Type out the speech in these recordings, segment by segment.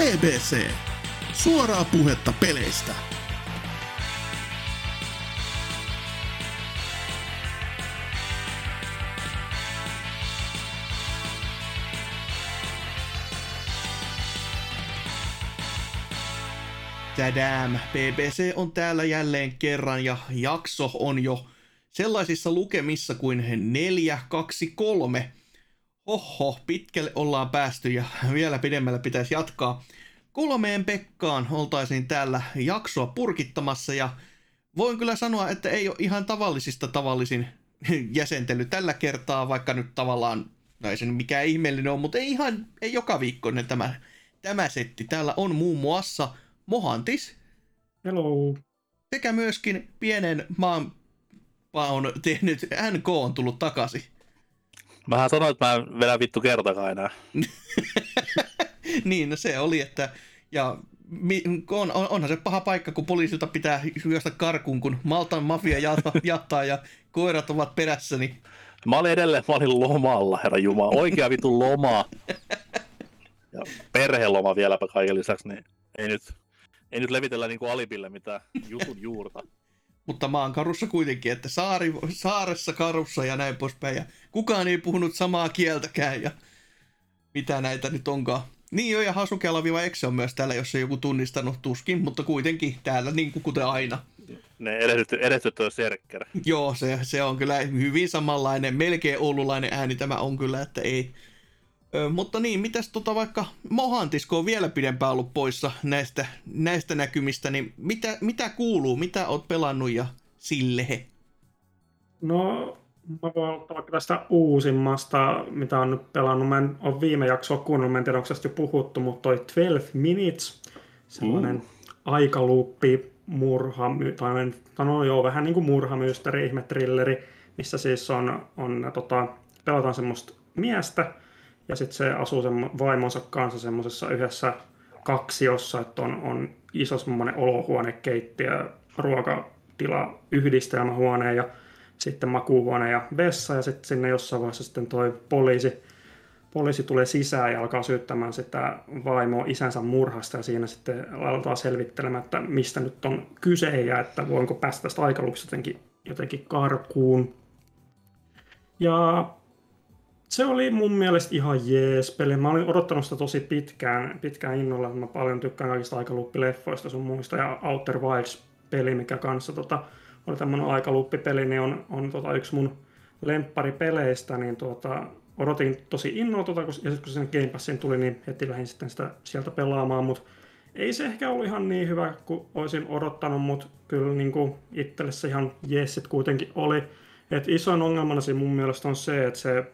BBC. Suoraa puhetta peleistä. Tadam, BBC on täällä jälleen kerran ja jakso on jo sellaisissa lukemissa kuin 4, 2, 3. Oho, pitkälle ollaan päästy ja vielä pidemmällä pitäisi jatkaa. Kolmeen Pekkaan oltaisiin täällä jaksoa purkittamassa ja voin kyllä sanoa, että ei ole ihan tavallisista tavallisin jäsentely tällä kertaa, vaikka nyt tavallaan, no ei se mikään ihmeellinen ole, mutta ei ihan, ei joka viikkoinen tämä, tämä setti. Täällä on muun muassa Mohantis. Hello. Sekä myöskin pienen maan on tehnyt NK on tullut takaisin. Mähän sanoin, että mä en vedä vittu kertakaan enää. niin, no se oli, että ja on, on, onhan se paha paikka, kun poliisilta pitää juosta karkuun, kun Maltan mafia jattaa ja koirat ovat perässä. Niin... Mä olin edelleen, mä olin lomalla, herra Jumala. Oikea vitun loma. Ja perheloma vieläpä kaiken lisäksi, niin ei nyt, ei nyt levitellä niin kuin alipille mitään jutun juurta. Mutta maan karussa kuitenkin, että saari, saaressa karussa ja näin poispäin. Ja kukaan ei puhunut samaa kieltäkään ja mitä näitä nyt onkaan. Niin jo, ja Hasukella Exe on myös täällä, jos ei joku tunnistanut tuskin, mutta kuitenkin täällä niin kuin kuten aina. Ne edehdytty on serkkerä. Joo, se, se on kyllä hyvin samanlainen, melkein oululainen ääni tämä on kyllä, että ei, Ö, mutta niin, mitäs tota vaikka Mohantisko on vielä pidempään ollut poissa näistä, näistä näkymistä, niin mitä, mitä kuuluu, mitä oot pelannut ja sille? No, mä voin aloittaa vaikka tästä uusimmasta, mitä on nyt pelannut. Mä en ole viime jaksoa kuunnellut, mä en tiedä, onko tästä jo puhuttu, mutta toi 12 Minutes, sellainen mm. aikaluuppi, murha, tai no joo, vähän niin kuin murhamysteri, ihmetrilleri, missä siis on, on tota, pelataan semmoista miestä, ja sitten se asuu sen vaimonsa kanssa semmoisessa yhdessä kaksiossa, että on, on iso semmoinen olohuone, keittiö, ruokatila, yhdistelmähuone ja sitten makuuhuone ja vessa ja sitten sinne jossain vaiheessa sitten toi poliisi, poliisi tulee sisään ja alkaa syyttämään sitä vaimoa isänsä murhasta ja siinä sitten aletaan selvittelemään, että mistä nyt on kyse ja että voinko päästä tästä aikaluksesta jotenkin, jotenkin karkuun. Ja se oli mun mielestä ihan jees peli. Mä olin odottanut sitä tosi pitkään, pitkään innolla. Mä paljon tykkään kaikista aikaluppileffoista sun muista. Ja Outer Wilds-peli, mikä kanssa tota, oli tämmönen aikaluppipeli, niin on, on tota, yksi mun lempparipeleistä. Niin tuota, odotin tosi innolla, tota, kun, ja sitten kun sen Game Passin tuli, niin heti lähdin sitten sitä sieltä pelaamaan. Mutta ei se ehkä ollut ihan niin hyvä kuin olisin odottanut, mutta kyllä niin kuin itselle se ihan jeesit kuitenkin oli. Et isoin ongelmana siinä mun mielestä on se, että se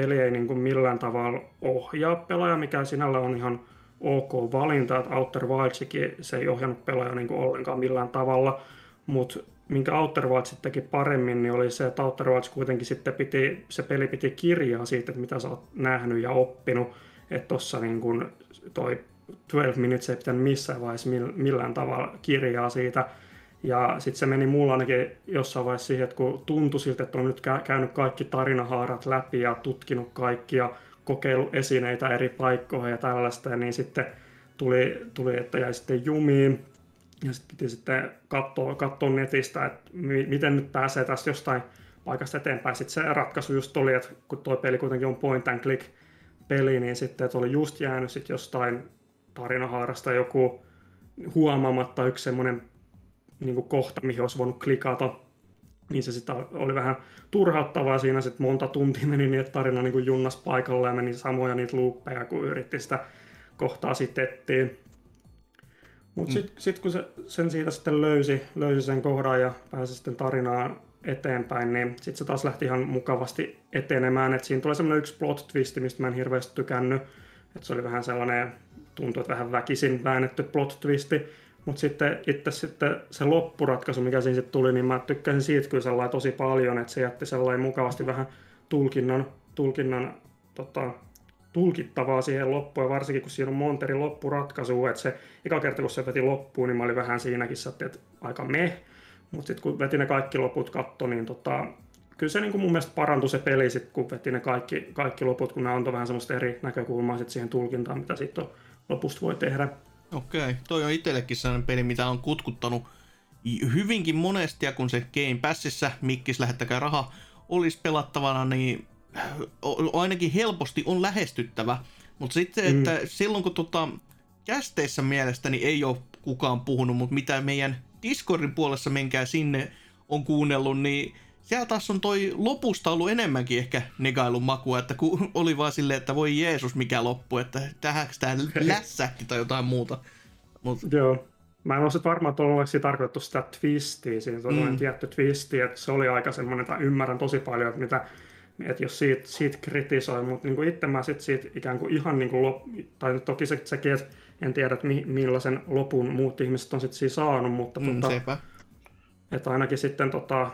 peli ei niin kuin millään tavalla ohjaa pelaaja, mikä sinällä on ihan ok valinta, että Outer Wildsikin se ei ohjannut pelaaja niin kuin ollenkaan millään tavalla, mutta minkä Outer Wilds teki paremmin, niin oli se, että Outer Wilds kuitenkin sitten piti, se peli piti kirjaa siitä, että mitä sä oot nähnyt ja oppinut, että tossa niin kuin toi 12 Minutes ei pitänyt missään vaiheessa millään tavalla kirjaa siitä, ja sitten se meni mulla ainakin jossain vaiheessa siihen, että kun tuntui siltä, että on nyt käynyt kaikki tarinahaarat läpi ja tutkinut kaikki ja kokeillut esineitä eri paikkoihin ja tällaista, niin sitten tuli, tuli että jäi sitten jumiin. Ja sitten piti sitten katsoa, katsoa netistä, että miten nyt pääsee tästä jostain paikasta eteenpäin. Sitten se ratkaisu just oli, että kun tuo peli kuitenkin on point and click peli, niin sitten että oli just jäänyt sitten jostain tarinahaarasta joku huomaamatta yksi semmoinen niin kuin kohta, mihin olisi voinut klikata, niin se sitten oli vähän turhauttavaa siinä, sitten monta tuntia meni niin, että tarina niin kuin junnas paikalle ja meni samoja niitä luuppeja, kun yritti sitä kohtaa sitten etsiä. Mutta sitten mm. sit kun se, sen siitä sitten löysi, löysi sen kohdan ja pääsi sitten tarinaan eteenpäin, niin sitten se taas lähti ihan mukavasti etenemään. Et siinä tulee semmoinen yksi plot twist, mistä mä en hirveästi tykännyt. Et se oli vähän sellainen, tuntui, että vähän väkisin väännetty plot twisti. Mutta sitten itse sitten se loppuratkaisu, mikä siinä sitten tuli, niin mä tykkäsin siitä kyllä sellainen tosi paljon, että se jätti sellainen mukavasti vähän tulkinnan, tulkinnan tota, tulkittavaa siihen loppuun, ja varsinkin kun siinä on Monteri loppuratkaisu, että se eka kerta kun se veti loppuun, niin mä olin vähän siinäkin, että aika meh, mutta sitten kun veti ne kaikki loput katto, niin tota, kyllä se niin kuin mun mielestä parantui se peli, sit, kun veti ne kaikki, kaikki loput, kun ne antoi vähän semmoista eri näkökulmaa sit siihen tulkintaan, mitä siitä on lopusta voi tehdä. Okei, toi on itsellekin sellainen peli, mitä on kutkuttanut hyvinkin monesti, ja kun se Game Passissa, mikkis lähettäkää raha, olisi pelattavana, niin ainakin helposti on lähestyttävä. Mutta sitten, mm. että silloin kun tota, kästeissä mielestäni ei ole kukaan puhunut, mutta mitä meidän Discordin puolessa menkää sinne on kuunnellut, niin siellä taas on toi lopusta ollut enemmänkin ehkä negailun makua, että kun oli vaan silleen, että voi Jeesus mikä loppu, että tähänkö tää lässähti tai jotain muuta. Mut... Joo. Mä en ole varmaan, että olisi tarkoitettu sitä twistiä, siinä on mm. tietty twisti, että se oli aika semmoinen, että ymmärrän tosi paljon, että mitä että jos siitä, siitä kritisoi, mutta niin itse mä sit siitä ikään kuin ihan niin kuin lop, tai toki se, sekin, että en tiedä, että mi, millaisen lopun muut ihmiset on sitten siinä saanut, mutta mm, tota, että ainakin sitten tota,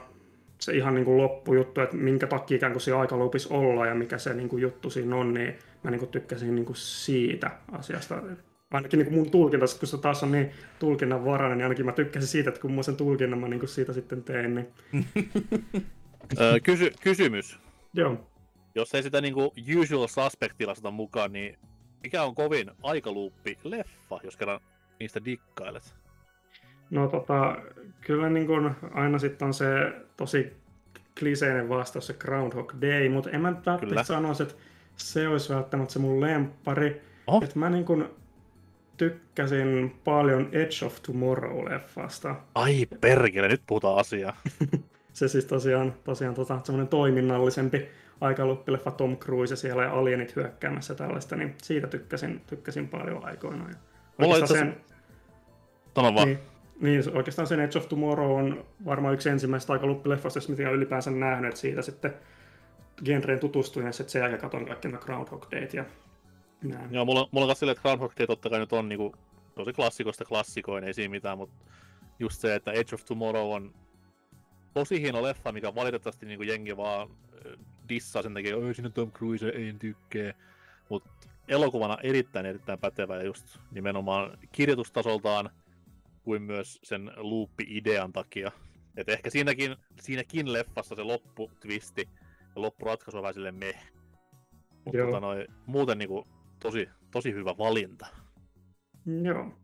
se ihan niin kuin loppujuttu, että minkä takia ikään kuin se aikalupis olla ja mikä se niin kuin juttu siinä on, niin mä niin kuin tykkäsin niin kuin siitä asiasta. Ainakin niin kuin mun tulkinta, kun se taas on niin tulkinnanvarainen, niin ainakin mä tykkäsin siitä, että kun mä sen tulkinnan mä niin kuin siitä sitten tein. Niin... Kysy- kysymys. Joo. Jos ei sitä niin kuin usual suspectilla mukaan, niin mikä on kovin aikaluuppi leffa, jos kerran niistä dikkailet? No tota, kyllä niin kuin aina sitten on se tosi kliseinen vastaus, se Groundhog Day, mutta en mä välttämättä sanoisi, että se olisi välttämättä se mun lemppari. Oh. Että mä niin kuin tykkäsin paljon Edge of Tomorrow-leffasta. Ai perkele, nyt puhutaan asiaa. se siis tosiaan, tosiaan tota, semmoinen toiminnallisempi aikaluppileffa Tom Cruise siellä ja alienit hyökkäämässä tällaista, niin siitä tykkäsin, tykkäsin paljon aikoinaan. Mulla itse sen... Sano vaan. Niin, niin, oikeastaan sen Edge of Tomorrow on varmaan yksi ensimmäistä aikaluppileffoista, mitä olen ylipäänsä nähnyt, että siitä sitten genreen tutustuin ja sitten sen jälkeen katsoin kaikki nämä Groundhog Dayt ja näin. Joo, mulla, mulla on silleen, että Groundhog Day totta kai nyt on niinku, tosi klassikoista klassikoin, ei siinä mitään, mutta just se, että Edge of Tomorrow on tosi hieno leffa, mikä valitettavasti niin jengi vaan dissaa sen takia, että sinne Tom Cruise ei tykkää. Mutta elokuvana erittäin erittäin pätevä ja just nimenomaan kirjoitustasoltaan kuin myös sen looppi-idean takia. Et ehkä siinäkin, siinäkin leffassa se lopputwisti ja loppuratkaisu on vähän silleen meh. Mutta tota noi, muuten niinku tosi, tosi hyvä valinta. Joo.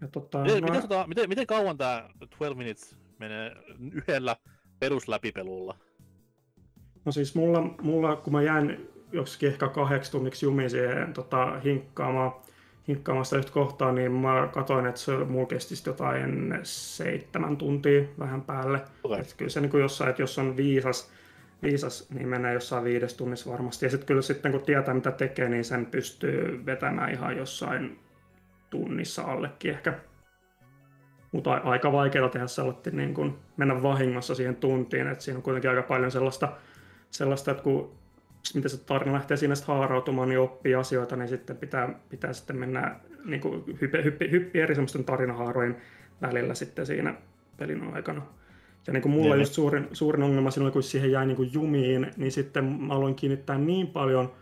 Ja tota, miten, no... miten, tota, miten, miten kauan tämä 12 Minutes menee yhdellä perusläpipelulla? No siis mulla, mulla kun mä jäin joksikin ehkä kahdeksi tunniksi jumiin siihen tota, hinkkaamaan, hinkkaamaan sitä yhtä kohtaa, niin mä katsoin, että se mulla kesti jotain seitsemän tuntia vähän päälle. Okay. Että kyllä se niin jossain, että jos on viisas, viisas, niin menee jossain viides tunnissa varmasti. Ja sitten kyllä sitten kun tietää mitä tekee, niin sen pystyy vetämään ihan jossain tunnissa allekin ehkä. Mutta aika vaikeaa tehdä sellaista niin kuin mennä vahingossa siihen tuntiin, että siinä on kuitenkin aika paljon sellaista, sellaista että kun miten se tarina lähtee siinä haarautumaan, niin oppii asioita, niin sitten pitää, pitää sitten mennä niin kuin hyppi, hyppi, hyppi eri semmoisten tarinahaarojen välillä sitten siinä pelin aikana. Ja niin kuin mulla just suurin, suurin ongelma silloin, kun siihen jäi niin kuin jumiin, niin sitten mä aloin kiinnittää niin paljon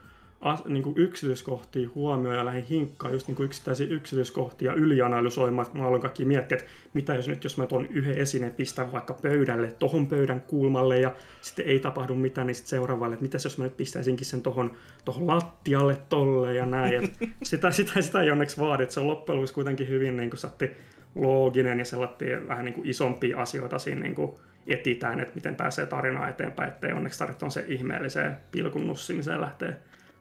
niin kuin yksityiskohtia huomioon ja lähdin hinkkaan just niin kuin yksittäisiä yksityiskohtia ylianalysoimaan, mä aloin kaikki miettiä, että mitä jos nyt, jos mä tuon yhden esineen pistän vaikka pöydälle, tohon pöydän kulmalle ja sitten ei tapahdu mitään, niin sitten seuraavalle, että mitä jos mä nyt pistäisinkin sen tohon, tohon lattialle tolle ja näin. Et sitä, sitä, sitä ei onneksi vaadi, että se on loppujen lopuksi kuitenkin hyvin niin kuin satti looginen ja sellainen vähän niin kuin isompia asioita siinä niin kuin etitään, että miten pääsee tarinaa eteenpäin, ettei onneksi tarvitse se ihmeelliseen pilkun nussimiseen lähteä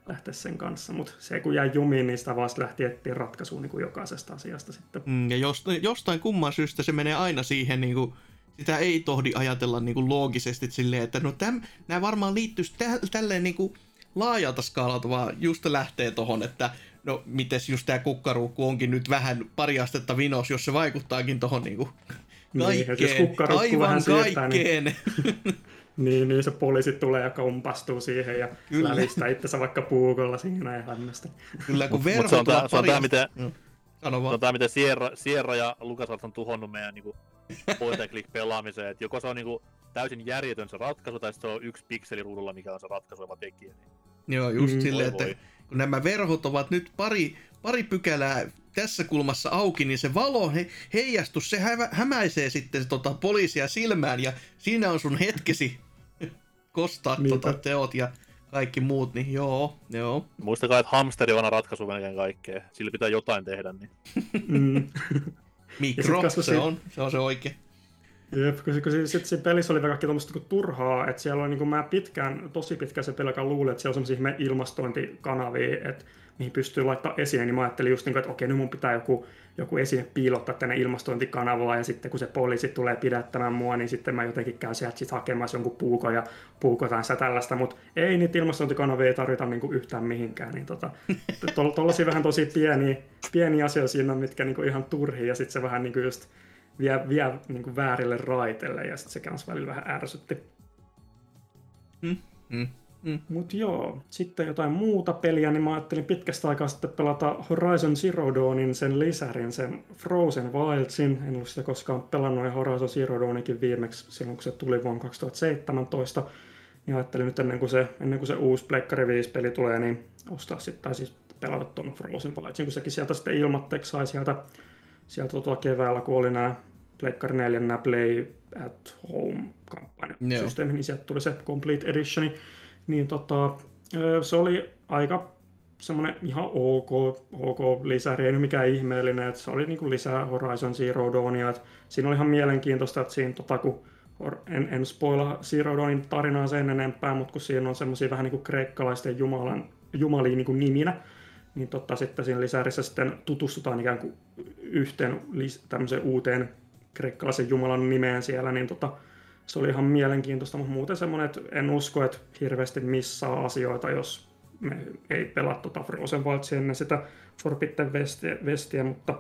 lähteä sen kanssa, mutta se kun jäi jumiin, niin sitä vaan lähti etsiä ratkaisua niin kuin jokaisesta asiasta sitten. Mm, ja jostain, jostain kumman syystä se menee aina siihen, niin kuin, sitä ei tohdi ajatella niin kuin loogisesti silleen, että no täm, nämä varmaan liittyisi tä, tälleen niin kuin laajalta skaalalta, vaan just lähtee tohon, että no mites just tämä kukkaruukku onkin nyt vähän pari astetta vinos, jos se vaikuttaakin tohon niinku kaikkeen, niin, aivan kaikkeen. niin, Niin, niin se poliisi tulee ja kompastuu siihen ja Kyllä. lälistää itsensä vaikka puukolla siinä ja hämmästä. Kyllä, kun verhot se on, tämä, se on tämä, miten, mm. Sano vaan. Se on tämä, miten Sierra, Sierra ja Lukas on tuhonnut meidän niin point and click pelaamiseen. Että joko se on niin kuin, täysin järjetön se ratkaisu, tai se on yksi pikseli ruudulla, mikä on se ratkaisuva tekijä. Niin. Joo, just mm. silleen, että kun nämä verhot ovat nyt pari, pari pykälää tässä kulmassa auki, niin se valo, he, heijastus, se hä, hämäisee sitten tota, poliisia silmään, ja siinä on sun hetkesi kostaa tota teot ja kaikki muut, niin joo, joo. Muistakaa, että hamsteri on aina ratkaisu melkein kaikkeen. Sillä pitää jotain tehdä. Niin. Mm. Mikro, se si- on, se on se oikein. Jep, kun, se- kun se, sit siinä pelissä oli kaikki tuommoista niin turhaa, että siellä oli niin kuin mä pitkään, tosi pitkään se peli, joka luulin, että siellä on semmoisia ilmastointikanavia, että mihin pystyy laittaa esine, niin mä ajattelin just niin kuin, että okei, nyt mun pitää joku, joku esine piilottaa tänne ilmastointikanavaan, ja sitten kun se poliisi tulee pidättämään mua, niin sitten mä jotenkin käyn sieltä sit hakemassa jonkun puukon ja puukotaan sitä tällaista, mutta ei niitä ilmastointikanavia ei tarvita niin kuin yhtään mihinkään, niin tota, to- tollasia vähän tosi pieniä, pieniä asioita siinä, on, mitkä niin kuin ihan turhia, ja sitten se vähän niin kuin just vie, vie niin kuin väärille raiteille ja sitten se kans välillä vähän ärsytti. Mm, mm, mm. Mutta joo, sitten jotain muuta peliä, niin mä ajattelin pitkästä aikaa sitten pelata Horizon Zero Dawnin sen lisärin, sen Frozen Wildsin. En ollut sitä koskaan pelannut ja Horizon Zero Dawnikin viimeksi silloin, kun se tuli vuonna 2017. Niin ajattelin nyt ennen kuin se, ennen kuin se uusi Pleikkari 5 peli tulee, niin ostaa sitten, tai siis pelata tuon Frozen Wildsin, kun sekin sieltä sitten ilmatteeksi sai sieltä, sieltä tota keväällä, kun oli nämä Pleikkari 4 nämä Play at Home-kampanjasysteemi, niin sieltä tuli se Complete Editioni. Niin tota, ö, se oli aika semmoinen ihan ok, ok lisäri, ei mikään ihmeellinen, että se oli niinku lisää Horizon Zero Dawnia, että siinä oli ihan mielenkiintoista, että siinä tota, kun en, en spoila Zero Dawnin tarinaa sen enempää, mutta kun siinä on semmoisia vähän niin kreikkalaisten jumalan, jumaliin niin kuin niminä, niin totta, sitten siinä lisärissä sitten tutustutaan ikään kuin yhteen tämmöiseen uuteen kreikkalaisen jumalan nimeen siellä, niin tota, se oli ihan mielenkiintoista, mutta muuten semmoinen, että en usko, että hirveästi missaa asioita, jos me ei pelaa tota Frozen Wildsia ennen sitä Forbidden Westia, Westia, mutta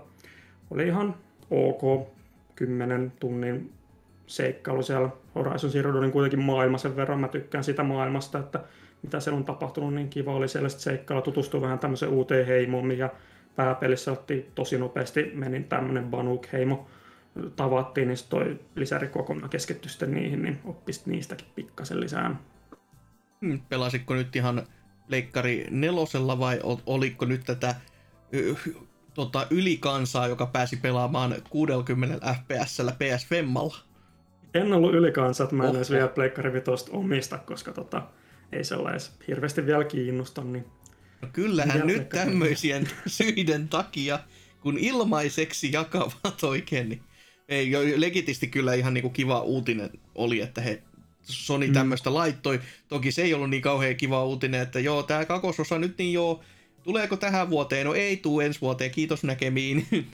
oli ihan ok. 10 tunnin seikkailu siellä Horizon Zero Dawnin kuitenkin maailma sen verran. Mä tykkään sitä maailmasta, että mitä siellä on tapahtunut, niin kiva oli siellä seikkailla, tutustua vähän tämmöiseen uuteen heimoon, mikä pääpelissä otti tosi nopeasti, menin tämmöinen Banuk-heimo, tavattiin, niin toi lisäri kokonaan keskittyi sitten niihin, niin oppisi niistäkin pikkasen lisää. Hmm, Pelasitko nyt ihan leikkari nelosella vai ol- oliko nyt tätä tota, ylikansaa, joka pääsi pelaamaan 60 fps ps Femmalla? En ollut ylikansa, että mä en Oho. edes vielä Pleikkari Vitosta omista, koska tota, ei sellaisen hirveästi vielä kiinnosta, niin No kyllähän nyt tämmöisien syiden takia, kun ilmaiseksi jakavat oikein, niin ei, jo- legitisti kyllä ihan niinku kiva uutinen oli, että he Sony Mm. tämmöistä laittoi. Toki se ei ollut niin kauhean kiva uutinen, että joo, tämä kakososa nyt niin joo, tuleeko tähän vuoteen? No ei tuu ensi vuoteen, kiitos näkemiin.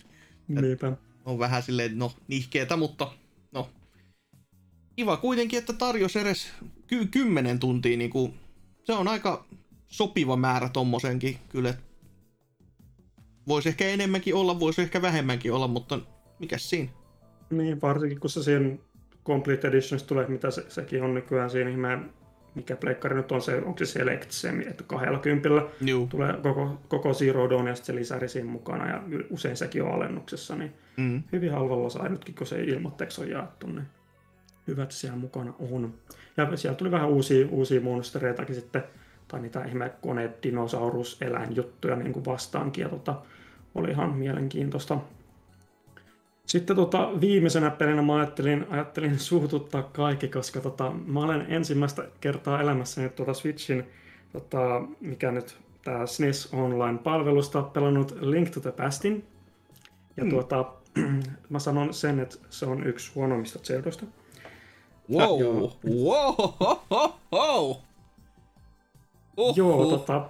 niinpä. on vähän silleen, no, nihkeetä, mutta no. Kiva kuitenkin, että tarjosi edes ky- 10 tuntia, niin kuin, se on aika sopiva määrä tommosenkin, kyllä. Voisi ehkä enemmänkin olla, voisi ehkä vähemmänkin olla, mutta mikä siinä? Niin, varsinkin kun se siinä Complete Editionista tulee, mitä se, sekin on nykyään siinä ihme, mikä pleikkari nyt on se, onko se Select se, että kahdella kympillä Juu. tulee koko, koko Zero Dawn ja sitten se lisäri siinä mukana ja usein sekin on alennuksessa, niin Mm. hyvin halvalla sai nytkin, kun se ilmoitteeksi on jaettu, niin hyvät siellä mukana on. Ja siellä tuli vähän uusia, uusia monstereitakin sitten, tai niitä ihme kone, dinosaurus, eläinjuttuja niin kuin vastaankin, ja tota, oli ihan mielenkiintoista. Sitten tota, viimeisenä pelinä mä ajattelin, ajattelin suututtaa kaikki, koska tota, mä olen ensimmäistä kertaa elämässäni tuota Switchin, tota, mikä nyt tämä SNES Online-palvelusta, pelannut Link to the Pastin. Ja Mm. tuota, mä sanon sen, että se on yksi huonoimmista Zeldoista. Wow, joo. wow, ho, ho, ho. Oho. Joo, tota...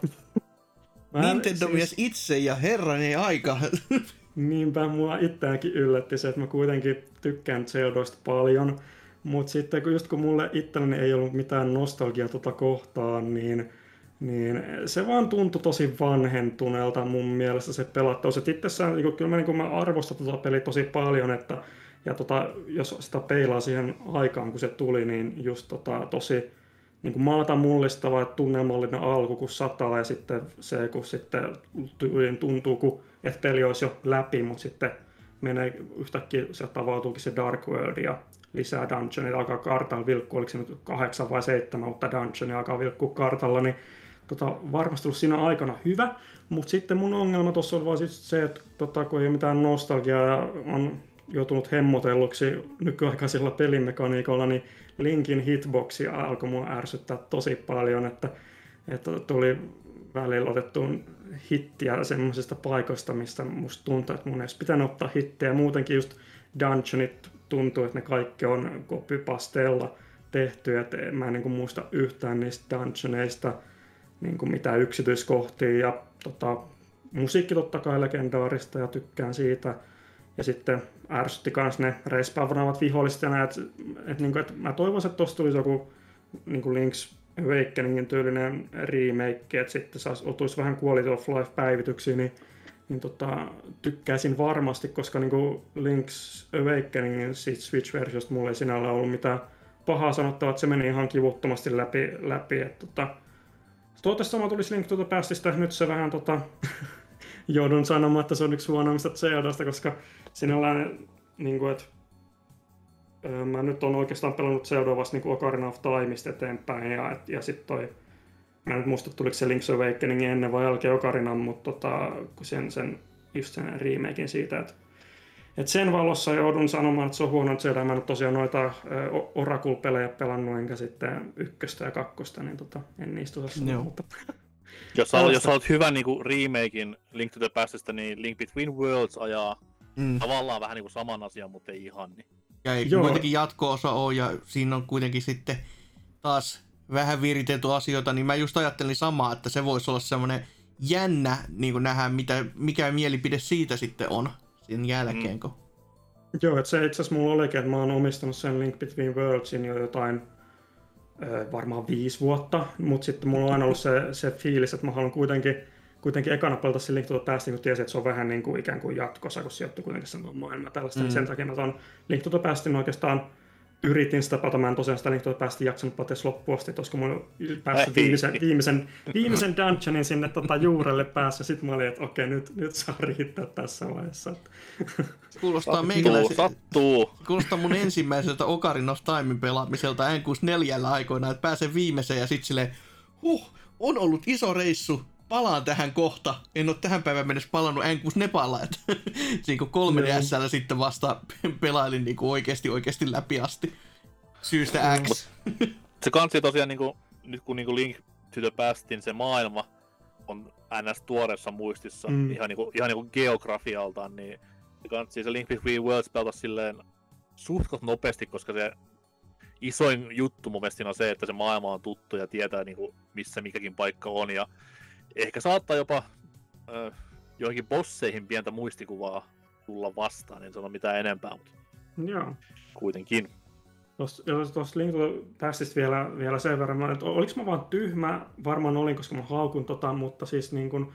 mä en- Nintendo-mies itse ja herranen aika. Niinpä mua itseäänkin yllätti se, että mä kuitenkin tykkään Zeldoista paljon. Mutta sitten kun just kun mulle itselleni ei ollut mitään nostalgiaa tota kohtaan, niin, niin se vaan tuntui tosi vanhentuneelta mun mielestä se pelattaus. Et itsessään niin kyllä mä, niin mä arvostan tota peliä tosi paljon, että ja tota, jos sitä peilaa siihen aikaan, kun se tuli, niin just tota, tosi niin kuin maata mullistava ja tunnelmallinen alku, kun sataa ja sitten se, kun sitten tuntuu, kun että peli olisi jo läpi, mutta sitten menee yhtäkkiä, se tavautuukin se Dark World ja lisää dungeonia, alkaa kartalla vilkkua, oliko se nyt kahdeksan vai seitsemän uutta dungeonia alkaa vilkkua kartalla, niin tota, varmasti ollut siinä aikana hyvä, mutta sitten mun ongelma tuossa on vaan siis se, että tota, kun ei ole mitään nostalgiaa ja on joutunut hemmotelluksi nykyaikaisilla pelimekaniikoilla, niin Linkin hitboxia alkoi mua ärsyttää tosi paljon, että että tuli välillä otettuun hittiä semmoisista paikoista, mistä musta tuntuu, että mun ei pitänyt ottaa hittejä. Muutenkin just Dungeonit tuntuu, että ne kaikki on copypastella tehty, että mä en niin kuin muista yhtään niistä dungeoneista niin kuin mitään yksityiskohtia ja tota, musiikki totta kai legendaarista ja tykkään siitä. Ja sitten ärsytti kans ne respawnaavat viholliset ja näet, että niin et mä toivoisin, että tosta tulisi joku niin kuin Link's Awakeningin tyylinen remake, että sitten saisi otuisi vähän Quality of Life-päivityksiä, niin, niin tota, tykkäisin varmasti, koska niin kuin Link's Awakeningin siitä Switch-versiosta mulla ei sinällä ollut mitään pahaa sanottavaa, että se meni ihan kivuttomasti läpi, läpi että tota, Toivottavasti sama tulisi Link tuota päästistä. Nyt se vähän tota, joudun sanomaan, että se on yksi huonoimmista Zeldasta, koska sinällään, niin kuin, että mä nyt on oikeastaan pelannut Zelda vasta niin Ocarina of Timeista eteenpäin, ja, ja sitten toi, mä en nyt muista, tuliko se Link's Awakening ennen vai jälkeen Ocarinan, mutta tota, sen, sen, just sen remakein siitä, että et sen valossa joudun sanomaan, että se on huono Zelda. Mä en ole tosiaan noita Oracle-pelejä pelannut, enkä sitten ykköstä ja kakkosta, niin tota, en niistä osaa sanoa. Mutta... Jos, sä, jos olet hyvä niin kuin remakein Link to the Pastista, niin Link Between Worlds ajaa mm. tavallaan vähän niin kuin saman asian, mutta ei ihan niin. Ja ei Joo. kuitenkin jatko-osa ole, ja siinä on kuitenkin sitten taas vähän viritelty asioita, niin mä just ajattelin samaa, että se voisi olla semmoinen jännä niin kuin nähdä, mitä, mikä mielipide siitä sitten on sen jälkeen. Mm. Kun... Joo, että se itse asiassa mulla olikin, että mä oon omistanut sen Link Between Worldsin jo jotain varmaan viisi vuotta, mutta sitten mulla on aina ollut se, se fiilis, että mä haluan kuitenkin, kuitenkin ekana pelata se Link to the Past, kun tiesin, että se on vähän niin kuin ikään kuin jatkossa, kun sijoittuu kuitenkin sen maailmaan tällaista. Mm. Sen takia mä ton Link to the Pastin oikeastaan yritin sitä pelata, mä en tosiaan sitä Link to the Pastin jaksanut pelata loppuun asti, koska mulla päässyt viimeisen, viimeisen, viimeisen dungeonin sinne tota juurelle päässä, sitten mä olin, että okei, nyt, nyt saa riittää tässä vaiheessa. Kuulostaa meikäläisen, sattuu. Kuulostaa mun ensimmäiseltä Ocarina of Timein pelaamiselta N64 aikoina, että pääsen viimeiseen ja sitten silleen, huh, on ollut iso reissu, palaan tähän kohta. En ole tähän päivään mennessä palannut N6 Nepalla, että siinä kun 3 ds sitten vasta pelailin niin kuin oikeasti oikeasti läpi asti. Syystä X. se kansi tosiaan, niin kuin, nyt kun niin kuin Link to the Pastin se maailma on ns. tuoreessa muistissa, mm. ihan, niin kuin, ihan niin kuin geografialtaan, niin se kansi se Link Between Worlds pelata silleen suht nopeasti, koska se isoin juttu mun mielestä on se, että se maailma on tuttu ja tietää niin kuin, missä mikäkin paikka on. Ja ehkä saattaa jopa äh, joihinkin bosseihin pientä muistikuvaa tulla vastaan, en sano mitään enempää, mutta Joo. kuitenkin. Tuossa Link Pastista vielä, vielä sen verran, että oliko mä vaan tyhmä, varmaan olin, koska mä haukun tota, mutta siis niin kun,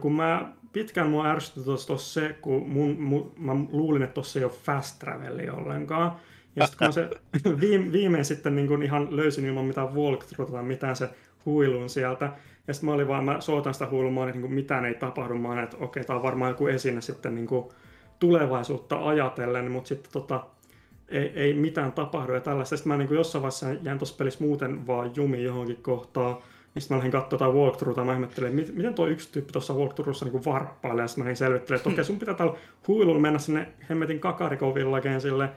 kun mä pitkään mua ärsytti tuossa se, kun mun, mun, mä luulin, että tuossa ei ole fast traveli ollenkaan. Ja sitten kun mä se viime, viimein sitten niin kun ihan löysin ilman mitään walkthrough tai mitään se huilun sieltä, ja sitten mä olin vaan, mä soitan sitä huilumaan, että niin mitään ei tapahdu, mä että okei, okay, tämä on varmaan joku esine sitten niin kuin tulevaisuutta ajatellen, mutta sitten tota, ei, ei mitään tapahdu ja tällaista. Sitten mä niin kuin jossain vaiheessa jäin tuossa pelissä muuten vaan jumi johonkin kohtaan, niin sitten mä lähdin katsoa jotain walkthroughta, mä ihmettelin, että miten tuo yksi tyyppi tuossa walkthroughssa niin varppailee, ja sitten mä lähdin selvittelemaan, että okei, sun pitää tällä huilulla mennä sinne hemmetin kakarikovillakeen sille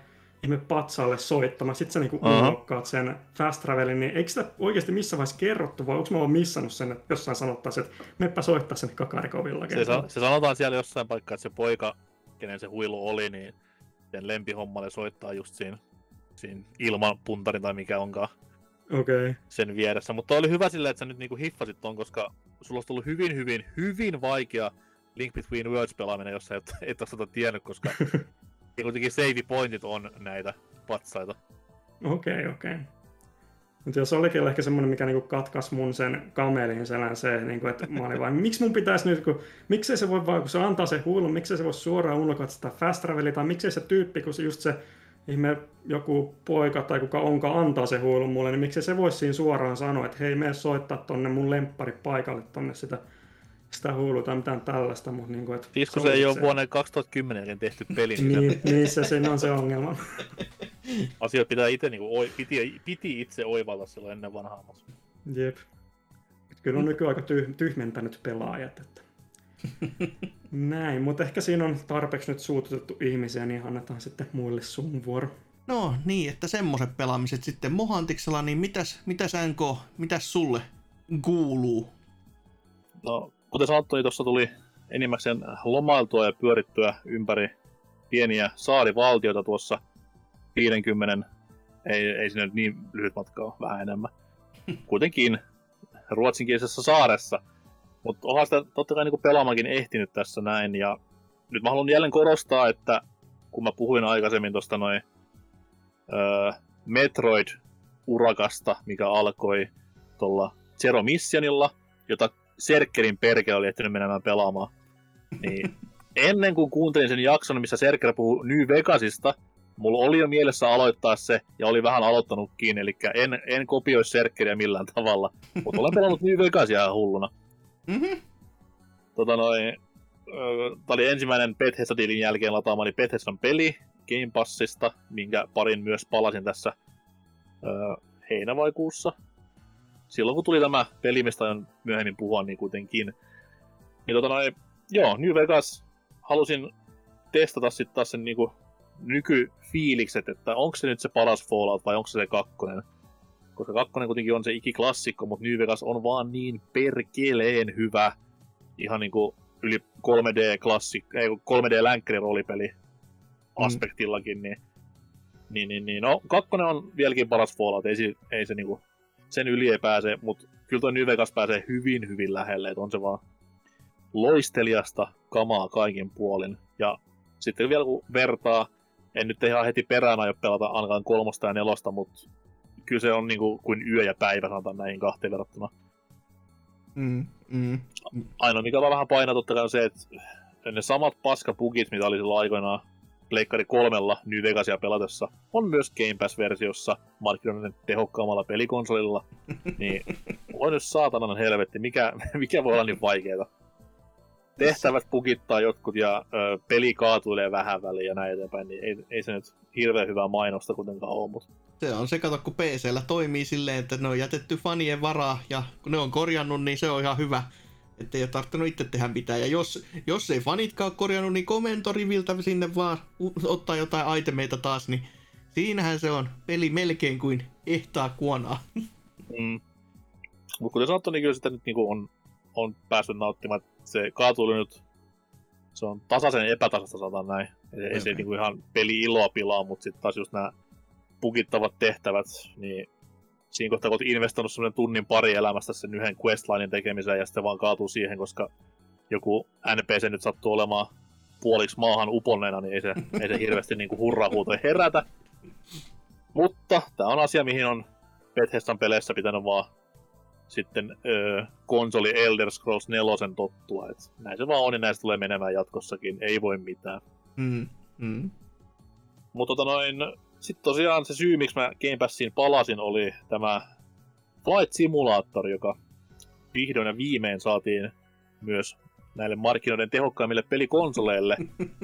ihme patsalle soittamaan, sitten sä niinku uh-huh. sen fast travelin, niin eikö sitä oikeasti missä vaiheessa kerrottu, vai onko mä vaan missannut sen, että jossain sanottaisiin, että meppä soittaa sen Kakarikovilla. Se, se, sanotaan siellä jossain paikkaa, että se poika, kenen se huilu oli, niin sen lempihommalle soittaa just siinä, siinä ilman puntarin tai mikä onkaan okay. sen vieressä. Mutta oli hyvä silleen, että sä nyt niinku hiffasit ton, koska sulla olisi ollut hyvin, hyvin, hyvin vaikea Link Between Worlds pelaaminen, jos sä et, et ole sitä tiennyt, koska ja kuitenkin save pointit on näitä patsaita. Okei, okay, okei. Okay. Mutta jos olikin ehkä semmoinen, mikä niinku katkaisi mun sen kamelin selän se, niinku, että mä olin vain, miksi mun pitäisi nyt, kun, miksei se voi vaan, kun se antaa se huilun, miksei se voi suoraan ulkoa sitä fast travelia, tai miksei se tyyppi, kun se just se ihme joku poika tai kuka onka antaa se huilun mulle, niin miksei se voisi siinä suoraan sanoa, että hei, mene soittaa tonne mun lemppari paikalle tonne sitä sitä huilua tai mitään tällaista. Mutta niin kuin, että siis kun se, se ei ole vuonna 2010 tehty peli. niin, niin, niin se, se on se ongelma. Asioita pitää itse, niin kuin, piti, piti itse oivalla silloin ennen vanhaa. Jep. Kyllä on nykyään aika tyh, tyhmentänyt pelaajat. Että... Näin, mutta ehkä siinä on tarpeeksi nyt suututettu ihmisiä, niin annetaan sitten muille sun vuoro. No niin, että semmoiset pelaamiset sitten Mohantiksella, niin mitäs, mitäs NK, mitäs sulle kuuluu? No, kuten sanottu, niin tuossa tuli enimmäkseen lomailtua ja pyörittyä ympäri pieniä saarivaltioita tuossa 50, ei, ei sinne niin lyhyt matka ole, vähän enemmän. Kuitenkin ruotsinkielisessä saaressa. Mutta onhan sitä totta kai niin pelaamakin ehtinyt tässä näin. Ja nyt mä haluan jälleen korostaa, että kun mä puhuin aikaisemmin tuosta noin öö, Metroid-urakasta, mikä alkoi tuolla Zero Missionilla, jota Serkkerin perke oli ehtinyt menemään pelaamaan. Niin ennen kuin kuuntelin sen jakson, missä Serker puhuu New Vegasista, mulla oli jo mielessä aloittaa se, ja oli vähän aloittanutkin, eli en, en kopioi Serkkeriä millään tavalla, mutta olen pelannut New Vegasia ihan hulluna. Mm-hmm. Tota noin, Tämä oli ensimmäinen Bethesda-diilin jälkeen lataamani Bethesdan peli Game Passista, minkä parin myös palasin tässä öö, heinä vai kuussa. Silloin kun tuli tämä peli, mistä on myöhemmin puhua, niin kuitenkin. Niin tota noin, joo, New Vegas halusin testata sitten taas sen niinku nykyfiilikset, että onko se nyt se paras Fallout vai onko se se kakkonen. Koska kakkonen kuitenkin on se ikiklassikko, mutta New Vegas on vaan niin perkeleen hyvä. Ihan niinku yli 3D-klassikko, ei 3D-länkkäri roolipeli aspektillakin, niin, niin, niin, niin, no kakkonen on vieläkin paras Fallout, ei se, ei se niinku, sen yli ei pääse, mutta kyllä tuo New Vegas pääsee hyvin, hyvin lähelle, että on se vaan loistelijasta kamaa kaikin puolin. Ja sitten vielä kun vertaa, en nyt ihan heti perään aio pelata ainakaan kolmosta ja nelosta, mutta kyllä se on niinku kuin yö ja päivä, sanotaan näihin kahteen verrattuna. Mm, mm. Ainoa mikä vaan vähän painaa totta kai on se, että ne samat paskapugit, mitä oli silloin aikoinaan Pleikkari kolmella New Vegasia pelatessa, on myös Game Pass-versiossa markkinoiden tehokkaammalla pelikonsolilla. niin on nyt saatanan helvetti, mikä, mikä voi olla niin vaikeeta. Tehtävät pukittaa jotkut ja ö, peli kaatuilee vähän väliin ja näin eteenpäin, niin ei, ei se nyt hirveän hyvää mainosta kuitenkaan ole, mutta Se on se, kato, kun PCllä toimii silleen, että ne on jätetty fanien varaa ja kun ne on korjannut, niin se on ihan hyvä. Että ei ole tarttunut itse tehdä mitään. Ja jos, jos ei fanitkaan ole korjannut, niin komentoriviltä sinne vaan ottaa jotain itemeita taas, niin siinähän se on peli melkein kuin ehtaa kuonaa. Mm. Mutta kuten sanottu, niin kyllä sitä nyt niinku on, on päässyt nauttimaan. Se kaatuili nyt, se on tasaisen epätasasta sanotaan näin. Ei, ei se niinku ihan peli iloa pilaa, mutta sitten taas just nämä pukittavat tehtävät, niin siinä kohtaa kun olet investoinut semmoinen tunnin pari elämästä sen yhden questlinein tekemiseen ja sitten vaan kaatuu siihen, koska joku NPC nyt sattuu olemaan puoliksi maahan uponneena, niin ei se, ei se hirveästi niinku hurrahuuto herätä. Mutta tämä on asia, mihin on Bethesdan peleissä pitänyt vaan sitten öö, konsoli Elder Scrolls 4 tottua. Et näin se vaan on ja näistä tulee menemään jatkossakin. Ei voi mitään. Mm, mm. Mutta tota noin, sitten tosiaan se syy, miksi mä Game Passiin palasin, oli tämä Flight Simulator, joka vihdoin ja viimein saatiin myös näille markkinoiden tehokkaimmille pelikonsoleille.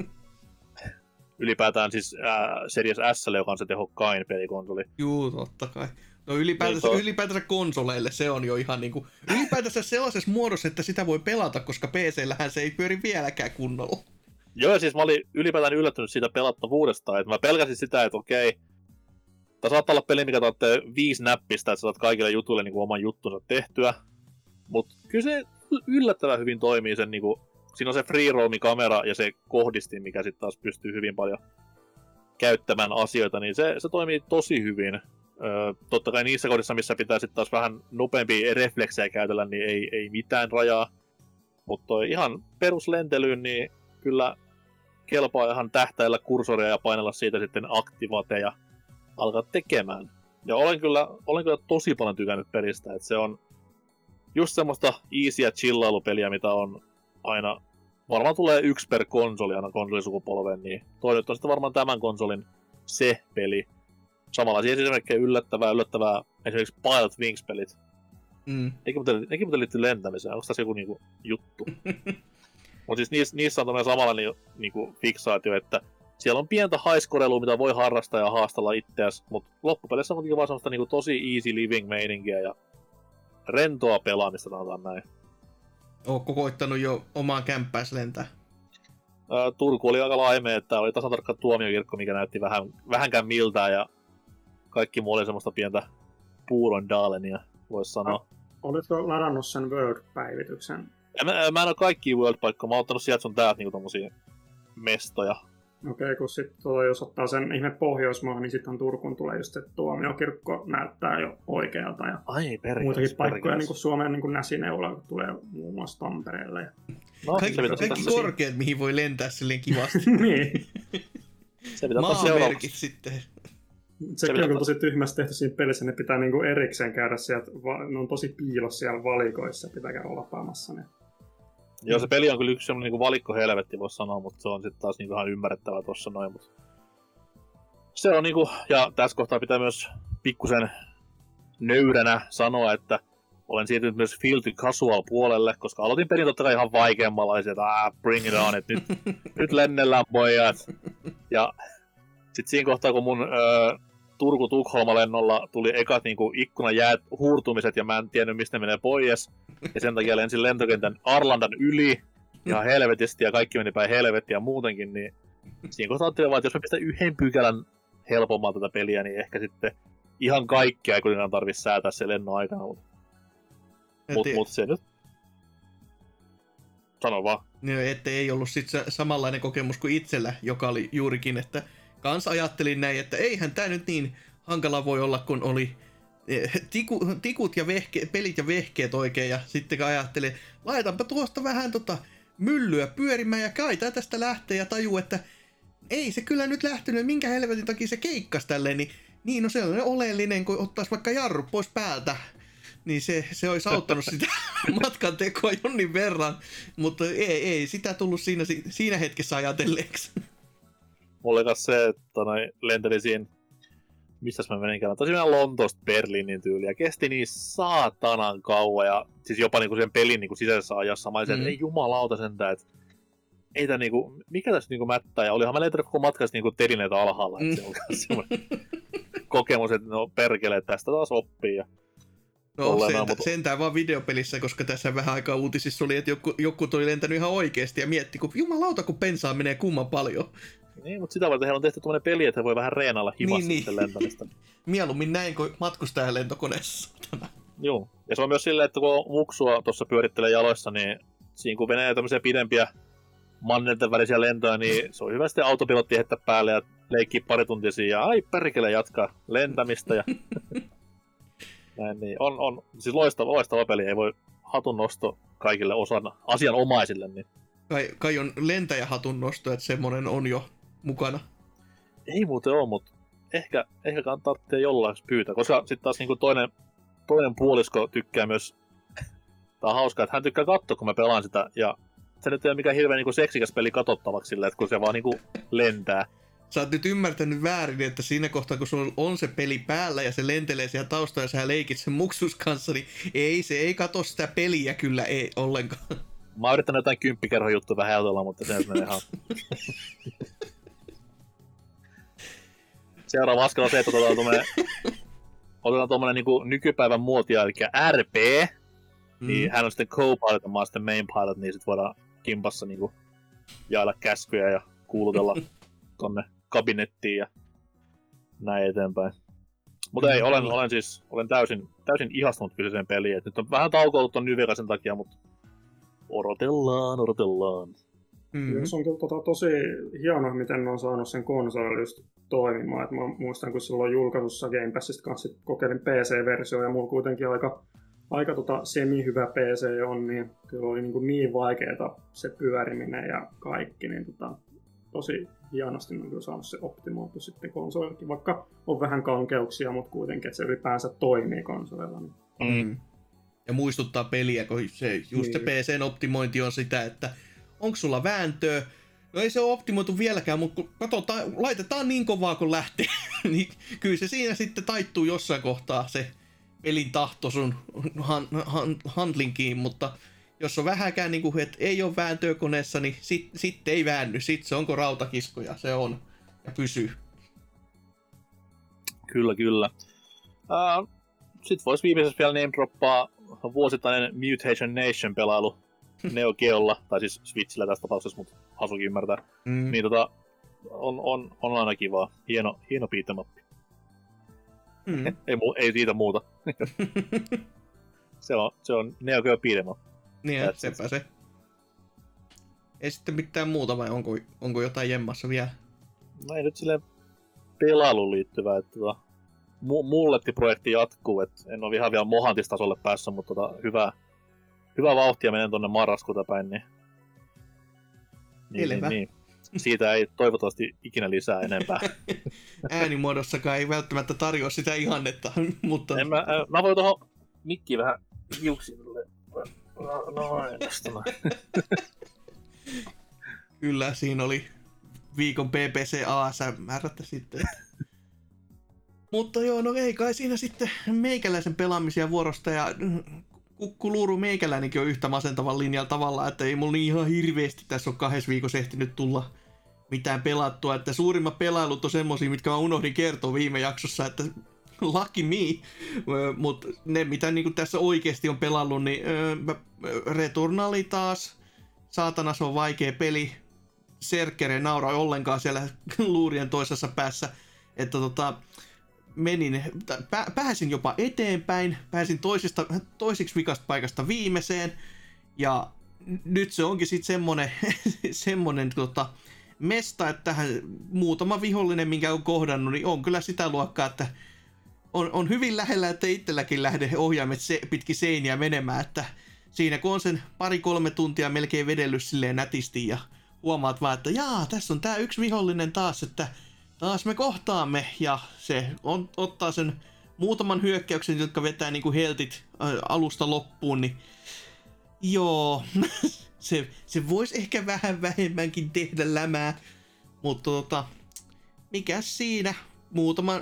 Ylipäätään siis ää, Series S, joka on se tehokkain pelikonsoli. Juu, totta kai. No ylipäätänsä, Niin to- ylipäätänsä konsoleille se on jo ihan niinku... Ylipäätänsä sellaisessa muodossa, että sitä voi pelata, koska PC-llähän se ei pyöri vieläkään kunnolla. Joo, siis mä olin ylipäätään yllättynyt siitä pelattavuudesta, että mä pelkäsin sitä, että okei, tämä saattaa olla peli, mikä taatte viisi näppistä, että saat kaikille jutuille niin kuin oman juttunsa tehtyä, mutta kyllä se yllättävän hyvin toimii sen, niin kuin, siinä on se free roami kamera ja se kohdistin, mikä sitten taas pystyy hyvin paljon käyttämään asioita, niin se, se toimii tosi hyvin. Öö, totta kai niissä kohdissa, missä pitää sitten taas vähän nopeampia refleksejä käytellä, niin ei, ei mitään rajaa. Mutta ihan peruslentelyyn, niin kyllä kelpaa ihan tähtäillä kursoria ja painella siitä sitten aktivate ja alkaa tekemään. Ja olen kyllä, olen kyllä tosi paljon tykännyt pelistä, että se on just semmoista easy ja chillailupeliä, mitä on aina, varmaan tulee yksi per konsoli aina konsolisukupolven, niin toi nyt on sitten varmaan tämän konsolin se peli. Samanlaisia esimerkkejä yllättävää, yllättävää esimerkiksi Pilot Wings-pelit. Mm. Nekin muuten, nekin muuten liittyy lentämiseen, onko tässä joku niinku juttu? Mutta siis niissä, niissä on tämmöinen samanlainen niinku fiksaatio, että siellä on pientä haiskorelua, mitä voi harrastaa ja haastella itseäsi, mutta loppupeleissä on kuitenkin vaan semmoista niinku tosi easy living meininkiä ja rentoa pelaamista, sanotaan näin. Ootko koittanut jo omaan kämppääs lentää? Ää, Turku oli aika laimea, että oli tasan tarkka tuomiokirkko, mikä näytti vähän, vähänkään miltään ja kaikki muu oli semmoista pientä puuron daalenia, voisi sanoa. Oletko ladannut sen Word-päivityksen? Ja mä, mä en ole kaikki World-paikkoja, mä oon ottanut sieltä sun täältä niinku tommosia mestoja. Okei, okay, kun sitten tuo, jos ottaa sen ihme Pohjoismaa, niin sitten Turkuun tulee just, että tuomiokirkko näyttää jo oikealta. Ja Ai perkele. muitakin paikkoja, niin kuin Suomen niin kuin Näsineula, tulee muun muassa Tampereelle. Ja... No, Kaikki, se kaikki tässä- korkeat, mihin voi lentää silleen kivasti. niin. Se pitää. Maamerkit sitten. Sekin pitää on tos- tosi tyhmästi tehty siinä pelissä, ne pitää niinku erikseen käydä sieltä, ne on tosi piilos siellä valikoissa, pitää käydä lapaamassa ne. Joo, se peli on kyllä yksi semmonen niinku valikko helvetti, voisi sanoa, mutta se on sitten taas niinku ihan ymmärrettävää tuossa noin. Mutta... Se on niinku, ja tässä kohtaa pitää myös pikkusen nöyränä sanoa, että olen siirtynyt myös Field to Casual puolelle, koska aloitin pelin totta kai ihan vaikeammalla, ja ah, bring it on, että nyt, nyt lennellään pojat. Ja sitten siinä kohtaa, kun mun öö, Turku-Tukholma-lennolla tuli ekat niinku ikkunajäät huurtumiset, ja mä en tiennyt, mistä ne menee pois, ja sen takia lensin lentokentän Arlandan yli, ihan helvetisti, ja kaikki meni päin helvettiä muutenkin, niin siinä kohtaa ajattelin vaan, että jos mä pistän yhden pykälän helpomman tätä peliä, niin ehkä sitten ihan kaikkea ei kuitenkaan tarvitse säätää se lennon aikana, mutta mut, mut se nyt... Sano vaan. No, että ei ollut sit samanlainen kokemus kuin itsellä, joka oli juurikin, että kans ajattelin näin, että eihän tämä nyt niin hankala voi olla, kun oli eh, tiku, tikut ja vehke, pelit ja vehkeet oikein, ja sitten kun ajattelin, laitanpa tuosta vähän tota myllyä pyörimään ja kai tää tästä lähtee ja tajuu, että ei se kyllä nyt lähtenyt, minkä helvetin takia se keikkas tälleen, niin, niin no se on oleellinen, kun ottaisi vaikka jarru pois päältä, niin se, se olisi auttanut sitä matkan tekoa jonnin verran, mutta ei, ei sitä tullut siinä, siinä hetkessä ajatelleeksi. Mulla oli se, että noi, lentelin siinä, missäs mä meninkään, tosiaan Lontoosta Berliinin tyyliä. ja kesti niin saatanan kauan, ja siis jopa niinku sen pelin niinku sisäisessä ajassa, mä olisin, Mm. että ei jumalauta sentään, että ei tää niinku, mikä tässä niinku mättää, ja olihan mä lentänyt koko matkassa niinku telineitä alhaalla, että Mm. se on myös semmoinen kokemus, että no perkele, että tästä taas oppii, ja No Ollaan sentä, mutta- sentään vaan videopelissä, koska tässä vähän aikaa uutisissa oli, että joku, joku oli lentänyt ihan oikeasti ja mietti, kun jumalauta, kun pensaa menee kumman paljon. Niin, mutta sitä varten heillä on tehty tämmöinen peli, että he voi vähän reenailla himassa Niin, niin, lentämistä. Mieluummin näin kuin matkustajan lentokoneessa. Joo. Ja se on myös silleen, että kun muksua tuossa pyörittelee jaloissa, niin siinä kun menee tämmöisiä pidempiä mannerten välisiä lentoja, niin se on hyvä sitten autopilotti heittää päälle ja leikkiä pari tuntia siinä ja ai perkele jatkaa lentämistä ja näin, niin on, on siis loistava, loistava peli, ei voi hatun nosto kaikille osan asianomaisille, niin Kai, kai on lentäjähatun nosto, että semmonen on jo mukana. ei muuten ole, mutta ehkä, ehkä kannattaa tehdä jollain pyytää, koska sitten taas niinku toinen, toinen puolisko tykkää myös, tää on hauskaa, että hän tykkää katsoa, kun mä pelaan sitä, ja se nyt ei ole mikään hirveän niinku seksikäs peli katsottavaksi sillä, että kun se vaan niinku lentää. Sä oot nyt ymmärtänyt väärin, että siinä kohtaa, kun sulla on se peli päällä ja se lentelee siellä taustalla ja sä leikit sen muksus kanssa, niin ei, se ei kato sitä peliä kyllä ei ollenkaan. Mä oon yrittänyt jotain kymppikerhon juttu vähän heltolla, mutta se menee ihan... Seuraava askel on se, että otetaan tommonen, otetaan tommonen niinku nykypäivän muotia, eli RP, Mm. niin hän on sitten co-pilot ja mä oon sitten main pilot, niin sit voidaan kimpassa niinku jaella käskyjä ja kuulutella tonne kabinettiin ja näin eteenpäin. Mutta ei, olen, olen siis olen täysin, täysin ihastunut kyseiseen peliin. Et nyt on vähän taukoillut ton Nyvirasen takia, mutta odotellaan, odotellaan. Mm. Mm. Se on kyllä tota, tosi hienoa, miten ne on saanut sen konsolin just toimimaan. Et mä muistan, kun silloin julkaisussa Game Passista kanssa kokeilin PC-versio ja mulla kuitenkin aika, aika tota semi-hyvä PC on, niin kyllä oli niin, kuin niin vaikeeta se pyöriminen ja kaikki, niin tota, tosi hienosti on kyllä saanut se optimoitu sitten konsolillekin, vaikka on vähän kankeuksia, mutta kuitenkin, että se ylipäänsä toimii konsolilla. Niin. Mm. Ja muistuttaa peliä, kun se, just se Niin. PCn optimointi on sitä, että onko sulla vääntöä, No ei se ole optimoitu vieläkään, mutta kun katsotaan, laitetaan niin kovaa kun lähtee, niin kyllä se siinä sitten taittuu jossain kohtaa se pelin tahto sun han, han, handlinkiin, mutta jos on vähäkään niin kuin, että ei ole vääntöä koneessa, niin sitten sit ei väänny, sitten se onko rautakiskoja, se on ja pysyy. Kyllä, kyllä. Uh, Sitten voisi viimeisessä vielä name droppaa vuosittainen Mutation Nation-pelailu Neo Geolla, tai siis Switchillä tässä tapauksessa, mutta Hasukin ymmärtää. Mm. Niin tota, on, on, on aina kivaa. Hieno, hieno up. Mm. Ei, mu- ei siitä muuta. se on, se on Neo Geo up. Niin, That's sepä se. Ei sitten mitään muuta vai onko, onko jotain jemmassa vielä? No ei nyt silleen pelailuun liittyvää, että tota, mu- mullekin projekti jatkuu, että en ole ihan vielä mohantistasolle päässyt, mutta tota, hyvää, hyvää vauhtia menen tuonne marraskuuta päin, niin, niin, niin, niin. Siitä ei toivottavasti ikinä lisää enempää. Äänimuodossakaan ei välttämättä tarjoa sitä ihannetta, mutta en mä, äh, mä voin tuohon mikkiin vähän hiuksille. No, noin. kyllä siinä oli viikon BBC ASMR sitten. mutta joo, no ei kai siinä sitten meikäläisen pelaamisia vuorosta ja kukkuluuru meikäläinenkin on yhtä masentavan linjalla tavalla, että ei mulla niin ihan hirveästi tässä on kahdessa viikossa ehtinyt tulla mitään pelattua, että suurimmat pelailut on semmosia, mitkä mä unohdin kertoa viime jaksossa, että lucky me, mutta ne mitä niinku tässä oikeasti on pelannut, niin Returnali taas, saatana se on vaikea peli, Serkere naura ollenkaan siellä luurien toisessa päässä, että tota, menin, pä, pääsin jopa eteenpäin, pääsin toisesta, toisiksi vikasta paikasta viimeiseen, ja nyt se onkin sitten semmonen, semmonen tota, mesta, että tähän muutama vihollinen, minkä on kohdannut, niin on kyllä sitä luokkaa, että on, on hyvin lähellä, että itselläkin lähde ohjaimet se, pitkin seiniä menemään, että siinä kun on sen pari-kolme tuntia melkein vedellyt silleen nätisti ja huomaat vaan, että jaa, tässä on tää yksi vihollinen taas, että taas me kohtaamme ja se on, ottaa sen muutaman hyökkäyksen, jotka vetää niinku heltit ä, alusta loppuun, niin joo, se, se voisi ehkä vähän vähemmänkin tehdä lämää, mutta tota, mikä siinä? Muutama,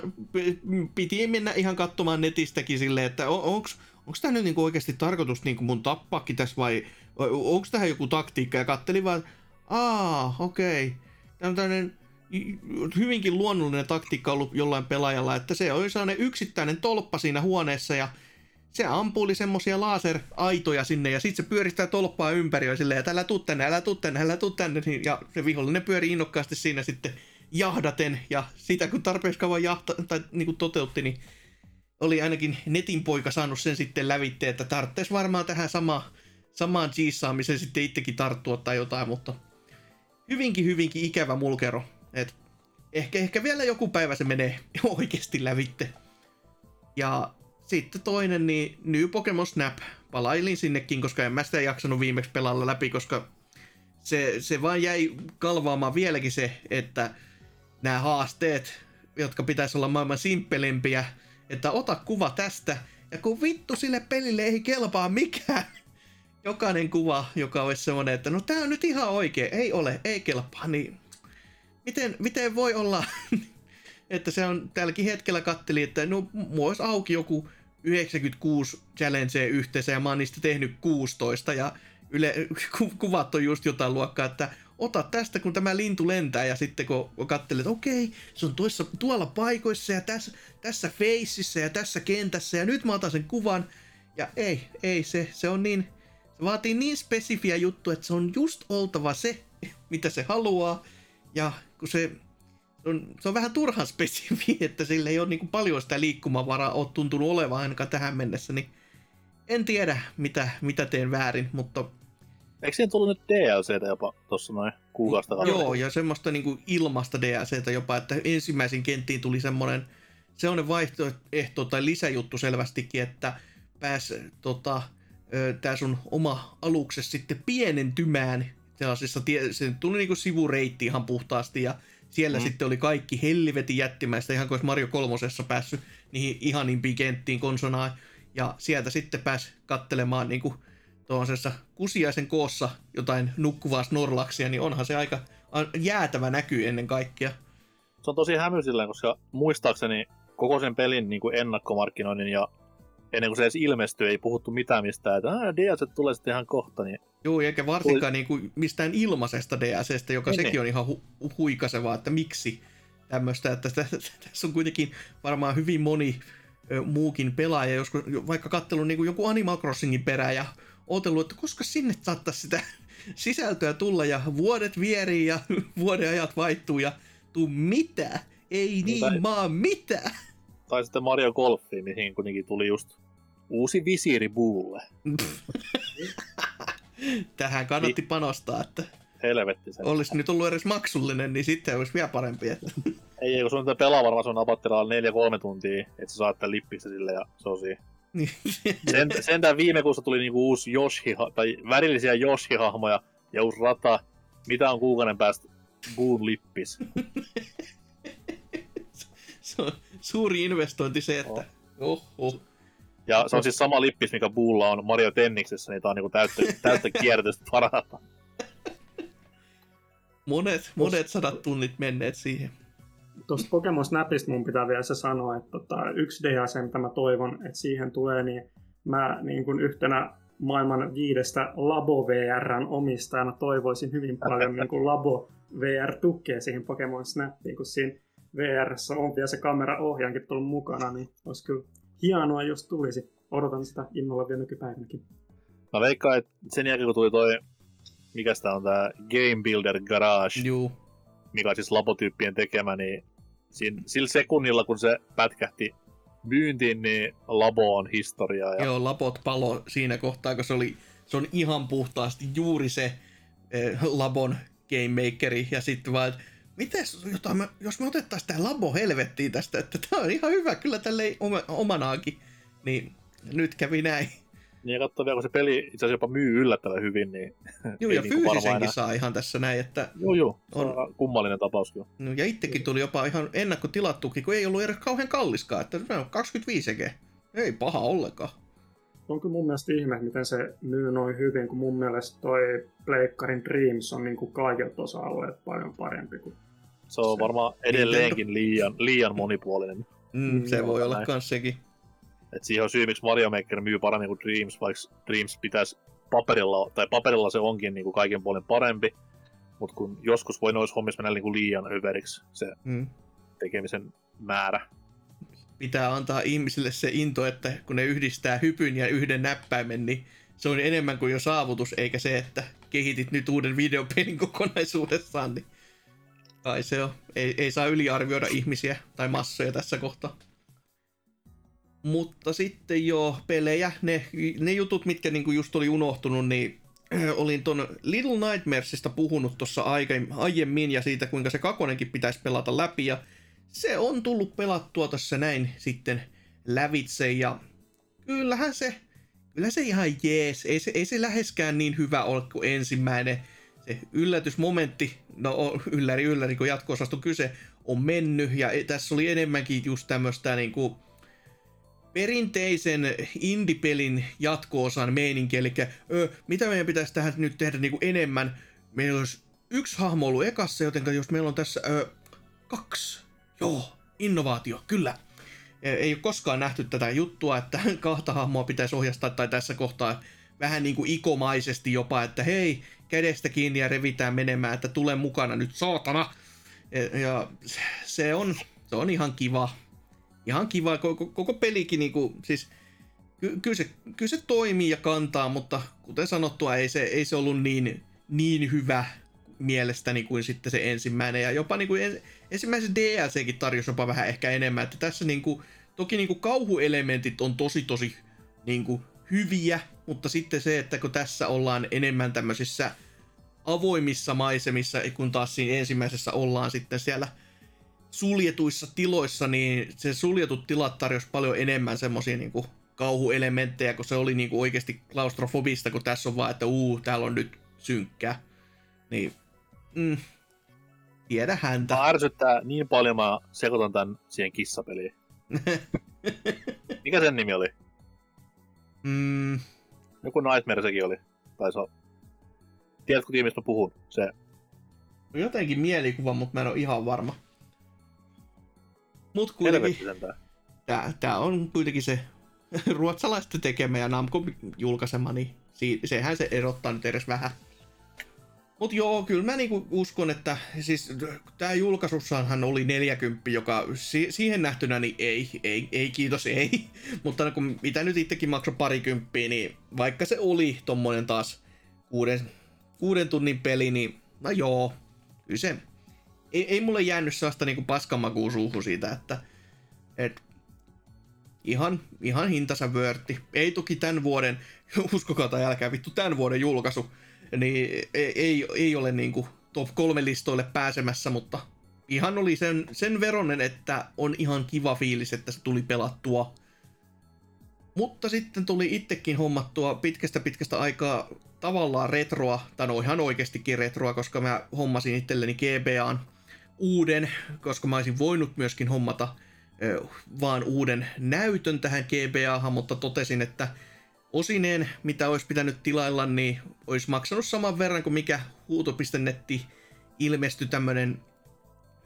piti mennä ihan katsomaan netistäkin silleen, että on, onks, onks tää nyt niinku oikeasti tarkoitus niinku mun tappaakin tässä vai onko tähän joku taktiikka ja kattelin vaan, aa, okei. Okay. Tämä on tämmönen hyvinkin luonnollinen taktiikka ollut jollain pelaajalla, että se on sellainen yksittäinen tolppa siinä huoneessa ja se ampuli semmosia laser-aitoja sinne ja sitten se pyöristää tolppaa ympäri ja silleen, että älä tuu tänne, älä tuu tänne, älä tuu tänne. niin- Ja se vihollinen pyöri innokkaasti siinä sitten jahdaten ja sitä kun tarpeeksi kauan jahta, tai niin kuin toteutti, niin oli ainakin netin poika saanut sen sitten lävitteen, että tarvitsisi varmaan tähän sama, samaan jiissaamiseen sitten itsekin tarttua tai jotain, mutta hyvinkin hyvinkin ikävä mulkero. Et ehkä, ehkä vielä joku päivä se menee oikeasti lävitte. Ja sitten toinen, niin New Pokemon Snap. Palailin sinnekin, koska en mä sitä jaksanut viimeksi pelalla läpi, koska se, se vaan jäi kalvaamaan vieläkin se, että nämä haasteet, jotka pitäisi olla maailman simppelempiä, että ota kuva tästä, ja kun vittu sille pelille ei kelpaa mikään, jokainen kuva, joka olisi semmoinen, että no tää on nyt ihan oikein, ei ole, ei kelpaa, niin miten, miten voi olla, että se on tälläkin hetkellä katteli, että no mulla olisi auki joku 96 challengea yhteensä ja mä oon niistä tehnyt 16 ja yle, ku, kuvat on just jotain luokkaa, että ota tästä kun tämä lintu lentää ja sitten kun katselet, että okei, se on tuossa, tuolla paikoissa ja tässä, tässä feississä ja tässä kentässä ja nyt mä otan sen kuvan ja ei, ei se, se on niin, se vaatii niin spesifiä juttu, että se on just oltava se, mitä se haluaa ja kun se on, se on vähän turhan spesifi, että sillä ei ole niin paljon sitä liikkumavaraa ole tuntunut olevan ainakaan tähän mennessä, niin en tiedä mitä, mitä teen väärin, mutta Eikö siihen tullut nyt DLCtä jopa tuossa noin kuukausi takaa? joo, ja semmoista niin kuin ilmasta DLCtä jopa, että ensimmäisiin kenttiin tuli semmoinen sellainen vaihtoehto tai lisäjuttu selvästikin, että pääs tota, ö, tää sun oma alukses sitten pienentymään sellaisessa, tie- se tuli niinku sivureitti ihan puhtaasti ja siellä Mm. sitten oli kaikki helvetin jättimäistä, ihan kuin olisi Mario kolmosessa päässyt niihin ihanimpiin kenttiin konsonaan. Ja sieltä sitten pääsi kattelemaan niinku tuollaisessa kusiaisen koossa jotain nukkuvaa snorlaksia, niin onhan se aika jäätävä näky ennen kaikkea. Se on tosi hämyisillään, koska muistaakseni koko sen pelin niin kuin ennakkomarkkinoinnin ja ennen kuin se edes ilmestyi, ei puhuttu mitään mistään, että "Aa, DLC tulee sitten ihan kohta, niin Joo, eikä varsinkaan niin kuin mistään ilmaisesta DLCstä, joka Niin, sekin niin. on ihan hu- huikasevaa, että miksi tämmöistä, että tä- tä- tässä on kuitenkin varmaan hyvin moni ö, muukin pelaaja, joskus vaikka kattellut niin kuin joku Animal Crossingin perään ja ootellut, että koska sinne saattaisi sitä sisältöä tulla ja vuodet vierii ja vuoden ajat vaihtuu ja tuu mitä? Ei niin, tai- maa mitä? tai sitten Mario Golfi, mihin kuitenkin tuli just Uusi visiiri Buulle. Tähän kannatti panostaa, että Helvetti se. olisi nyt ollut edes maksullinen, niin sitten olisi vielä parempi. Että... Ei, kun sun on pelaa varmaan sun apattilalla 4-3 tuntia, että sä saat tämän lippistä sille ja se on siinä. Niin. Sen, sentään viime kuussa tuli niinku uusi Yoshi, tai värillisiä Yoshi-hahmoja ja uusi rata. Mitä on kuukauden päästä Boon lippis? se on suuri investointi se, että oho. Ja se on siis sama lippis, mikä Boolla on Mario Tenniksessä, niin tää on niinku täyttä, täyttä kierrätystä parasta. Monet, monet sadat tunnit menneet siihen. Tuosta Pokemon Snapista mun pitää vielä se sanoa, että tota, yksi DLC, mitä mä toivon, että siihen tulee, niin mä niin kuin yhtenä maailman viidestä Labo VRn omistajana toivoisin hyvin paljon niin kuin Labo VR tukea siihen Pokemon Snappiin, kun siinä VRssä on vielä se kameraohjaankin tullut mukana, niin olisi kyllä hienoa, jos tulisi. Odotan sitä innolla vielä nykypäivänäkin. Mä veikkaan, että sen jälkeen kun tuli toi, mikä sitä on tää Game Builder Garage, Juu, mikä on siis labotyyppien tekemä, niin siinä, sillä sekunnilla kun se pätkähti myyntiin, niin labo on historiaa. Ja joo, lapot palo siinä kohtaa, kun se oli, se on ihan puhtaasti juuri se eh, Labon Game Makeri, ja sitten vaan, että mites, jota jos me otettaisiin tämä Labo helvettiin tästä, että tämä on ihan hyvä kyllä tälle oma, omanaakin, niin nyt kävi näin. Niin ja vielä, kun se peli itse asiassa jopa myy yllättävän hyvin, niin Joo, ja varmaan fyysisenkin saa ihan tässä näin, että Joo, joo. On. kummallinen tapaus kyllä. no, ja itsekin tuli jopa ihan ennakkotilattuki, kun ei ollut edes kauhean kalliskaan, että se on 25 seke. Ei paha ollenkaan. On kyllä mun mielestä ihme, miten se myy noin hyvin, kun mun mielestä toi Pleikkarin Dreams on niin kuin kaikilta osa-alueilta paljon parempi kuin Se on Se- varmaan edelleenkin liian, liian monipuolinen. Mm, se Joo, voi olla näin. kans sekin. Et siihen on syy, miksi Mario Maker myy paremmin kuin Dreams, vaikka Dreams pitäisi paperilla, tai paperilla se onkin niin kuin kaiken puolen parempi, mutta kun joskus voi noissa hommissa mennä niin kuin liian överiksi se Mm. tekemisen määrä. Pitää antaa ihmisille se into, että kun ne yhdistää hypyn ja yhden näppäimen, niin se on enemmän kuin jo saavutus, eikä se, että kehitit nyt uuden videopelin kokonaisuudessaan, niin kai se on. Ei, ei saa yliarvioida ihmisiä tai massoja tässä kohtaa. Mutta sitten jo pelejä, ne, ne jutut, mitkä niinku just oli unohtunut, niin olin ton Little Nightmaresista puhunut tuossa aiemmin ja siitä, kuinka se kakonenkin pitäisi pelata läpi ja se on tullut pelattua tässä näin sitten lävitse ja kyllähän se, kyllä se ihan jees, ei se, ei se läheskään niin hyvä ole kuin ensimmäinen. Se yllätysmomentti, no ylläri ylläri kun jatko kyse, on mennyt ja e- tässä oli enemmänkin just tämmöistä niinku perinteisen indie-pelin jatko-osan meininki, eli ö, mitä meidän pitäisi tähän nyt tehdä niinku enemmän. Meillä olisi yksi hahmo ollut ekassa, joten jos meillä on tässä ö, kaksi Joo, innovaatio, kyllä. E- Ei ole koskaan nähty tätä juttua, että kahta hahmoa pitäisi ohjastaa, tai tässä kohtaa vähän niin kuin ikomaisesti jopa, että hei, kädestä kiinni ja revitään menemään, että tule mukana nyt, saatana. E- Ja se on, se on ihan kiva. Ihan kiva, koko, koko pelikin niinku, siis ky, kyllä, se, kyllä se toimii ja kantaa, mutta kuten sanottua, ei se, ei se ollut niin, niin hyvä mielestäni kuin sitten se ensimmäinen. Ja jopa niin kuin en, ensimmäisen DLCkin tarjosi jopa vähän ehkä enemmän. Että tässä niin kuin, toki niin kuin kauhuelementit on tosi tosi niin kuin, hyviä, mutta sitten se, että kun tässä ollaan enemmän tämmöisissä avoimissa maisemissa, kun taas siinä ensimmäisessä ollaan sitten siellä suljetuissa tiloissa, niin se suljetut tilat tarjosi paljon enemmän semmoisia niin kuin kauhuelementtejä, kun se oli niin kuin oikeasti klaustrofobista, kun tässä on vaan, että uu, täällä on nyt synkkää. Niin, mm, tiedä häntä. Tämä ärsyttää niin paljon, mä sekoitan tämän siihen kissapeliin. Mikä sen nimi oli? mm, Joku Nightmare sekin oli. Tai se. Tiedätkö tiimistä mä puhun? Se. jotenkin mielikuva, mutta mä en ole ihan varma. Mut kuitenkin, tää, tää on kuitenkin se ruotsalaisten tekemä ja Namco julkaisema, niin si- sehän se erottaa nyt edes vähän. Mut joo, kyllä mä niinku uskon, että siis tää julkaisussaanhan oli 40, joka si- siihen nähtynä niin ei, ei, ei kiitos, ei. Mutta kun mitä nyt itsekin maksoi parikymppiä, niin vaikka se oli tommonen taas kuuden, kuuden tunnin peli, niin no joo, kyllä se, ei, ei mulle jäänyt sellaista niinku paskamakuu suuhun siitä, että et, ihan, ihan hintansa vörtti. Ei toki tämän vuoden, uskokaa tai älkää vittu, tämän vuoden julkaisu, niin ei, ei, ei ole niinku top kolme listoille pääsemässä, mutta ihan oli sen, sen veronen, että on ihan kiva fiilis, että se tuli pelattua. Mutta sitten tuli itsekin hommattua pitkästä pitkästä aikaa tavallaan retroa, tai no ihan oikeastikin retroa, koska mä hommasin itselleni GBAn uuden, koska mä olisin voinut myöskin hommata ö, vaan uuden näytön tähän GBAhan, mutta totesin, että osineen, mitä olisi pitänyt tilailla, niin olisi maksanut saman verran kuin mikä huuto.netti ilmestyi tämmönen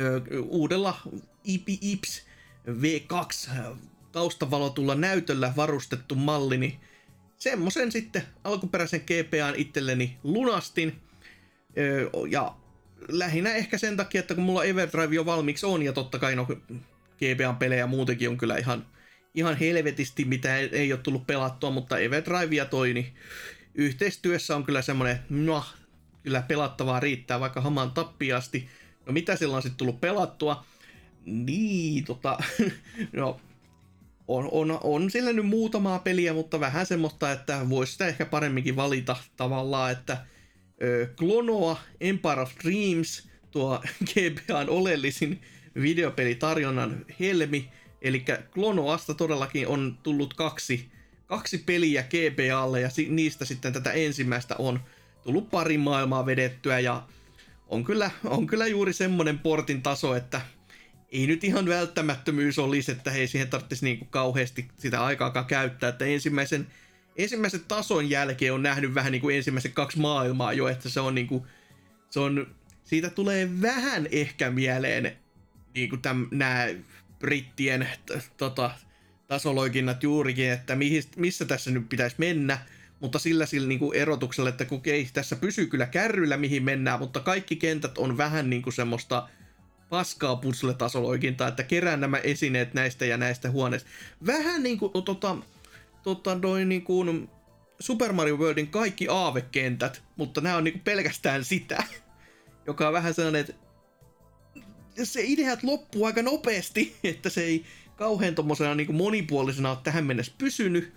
ö, uudella IPIPS V2 taustavalotulla näytöllä varustettu malli, niin semmoisen sitten alkuperäisen GPAn itselleni lunastin. Ö, ja lähinnä ehkä sen takia, että kun mulla Everdrive jo valmiiksi on, ja totta kai no GBAn pelejä muutenkin on kyllä ihan, ihan helvetisti, mitä ei, ole tullut pelattua, mutta Everdrive ja toi, niin yhteistyössä on kyllä semmoinen, no, kyllä pelattavaa riittää vaikka hamaan tappiasti. No mitä sillä on sitten tullut pelattua? Niin, tota, no, on, on, on sillä nyt muutamaa peliä, mutta vähän semmoista, että voisi sitä ehkä paremminkin valita tavallaan, että ö, Klonoa, Empire of Dreams, tuo GBAn oleellisin videopelitarjonnan helmi, eli Klonoasta todellakin on tullut kaksi, kaksi peliä GBAlle ja niistä sitten tätä ensimmäistä on tullut pari maailmaa vedettyä ja on kyllä, on kyllä juuri semmonen portin taso, että ei nyt ihan välttämättömyys olisi, että hei siihen tarvitsisi niinku kauheasti sitä aikaakaan käyttää, että ensimmäisen, ensimmäisen tason jälkeen on nähnyt vähän niin kuin ensimmäiset kaksi maailmaa jo, että se on niinku, se on, siitä tulee vähän ehkä mieleen niinku täm, nämä brittien tota, tasoloikinnat juurikin, että mihin, missä tässä nyt pitäisi mennä, mutta sillä sillä niin kuin erotuksella, että kun ei tässä pysyy kyllä kärryllä mihin mennään, mutta kaikki kentät on vähän niin kuin semmoista paskaa puzzle-tasoloikintaa, että kerään nämä esineet näistä ja näistä huoneista. Vähän niin kuin tota, tota, noin niin kuin Super Mario Worldin kaikki aavekentät, mutta nämä on niin kuin pelkästään sitä, joka on vähän sellainen, että se ideat loppuu aika nopeasti, että se ei kauhean tommosena niin kuin monipuolisena ole tähän mennessä pysynyt,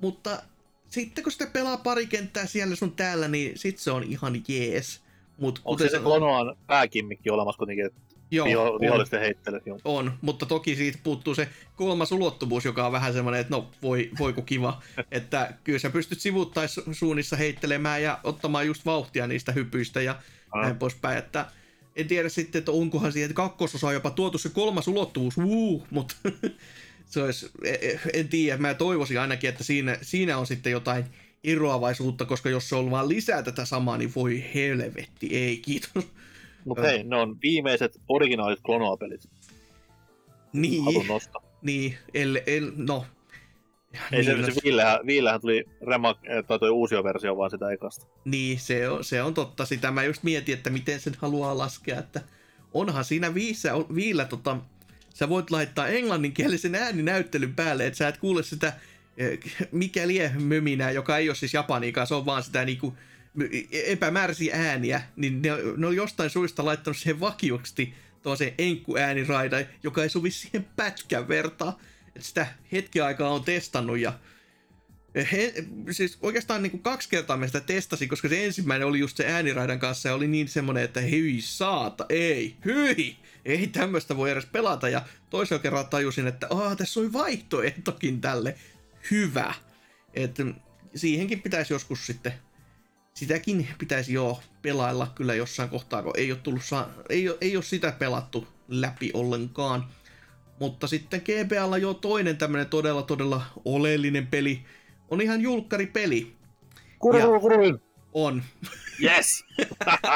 mutta sitten kun sitä pelaa pari kenttää siellä sun täällä, niin sit se on ihan jees. Mut Onko kuten se Klonoan pääkimmikki olemassa kuitenkin, että Joo, viho, on, vihollisten heittelyt? Joo. on, mutta toki siitä puuttuu se kolmas ulottuvuus, joka on vähän semmoinen, että no voi, voiku kiva, että kyllä sä pystyt sivuuttaissuunnissa heittelemään ja ottamaan just vauhtia niistä hypyistä ja Ah. näin poispäin, että en tiedä sitten, että onkohan siihen kakkososa jopa tuotu se kolmas ulottuvuus, uu, mutta se olisi, e- e- en tiedä, mä toivoisin ainakin, että siinä, siinä on sitten jotain eroavaisuutta, koska jos se on vaan lisää tätä samaa, niin voi helvetti, ei kiitos. Mutta hei, ne on viimeiset originaalit Klonoa-pelit. Niin, niin, el, el, no. Ei niin, se, se Viillehän, Viillehän tuli remak, eh, tai toi uusi versio vaan sitä ekasta. Niin, se on, se on totta. Sitä mä just mietin, että miten sen haluaa laskea, että onhan siinä viissä, viillä tota, sä voit laittaa englanninkielisen ääninäyttelyn päälle, että sä et kuule sitä eh, mikä lie möminää, joka ei ole siis japaniikaan, se on vaan sitä niinku epämääräisiä ääniä, niin ne, ne on jostain suista laittanut siihen vakioksi se enkku ääniraida, joka ei sovi siihen pätkän vertaa. Et sitä hetki aikaa on testannut ja He, siis oikeastaan niin kuin kaksi kertaa mä sitä testasin, koska se ensimmäinen oli just se ääniraidan kanssa ja oli niin semmonen, että hyi saata, ei, hyi, ei tämmöistä voi edes pelata. Ja toisella kerralla tajusin, että Aa, tässä on vaihtoehtokin tälle, hyvä. että siihenkin pitäisi joskus sitten, sitäkin pitäisi jo pelailla kyllä jossain kohtaa, kun ei ole, tullut saa, ei, ole, ei ole sitä pelattu läpi ollenkaan. Mutta sitten GBAlla jo toinen tämmönen todella todella oleellinen peli, on ihan julkkaripeli. Ja- On. Yes!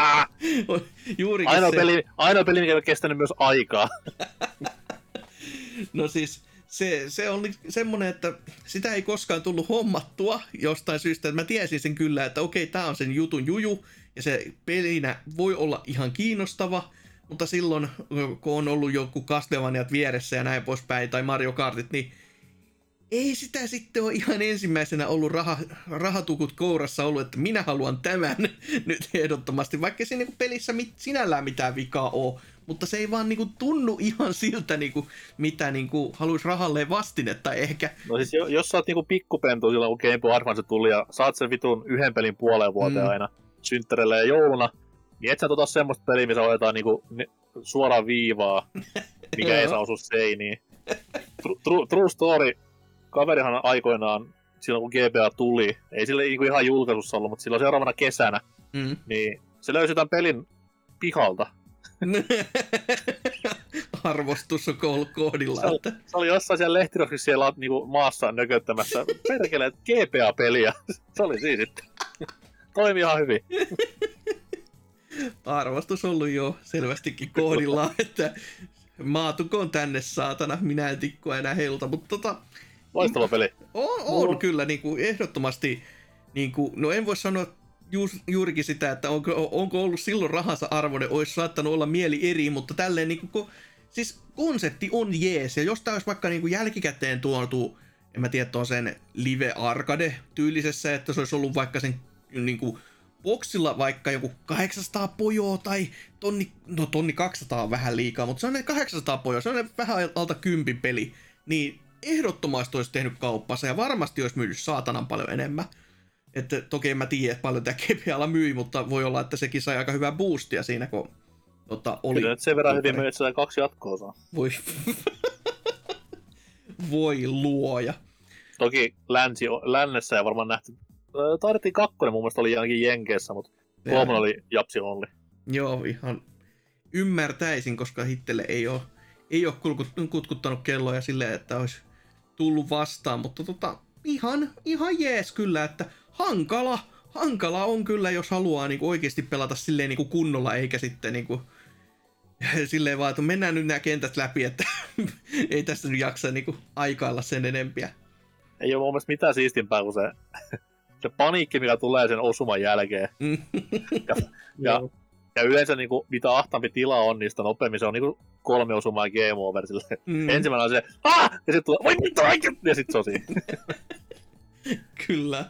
Juurikin ainoa, se. peli, ainoa peli, mikä on kestänyt myös aikaa. No siis se, se on semmonen, että sitä ei koskaan tullut hommattua jostain syystä. Että mä tiesin sen kyllä, että okei, tää on sen jutun juju. Ja se pelinä voi olla ihan kiinnostava. Mutta silloin, kun on ollut joku Castlevaniat vieressä ja näin poispäin, tai Mario Kartit, niin ei sitä sitten ole ihan ensimmäisenä ollut raha, rahatukut kourassa ollut, että minä haluan tämän nyt ehdottomasti, vaikka siinä niinku pelissä mit, sinällään mitään vikaa ole. mutta se ei vaan niinku tunnu ihan siltä, niinku, mitä niinku haluaisi rahalle vastinetta ehkä. No siis jo- jos sä oot niinku pikkupentu silloin, kun Game Boy Advance tuli ja saat sen vitun yhden pelin puoleen vuoteen Mm. aina synttäreille ja jouluna, niin et sä tota semmoista peliä, missä hoidetaan niinku ne, suoraan viivaa, mikä ei saa osua seiniin. True, true, true story. Kaverihan aikoinaan, silloin kun GBA tuli, ei sille niinku ihan julkaisussa ollut, mutta silloin seuraavana kesänä, Mm. niin se löysi tämän pelin pihalta. Arvostus on kohdilla. Se Että. Se oli jossain siellä lehtiroskissa siellä niinku maassa nököttämässä. Perkele, GPA-peliä. Se oli siinä sitten. Toimi ihan hyvin. Arvostus on ollut jo selvästikin kohdillaan, että maatukoon tänne saatana, minä en tikkua enää heiluta, mutta tota, Loistava peli. on, Mulla- on kyllä niin kuin ehdottomasti, niin kuin, no en voi sanoa juus, juurikin sitä, että onko, onko ollut silloin rahansa arvoinen, olisi saattanut olla mieli eri, mutta tälleen niin kuin, kun, siis konsepti on jees, ja jos tämä olisi vaikka niin kuin jälkikäteen tuotu, en mä tiedä, tuon sen live arcade tyylisessä, että se olisi ollut vaikka sen niin kuin, boksilla vaikka joku 800 pojoa tai tonni, no tonni 200 on vähän liikaa, mutta se on ne 800 pojoa, se on ne vähän alta kympin peli, niin ehdottomasti olisi tehnyt kauppansa ja varmasti olisi myynyt saatanan paljon enemmän. Että toki en mä tiedä, että paljon tämä GPAlla myi, mutta voi olla, että sekin sai aika hyvää boostia siinä, kun tota, oli... Kyllä sen verran hyvin myy, että kaksi jatkoa saa. Voi... voi luoja. Toki länsi, lännessä ja varmaan nähty. Ää, Taidettiin kakkonen mun mielestä oli ainakin Jenkeissä, mutta kolmonen oli Japsi Only. Joo, ihan ymmärtäisin, koska hittelle ei ole, ei ole kulkut- kutkuttanut kelloja silleen, että olisi tullut vastaan, mutta tota, ihan, ihan jees kyllä, että hankala, hankala on kyllä, jos haluaa niin oikeasti pelata silleen niin kunnolla, eikä sitten niin kuin, silleen vaan, että mennään nyt nämä kentät läpi, että ei tästä nyt jaksa niin aikailla sen enempiä. Ei ole mun mielestä mitään siistimpää kuin se, se paniikki, mikä tulee sen osuman jälkeen. Mm. Ja, Joo. ja yleensä niin kuin, mitä ahtaampi tila on, niin sitä nopeammin se on niin kuin kolme osumaa ja game over. Silleen. Mm, Ensimmäinen on se, ah! Ja sitten tulee, voi oikein! Ja sitten se on siinä. kyllä.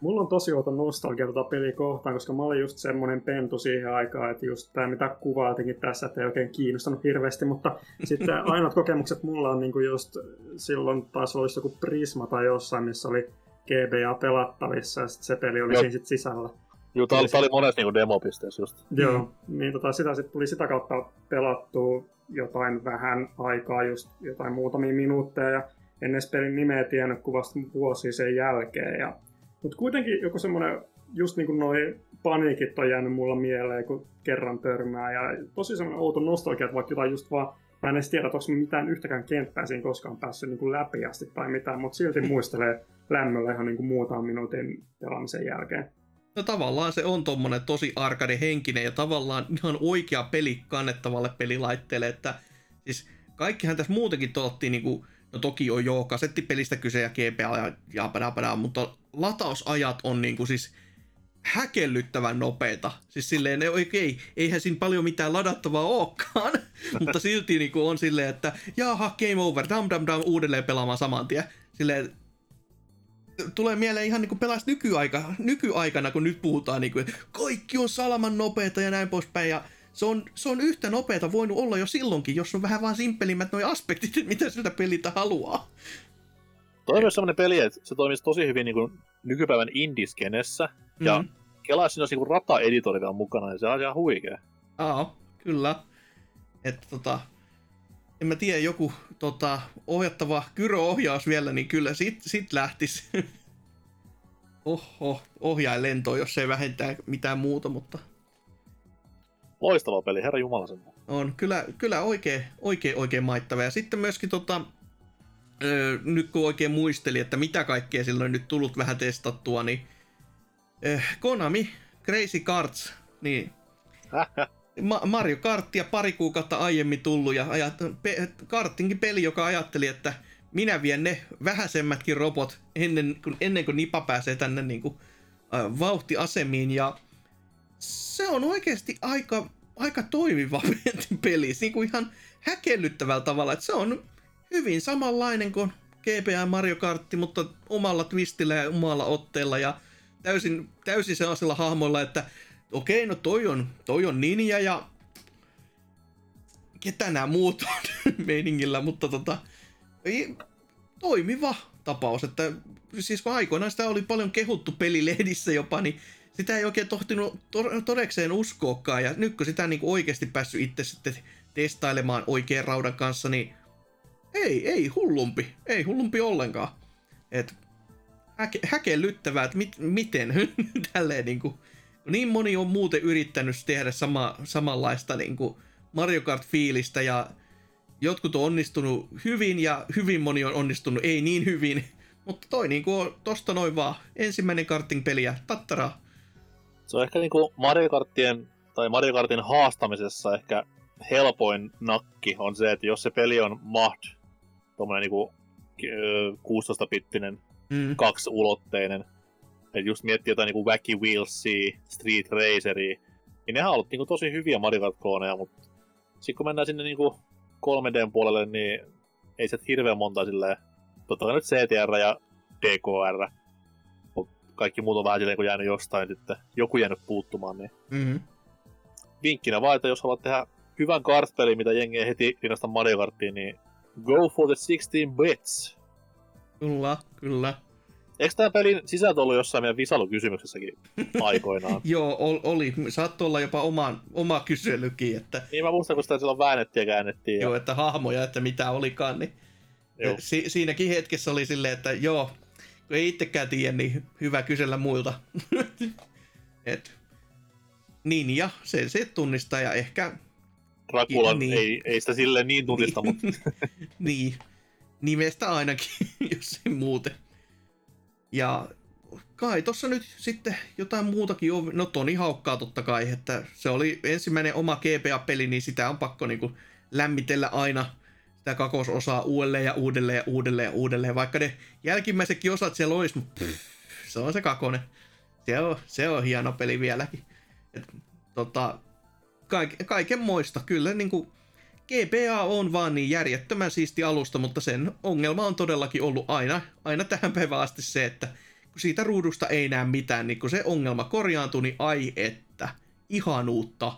Mulla on tosi outo nostalgia tota peliä kohtaan, koska mä olin just semmonen pentu siihen aikaan, että just tämä mitä kuvailtikin tässä, että ei oikein kiinnostanut hirveästi, mutta sitten ainoat kokemukset mulla on niinku just silloin taas olisi joku Prisma tai jossain, missä oli GBA pelattavissa ja sit se peli oli Joo. siinä sit sisällä. Juu, tää oli, tää oli monessa niin demopisteessä just. Joo, niin tota, sitä sitten tuli sitä kautta pelattua jotain vähän aikaa, just jotain muutamia minuutteja, ja en edes pelin nimeä tiennyt kuin vasta vuosia sen jälkeen. Ja, mutta kuitenkin joku semmoinen, just niin kuin noi paniikit on jäänyt mulla mieleen, kun kerran törmää, ja tosi semmoinen outo nostalgia, että vaikka jotain just vaan Mä en edes tiedä, että onko mitään yhtäkään kenttää siinä koskaan päässyt niin kuin läpi asti tai mitään, mutta silti muistelee lämmöllä ihan niin kuin muutaman minuutin pelaamisen jälkeen. No tavallaan se on tommonen tosi arcade henkinen ja tavallaan ihan oikea peli kannettavalle pelilaitteelle, että siis kaikkihan tässä muutenkin tolottiin niinku, no toki on joo kasettipelistä kyse ja GPA ja, ja padapada, mutta latausajat on niinku siis häkellyttävän nopeita. Siis silleen, ne oikein, eihän siinä paljon mitään ladattavaa olekaan, mutta silti niinku on silleen, että jaha, game over, dam dam dam, uudelleen pelaamaan saman tien. Silleen, tulee mieleen ihan niinku pelas nykyaika, nykyaikana, kun nyt puhutaan, niinku, että kaikki on salaman nopeita ja näin poispäin. Ja se on, se on yhtä nopeata voinut olla jo silloinkin, jos on vähän vaan simppelimmät noi aspektit, mitä siltä peliltä haluaa. Toi on myös semmoinen peli, että se toimisi tosi hyvin niin kuin nykypäivän indiskenessä. Ja Mm. kelaa siinä olisi niin rata-editori vielä mukana, ja se on ihan huikea. Aa, kyllä. Että tota, en mä tiedä, joku tota, ohjattava gyro-ohjaus vielä, niin kyllä sit, sit lähtis. Oho, ohjain lentoon, jos ei vähentää mitään muuta, mutta Loistava peli, herra Jumala sen. on kyllä, kyllä oikein, oikein, oikein maittava. Ja sitten myöskin tota, öö, nyt kun oikein muisteli, että mitä kaikkea silloin nyt tullut vähän testattua, niin öö, Konami, Crazy Cards, niin. Ma- Mario Karttia pari kuukautta aiemmin tullut ja ajat, pe- kartinkin peli, joka ajatteli, että minä vien ne vähäisemmätkin robot ennen kuin, ennen kuin Nipa pääsee tänne niin kuin, äh, vauhtiasemiin ja se on oikeasti aika, aika toimiva peli, niin kuin ihan häkellyttävällä tavalla, että se on hyvin samanlainen kuin GPA Mario Kartti, mutta omalla twistillä ja omalla otteella ja täysin, täysin sellaisilla hahmoilla, että okei, no toi on, toi on ninja ja ketä nämä muut on meiningillä, mutta tota, ei, toimiva tapaus, että siis kun aikoinaan sitä oli paljon kehuttu pelilehdissä jopa, niin sitä ei oikein tohtinut to- todekseen uskoakaan, ja nyt kun sitä niin oikeasti päässyt itse sitten testailemaan oikean raudan kanssa, niin ei, ei hullumpi, ei hullumpi ollenkaan. Et häke, häkellyttävää, että mit, miten tälleen niin kuin, niin moni on muuten yrittänyt tehdä sama, samanlaista niin kuin Mario Kart-fiilistä ja jotkut on onnistunut hyvin ja hyvin moni on onnistunut ei niin hyvin. Mutta toi niinku on tosta noin vaan ensimmäinen karting-peli ja tattaraa. Se on ehkä niinku Mario Kartien tai Mario Kartin haastamisessa ehkä helpoin nakki on se, että jos se peli on mahd, tommonen niinku 16-bittinen, mm. kaksiulotteinen, että just miettii jotain niinku Wacky Wheelsia, Street Raceria, niin nehän on ollut niinku tosi hyviä Mario Kart-klooneja, mutta sitten kun mennään sinne niinku 3Dn puolelle, niin ei se hirveän monta silleen, totta kai nyt CTR ja DKR, mutta kaikki muut on vähän silleen, kun jäänyt jostain sitten, joku jäänyt puuttumaan, niin mm-hmm. vinkkinä vaan, että jos haluat tehdä hyvän kartpeli, mitä jengi heti rinnasta Mario Karttiin, niin go for the 16 bits. Kyllä, kyllä. Eikö tämä pelin sisältö ollut jossain meidän Visalu-kysymyksessäkin aikoinaan? Joo, oli. Saattoi olla jopa oma, oma kyselykin. Että... Niin mä muistan, kun sitä silloin väännettiin ja käännettiin. Joo, että hahmoja, että mitä olikaan. Niin... Si- siinäkin hetkessä oli silleen, että joo, kun ei itsekään tiedä, niin hyvä kysellä muilta. Et, ninja, se, se tunnistaa ja ehkä... Rakulan niin. ei, ei sitä silleen niin tunnista, mutta... niin, nimestä ainakin, jos ei muuten. Ja kai tossa nyt sitten jotain muutakin on. No Toni Haukkaa totta kai, että se oli ensimmäinen oma GPA-peli, niin sitä on pakko niinku lämmitellä aina sitä kakososaa uudelleen ja uudelleen ja uudelleen ja uudelleen. Vaikka ne jälkimmäisetkin osat siellä olisi, mutta pff, se on se kakonen. Se on, se on hieno peli vieläkin. Et, tota, kaik, kaiken moista. Kyllä niin kuin GPA on vaan niin järjettömän siisti alusta, mutta sen ongelma on todellakin ollut aina, aina tähän päivään asti se, että kun siitä ruudusta ei näe mitään, niin kun se ongelma korjaantui, niin ai että, ihanuutta,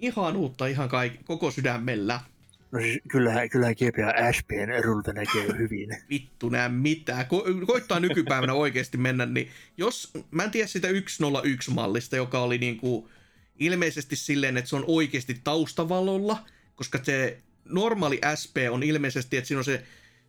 ihanuutta ihan kaik- koko sydämellä. No siis kyllähän, kyllähän GPA SPn erulta näkee hyvin. Vittu nää mitään. Ko- koittaa nykypäivänä oikeasti mennä, niin jos, mä en tiedä sitä 101-mallista, joka oli niinku ilmeisesti silleen, että se on oikeasti taustavalolla, koska se normaali SP on ilmeisesti, että siinä on se,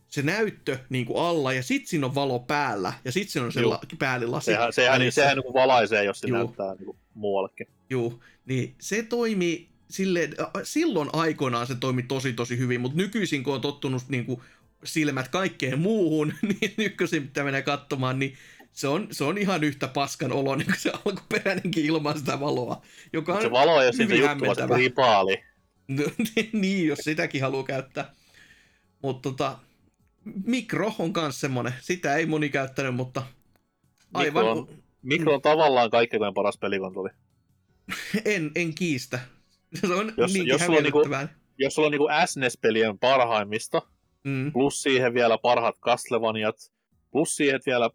se näyttö niin kuin alla ja sitten siinä on valo päällä ja sitten siinä on se la, päällilasi. Sehän, sehän, niin, sehän niin valaisee, jos se Juu. näyttää niin kuin muuallekin. Joo, niin se toimii silleen, silloin aikoinaan se toimi tosi tosi hyvin, mutta nykyisin kun on tottunut niin kuin silmät kaikkeen muuhun, niin nykyisin pitää mennä katsomaan, niin se on, se on ihan yhtä paskan olo niin kuin se alkuperäinenkin ilman sitä valoa, joka on Se valo ole siitä juttua, se ripaali. No, niin, jos sitäkin haluaa käyttää. Mutta tota, mikro on myös semmonen. Sitä ei moni käyttänyt, mutta aivan... Mikro on, mikro on tavallaan kaikkein paras pelikonsoli. en, en kiistä. Se on jos, jos sulla on, niinku, jos sulla on niinku SNES-pelien parhaimmista, mm. plus siihen vielä parhaat Castlevaniat, plus siihen vielä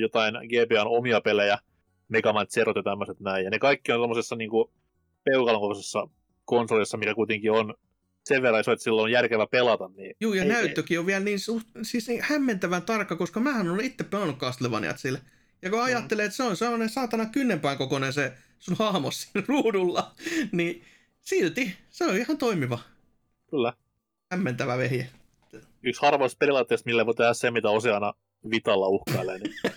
jotain GBAn omia pelejä, Mega Man Zero ja tämmöiset näin. Ja ne kaikki on tuommoisessa niinku peukalon konsolissa, mikä kuitenkin on sen verran iso, että silloin on järkevä pelata. Niin Joo, ja ei, näyttökin ei. on vielä niin, suht, siis niin hämmentävän tarkka, koska mähän olen itse pelannut Castlevaniat sille. Ja kun ajattelee, että se on sellainen saatana kynnenpään kokoinen se sun hahmo siinä ruudulla, niin silti se on ihan toimiva. Kyllä. Hämmentävä vehje. Yksi harvoista pelilaitteista, millä voi tehdä se, mitä Oseana Vitalla uhkailee. Niin.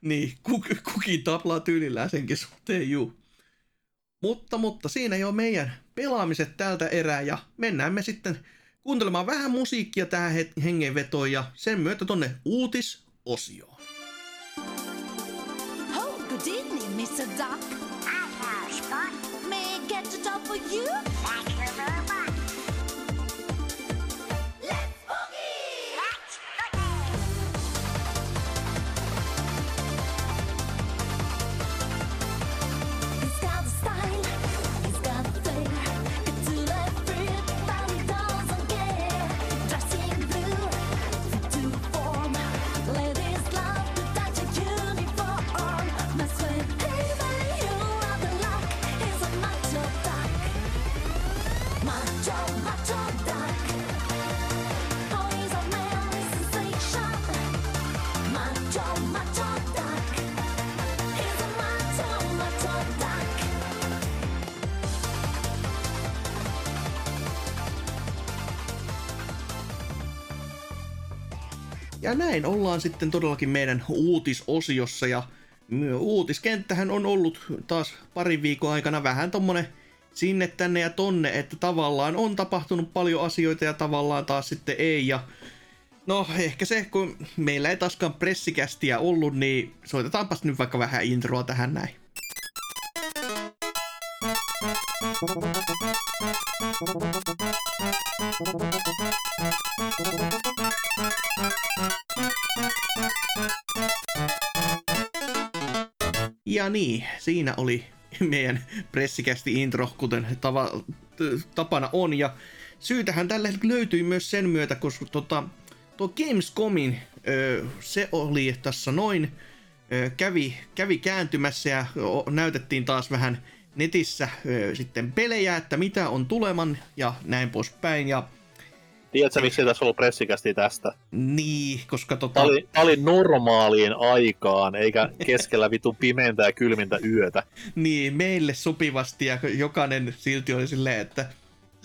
niin, kuk, kukin taplaa tyylillään senkin suhteen, juu. Mutta, mutta siinä jo meidän pelaamiset tältä erää ja mennään me sitten kuuntelemaan vähän musiikkia tähän hengenvetoon ja sen myötä tonne uutisosioon. Oh, good evening, Mr. Duck. Hello, Scott. May I get to talk for you ja näin ollaan sitten todellakin meidän uutisosiossa ja uutiskenttähän on ollut taas parin viikon aikana vähän tommonen sinne, tänne ja tonne, että tavallaan on tapahtunut paljon asioita ja tavallaan taas sitten ei. Ja no ehkä se, kun meillä ei taaskaan pressikästiä ollut, niin soitetaanpas nyt vaikka vähän introa tähän näin. Ja niin, siinä oli meidän pressikästi intro, kuten tava, tapana on. Ja syytähän tälle löytyi myös sen myötä, koska tota, tuo Gamescomin ö, se oli tässä noin, kävi, kävi kääntymässä ja näytettiin taas vähän netissä ö, sitten pelejä, että mitä on tuleman ja näin poispäin. Ja Tiedätkö, miksi tässä ollut pressikästi tästä? Niin, koska tota... Tämä oli, oli normaaliin aikaan, eikä keskellä vitu pimeäntä ja kylmintä yötä. niin, meille sopivasti ja jokainen silti oli silleen, että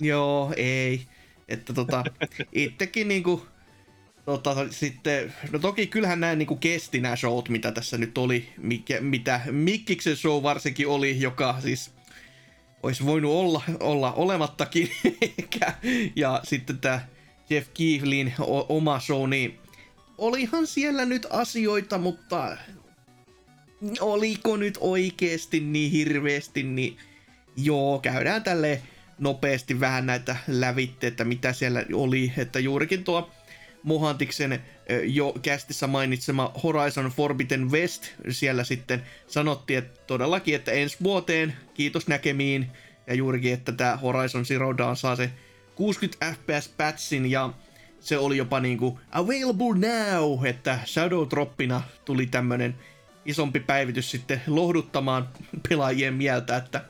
joo, ei. Että tota, itsekin niinku, tota, sitten, no toki kyllähän nämä niinku kesti nämä showt, mitä tässä nyt oli, mikä, mitä Mikkiksen show varsinkin oli, joka siis olisi voinut olla, olla olemattakin. ja sitten tämä Jeff Keighlin oma show, niin olihan siellä nyt asioita, mutta oliko nyt oikeasti niin hirveästi, niin joo, käydään tälle nopeasti vähän näitä lävitteitä, mitä siellä oli, että juurikin tuo Mohantiksen jo kästissä mainitsema Horizon Forbidden West, siellä sitten sanottiin, että todellakin, että ensi vuoteen, kiitos näkemiin, ja juurikin, että tämä Horizon Zero Dawn saa se 60 fps patchin ja se oli jopa niinku available now, että Shadow Droppina tuli tämmönen isompi päivitys sitten lohduttamaan pelaajien mieltä, että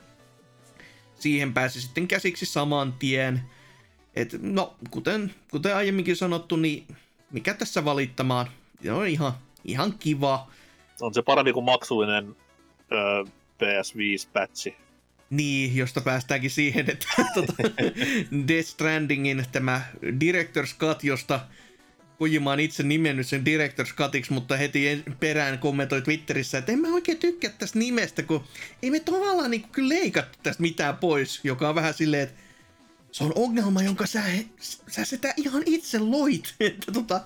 siihen pääsi sitten käsiksi saman tien. Et, no, kuten, kuten aiemminkin sanottu, niin mikä tässä valittamaan? Se on ihan, ihan kiva. On se parempi kuin maksullinen öö, PS5-patchi. Niin, josta päästäänkin siihen, että tuota, Death Strandingin tämä Director's Cut, josta Kojima on itse nimennyt sen Director's Cutiksi, mutta heti perään kommentoi Twitterissä, että en mä oikein tykkää tästä nimestä, kun ei me tavallaan niin kyllä leikattu tästä mitään pois, joka on vähän silleen, että se on ongelma, jonka sä, sä sitä ihan itse loit, että tota,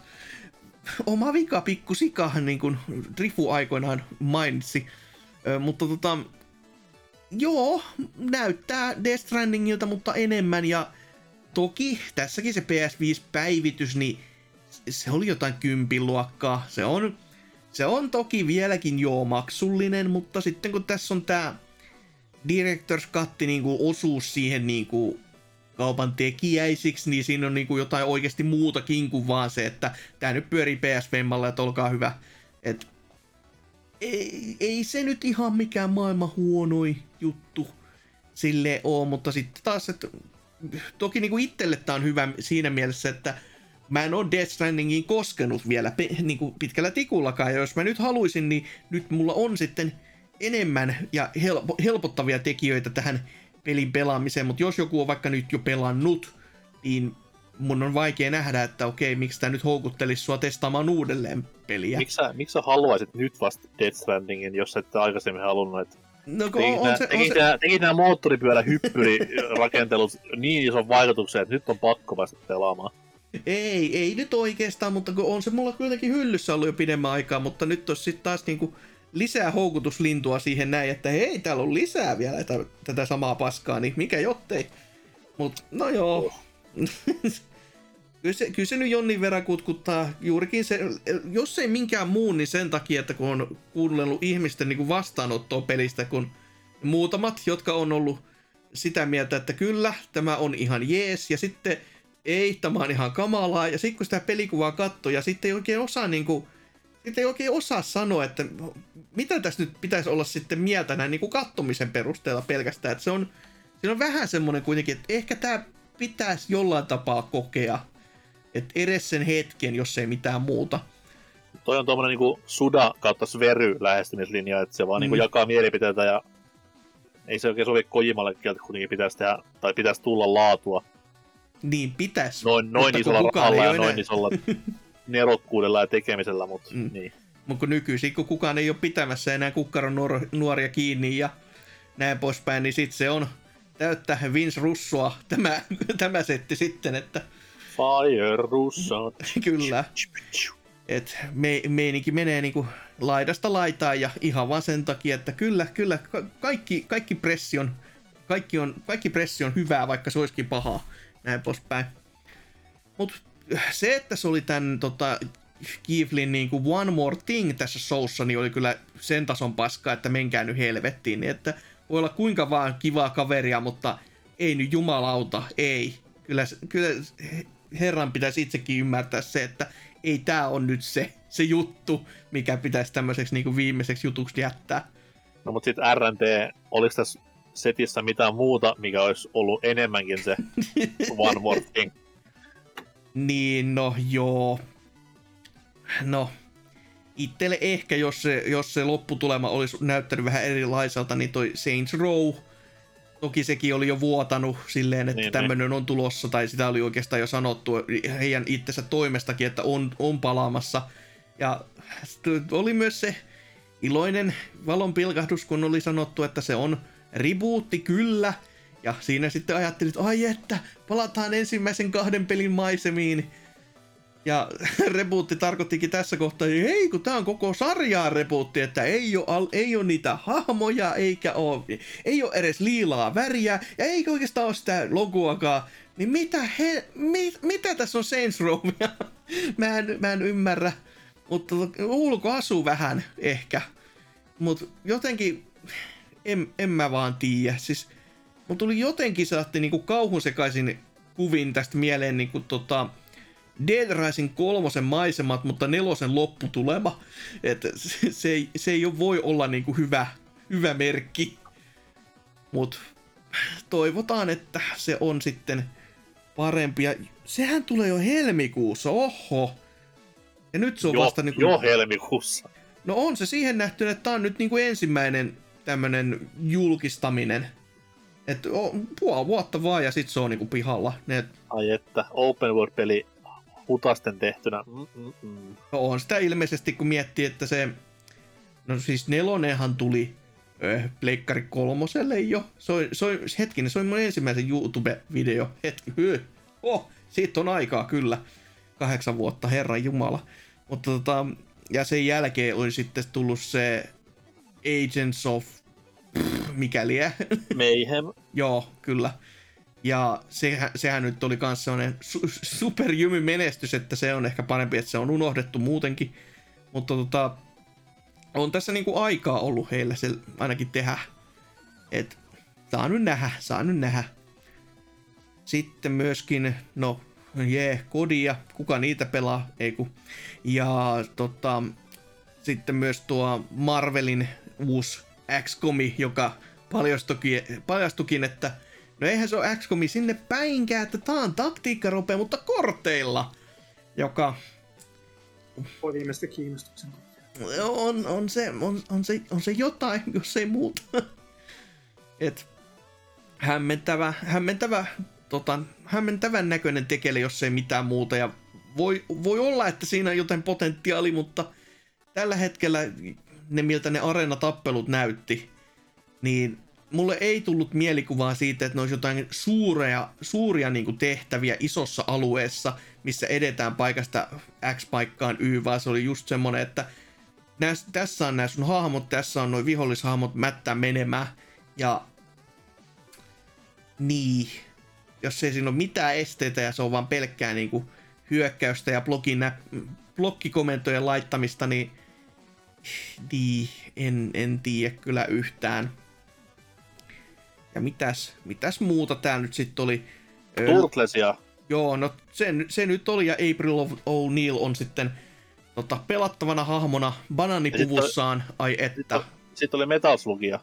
oma vika pikku sikahan niin kuin Drifu aikoinaan mainitsi, Ö, mutta tota, joo, näyttää Death Strandingilta, mutta enemmän. Ja toki tässäkin se PS5-päivitys, niin se oli jotain kympin luokkaa. Se on, se on toki vieläkin joo maksullinen, mutta sitten kun tässä on tämä Director's Cut niin osuus siihen niin kuin kaupan tekijäisiksi, niin siinä on niin kuin jotain oikeasti muutakin kuin vaan se, että tämä nyt pyörii PSVMalla, että olkaa hyvä. Et ei, ei se nyt ihan mikään maailman huonoi juttu sille oo, mutta sitten taas, että toki niinku itselle tää on hyvä siinä mielessä, että mä en ole Death Strandingiin koskenut vielä pe- niinku pitkällä tikullakaan, ja jos mä nyt haluaisin, niin nyt mulla on sitten enemmän ja helpo- helpottavia tekijöitä tähän pelin pelaamiseen, mutta jos joku on vaikka nyt jo pelannut, niin mun on vaikea nähdä, että okei, miksi tämä nyt houkuttelisi sua testaamaan uudelleen peliä. Miksi sä, miksi sä haluaisit nyt vasta Death Strandingin, jos et aikaisemmin halunnut, että No, Teki, on, on se, on se, teki nämä moottoripyörä hyppyrirakentelut niin ison vaikutuksen, että nyt on pakko vasta pelaamaan. Ei, ei nyt oikeastaan, mutta kun on se mulla kuitenkin hyllyssä ollut jo pidemmän aikaa, mutta nyt on sitten taas niinku lisää houkutuslintua siihen näin, että hei, täällä on lisää vielä tätä, tätä samaa paskaa, niin mikä jottei. Mut no joo. kyllä, se, kyllä se nyt jonnin verran kutkuttaa juurikin se, jos ei minkään muun, niin sen takia, että kun on kuunnellut ihmisten niin kuin vastaanottoa pelistä, kun muutamat, jotka on ollut sitä mieltä, että kyllä, tämä on ihan jees, ja sitten ei, tämä on ihan kamalaa, ja sitten kun sitä pelikuvaa katsoo, ja sitten ei oikein osaa niin kuin, sitten ei oikein osaa sanoa, että mitä tässä nyt pitäisi olla sitten mieltä näin niin kuin kattomisen perusteella pelkästään, että se on, siinä on vähän semmoinen kuitenkin, että ehkä tämä pitäisi jollain tapaa kokea, että edes sen hetken, jos ei mitään muuta. Toi on tuommoinen niinku suda kautta svery lähestymislinja, että se vaan niinku mm. niinku jakaa mielipiteitä ja ei se oikein sovi Kojimalle kieltä, kuitenkin pitäisi tehdä, tai pitäisi tulla laatua. Niin pitäisi. Noin, noin isolla rahalla ja noin isolla nerokkuudella ja tekemisellä, mutta Mm. niin. Mutta kun nykyisin, kun kukaan ei ole pitämässä enää kukkaron nuor- nuoria kiinni ja näin poispäin, niin sitten se on täyttä Vince Russoa tämä, tämä setti sitten, että Fire Russo. kyllä, että me, meininki menee niinku laidasta laitaan ja ihan vaan sen takia, että kyllä, kyllä, ka- kaikki, kaikki pressi on, kaikki on, kaikki pressi on hyvää, vaikka se olisikin pahaa, näin poispäin. Mutta se, että se oli tämän tota, Kivlin niinku One More Thing tässä showssa, niin oli kyllä sen tason paskaa, että menkää nyt helvettiin. Niin että voi olla kuinka vaan kivaa kaveria, mutta ei nyt jumalauta, ei. Kyllä, kyllä herran pitäisi itsekin ymmärtää se, että ei tämä on nyt se, se juttu, mikä pitäisi tämmöiseksi niinku viimeiseksi jutuksi jättää. No mutta sitten RNT, oliko tässä setissä mitään muuta, mikä olisi ollut enemmänkin se One More Thing? Niin, no joo. No, itselle ehkä, jos se, jos se lopputulema olisi näyttänyt vähän erilaiselta, niin toi Saints Row, toki sekin oli jo vuotanut silleen, että Niin, tämmöinen on tulossa, tai sitä oli oikeastaan jo sanottu heidän itsensä toimestakin, että on, on palaamassa. Ja oli myös se iloinen valonpilkahdus, kun oli sanottu, että se on rebootti kyllä, ja siinä sitten ajattelin, että ai että, palataan ensimmäisen kahden pelin maisemiin. Ja rebootti tarkoittikin tässä kohtaa, että hei kun tää on koko sarjaa rebootti, että ei ole, ei ole niitä hahmoja, eikä ole, ei ole edes liilaa väriä, ja eikä oikeastaan ole sitä logoakaan. Niin mitä, he, mi, mitä tässä on Saints Rowia? mä, en, mä en ymmärrä, mutta ulko asuu vähän ehkä. Mutta jotenkin, en, en mä vaan tiedä. Siis, mun tuli jotenkin saatti niinku kauhun sekaisin kuvin tästä mieleen niinku tota, Dead Rising kolmosen maisemat, mutta nelosen lopputulema. Että se, se, ei, se ei voi olla niinku hyvä, hyvä merkki. Mut toivotaan, että se on sitten parempi. Ja sehän tulee jo helmikuussa, oho. Ja nyt se on Jo, vasta niinku... jo helmikuussa. No on se siihen nähty, että tämä on nyt niinku ensimmäinen tämmönen julkistaminen. Että puoli vuotta vaan ja sit se on niinku pihalla. Ne, Ai että, open world-peli hutasten tehtynä. Mm-mm-mm. no on sitä ilmeisesti, kun miettii, että se... No siis nelonenhan tuli ö, Pleikkari kolmoselle jo. Se on, se on, hetkinen, se on mun ensimmäisen YouTube-video. Hetki, hyö. Oh, siitä on aikaa kyllä. Kahdeksan vuotta, herran jumala. Mutta tota, ja sen jälkeen oli sitten tullut se Agents of pff, mikäliä. Mayhem. Joo, kyllä. Ja sehän, sehän nyt oli myös sellainen su- superjymy menestys, että se on ehkä parempi, että se on unohdettu muutenkin. Mutta tota, on tässä niinku aikaa ollut heillä se ainakin tehdä. Et saa nyt nähdä, saa nyt nähdä. Sitten myöskin, no jee, kodia, kuka niitä pelaa, ei ku. Ja tota, sitten myös tuo Marvelin uusi XCOMi, joka paljastukin, paljastukin, että no eihän se ole XCOMi sinne päinkään, että tää on taktiikkaropea, mutta korteilla, joka Voi viimeistä kiinnostuksen. on, on, se, on, on, se, on se jotain, jos ei muuta. Et hämmentävä, hämmentävä, tota, hämmentävän näköinen tekele, jos ei mitään muuta. Ja voi, voi olla, että siinä on jotain potentiaali, mutta tällä hetkellä ne, miltä ne areenatappelut näytti, niin mulle ei tullut mielikuvaa siitä, että ne olisi jotain suuria, suuria niin tehtäviä isossa alueessa, missä edetään paikasta X paikkaan Y, vaan se oli just semmonen, että näs, tässä on nämä sun hahmot, tässä on noin vihollishahmot mättää menemään, ja niin, jos ei siinä ole mitään esteitä ja se on vaan pelkkää niin kuin hyökkäystä ja blogin blokkikomentojen laittamista, niin, niin en, en tiedä kyllä yhtään. Ja mitäs, mitäs muuta tää nyt sitten oli? Turtlesia. Joo, no se, se nyt oli ja April of O'Neil on sitten tota, pelattavana hahmona bananipuvussaan, ai että. Sitten oli Metal Slugia.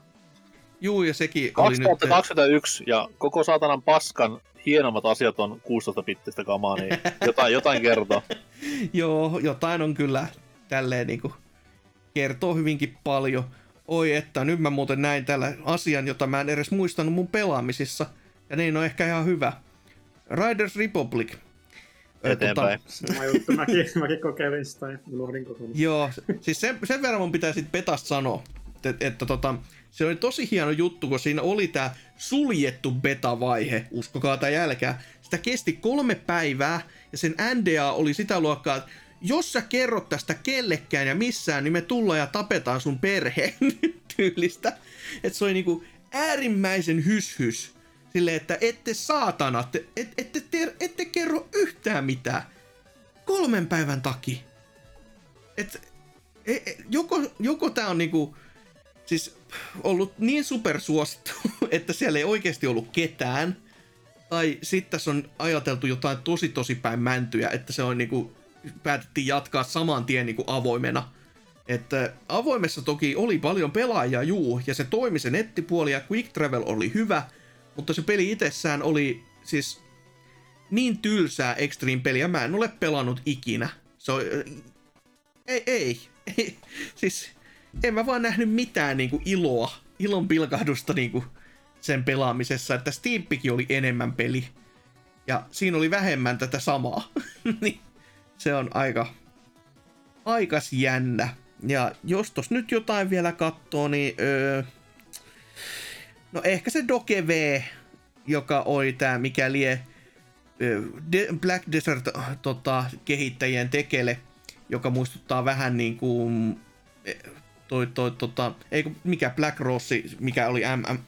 Juu, ja sekin oli nyt... 2021 ja koko saatanan paskan hienommat asiat on 16-bittistä kamaa, niin jotain, jotain kertoo. Joo, jotain on kyllä tälleen niinku kertoo hyvinkin paljon. Oi että, nyt mä muuten näin tällä asian, jota mä en edes muistanut mun pelaamisissa. Ja niin on ehkä ihan hyvä. Riders Republic. eteenpäin. Tota, Sama juttu, mäkin, mäkin kokeilin sitä ja unohdin kokonaan. Joo, siis sen, sen verran mun pitää sitten Petasta sanoa, että, että tota, se oli tosi hieno juttu, kun siinä oli tämä suljettu beta-vaihe, uskokaa tai jälkää. Sitä kesti kolme päivää, ja sen NDA oli sitä luokkaa, että jos sä kerrot tästä kellekään ja missään, niin me tullaan ja tapetaan sun perheen tyylistä. Että se oli niinku äärimmäisen hyshys. Silleen, että ette saatana, ette, ette, ette, ette kerro yhtään mitään. Kolmen päivän takia. Et, e, e, joko, joko tää on niinku, siis ollut niin supersuosittu, että siellä ei oikeasti ollut ketään, tai sitten tässä on ajateltu jotain tosi tosi päin mäntyjä, että se on niinku, päätettiin jatkaa saman tien niinku avoimena. Että avoimessa toki oli paljon pelaajia, juu, ja se toimi se nettipuoli ja Quick Travel oli hyvä, mutta se peli itsessään oli siis niin tylsää Extreme peliä, mä en ole pelannut ikinä. Se on, ei, ei, ei, siis en mä vaan nähnyt mitään niinku iloa, ilon pilkahdusta niinku sen pelaamisessa, että Steampikin oli enemmän peli. Ja siinä oli vähemmän tätä samaa. niin se on aika, aikas jännä. Ja jos tos nyt jotain vielä katsoo, niin öö, no ehkä se Doke V, joka oli tää mikä lie De- Black Desert tota, kehittäjien tekele, joka muistuttaa vähän niin kuin toi, toi, tota, ei mikä Black Rose, mikä oli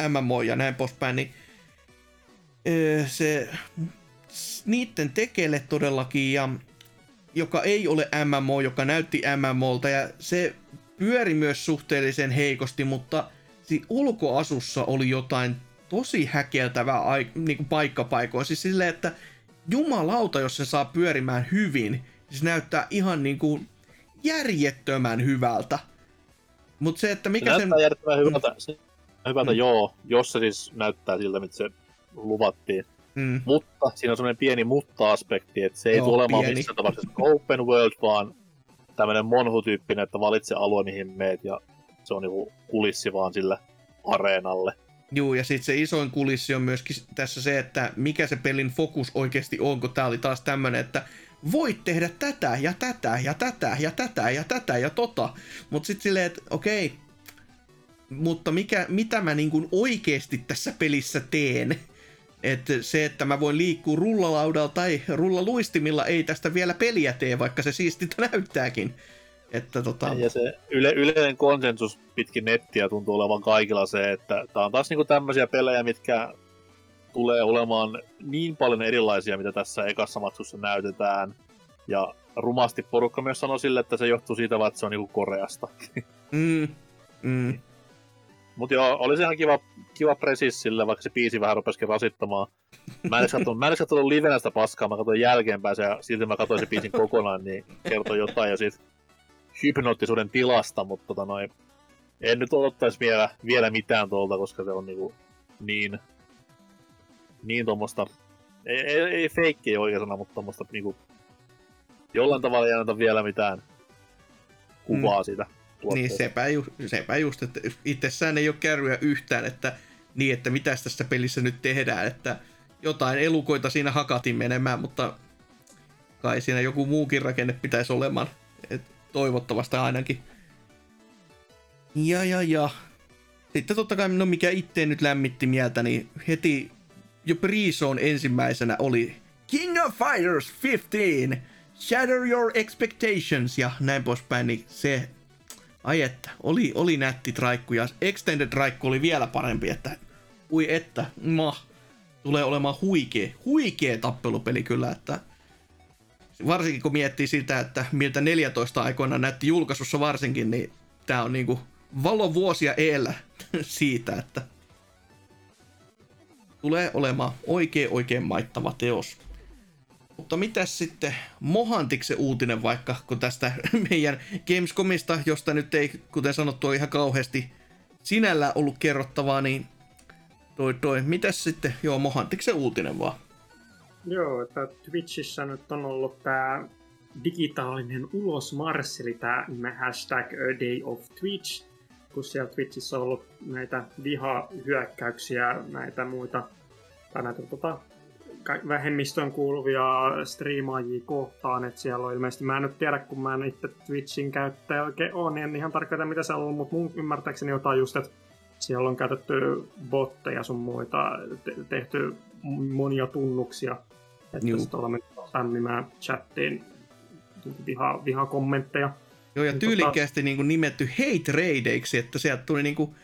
MMO ja näin poispäin, niin se niitten tekele todellakin, ja, joka ei ole MMO, joka näytti MMOlta, ja se pyöri myös suhteellisen heikosti, mutta siinä ulkoasussa oli jotain tosi häkeltävää niin kuin paikkapaikoin. Siis silleen, että jumalauta, jos se saa pyörimään hyvin, se näyttää ihan niin kuin järjettömän hyvältä. Mutta se, että mikä se sen... näyttää järjettömän hyvältä, se, hyvältä mm. joo, jos se siis näyttää siltä, mitä se luvattiin. Mm. Mutta siinä on semmoinen pieni mutta-aspekti, että se ei tule olemaan pieni. missään tapauksessa open world, vaan tämmöinen monhu-tyyppinen, että valitse alue, mihin meet, ja se on niinku kulissi vaan sille areenalle. Joo, ja sitten se isoin kulissi on myöskin tässä se, että mikä se pelin fokus oikeasti on, kun tää oli taas tämmönen, että voit tehdä tätä ja tätä ja tätä ja tätä ja tätä ja tota. Mutta sitten silleen, että okei, mutta mikä, mitä mä niin oikeasti tässä pelissä teen? Että se, että mä voin liikkua rullalaudalla tai rullaluistimilla ei tästä vielä peliä tee, vaikka se siistiltä näyttääkin. Että tota... Ja se yle, yleinen konsensus pitkin nettiä tuntuu olevan kaikilla se, että tää on taas niinku tämmöisiä pelejä, mitkä tulee olemaan niin paljon erilaisia, mitä tässä ekassa maksussa näytetään. Ja rumasti porukka myös sanoi sille, että se johtuu siitä, että se on niinku Koreasta. Mm. Mm. Mut joo, oli se ihan kiva, kiva presis sille, vaikka se biisi vähän rupesikin rasittamaan. Mä en edes katsonut, mä en edes livenä sitä paskaa, mä katsoin jälkeenpäin se, ja silti mä katsoin se biisin kokonaan, niin kertoi jotain ja siitä hypnoottisuuden tilasta, mutta tota noin, en nyt odottaisi vielä, vielä mitään tuolta, koska se on niinku niin niin tuommoista, ei, ei, ei feikkiä oikea sana, mutta tuommoista niinku, jollain tavalla ei anneta vielä mitään kuvaa mm. siitä Niin sepä, ju, sepä just, että itsessään ei ole kärryä yhtään, että niin, että mitä tässä pelissä nyt tehdään, että jotain elukoita siinä hakatin menemään, mutta kai siinä joku muukin rakenne pitäisi olemaan, et toivottavasti ainakin. Ja, ja, ja. Sitten totta kai, no mikä itse nyt lämmitti mieltä, niin heti jo pre-zone ensimmäisenä oli King of Fighters 15, Shatter Your Expectations ja näin poispäin, niin se, ai että, oli, oli nätti traikku ja Extended traikku oli vielä parempi, että ui että, ma, tulee olemaan huikea, huikea tappelupeli kyllä, että varsinkin kun miettii sitä, että miltä 14 aikoina näytti julkaisussa varsinkin, niin tää on niinku valovuosia eellä siitä, että tulee olemaan oikein oikein maittava teos. Mutta mitä sitten Mohantiksen uutinen vaikka, kun tästä meidän Gamescomista, josta nyt ei, kuten sanottu, ihan kauheasti sinällä ollut kerrottavaa, niin toi, toi, mitäs sitten, joo, Mohantiksen uutinen vaan. Joo, että Twitchissä nyt on ollut tämä digitaalinen ulosmarssi, eli tämä hashtag A Day of Twitch, kun siellä Twitchissä on ollut näitä vihahyökkäyksiä, näitä muita, tai näitä tota, vähemmistöön kuuluvia striimaajia kohtaan, että siellä on ilmeisesti, mä en nyt tiedä, kun mä en itse Twitchin käyttäjä oikein on, niin en ihan tarkkaan mitä se on ollut, mutta mun ymmärtääkseni jotain just, että siellä on käytetty botteja sun muita, te- tehty monia tunnuksia, että Juu. sitten olemme sämmimään chattiin viha, vihakommentteja. Joo, ja Niin tyylikkäästi niin kuin nimetty hate raideiksi, että sieltä tuli niin kuin,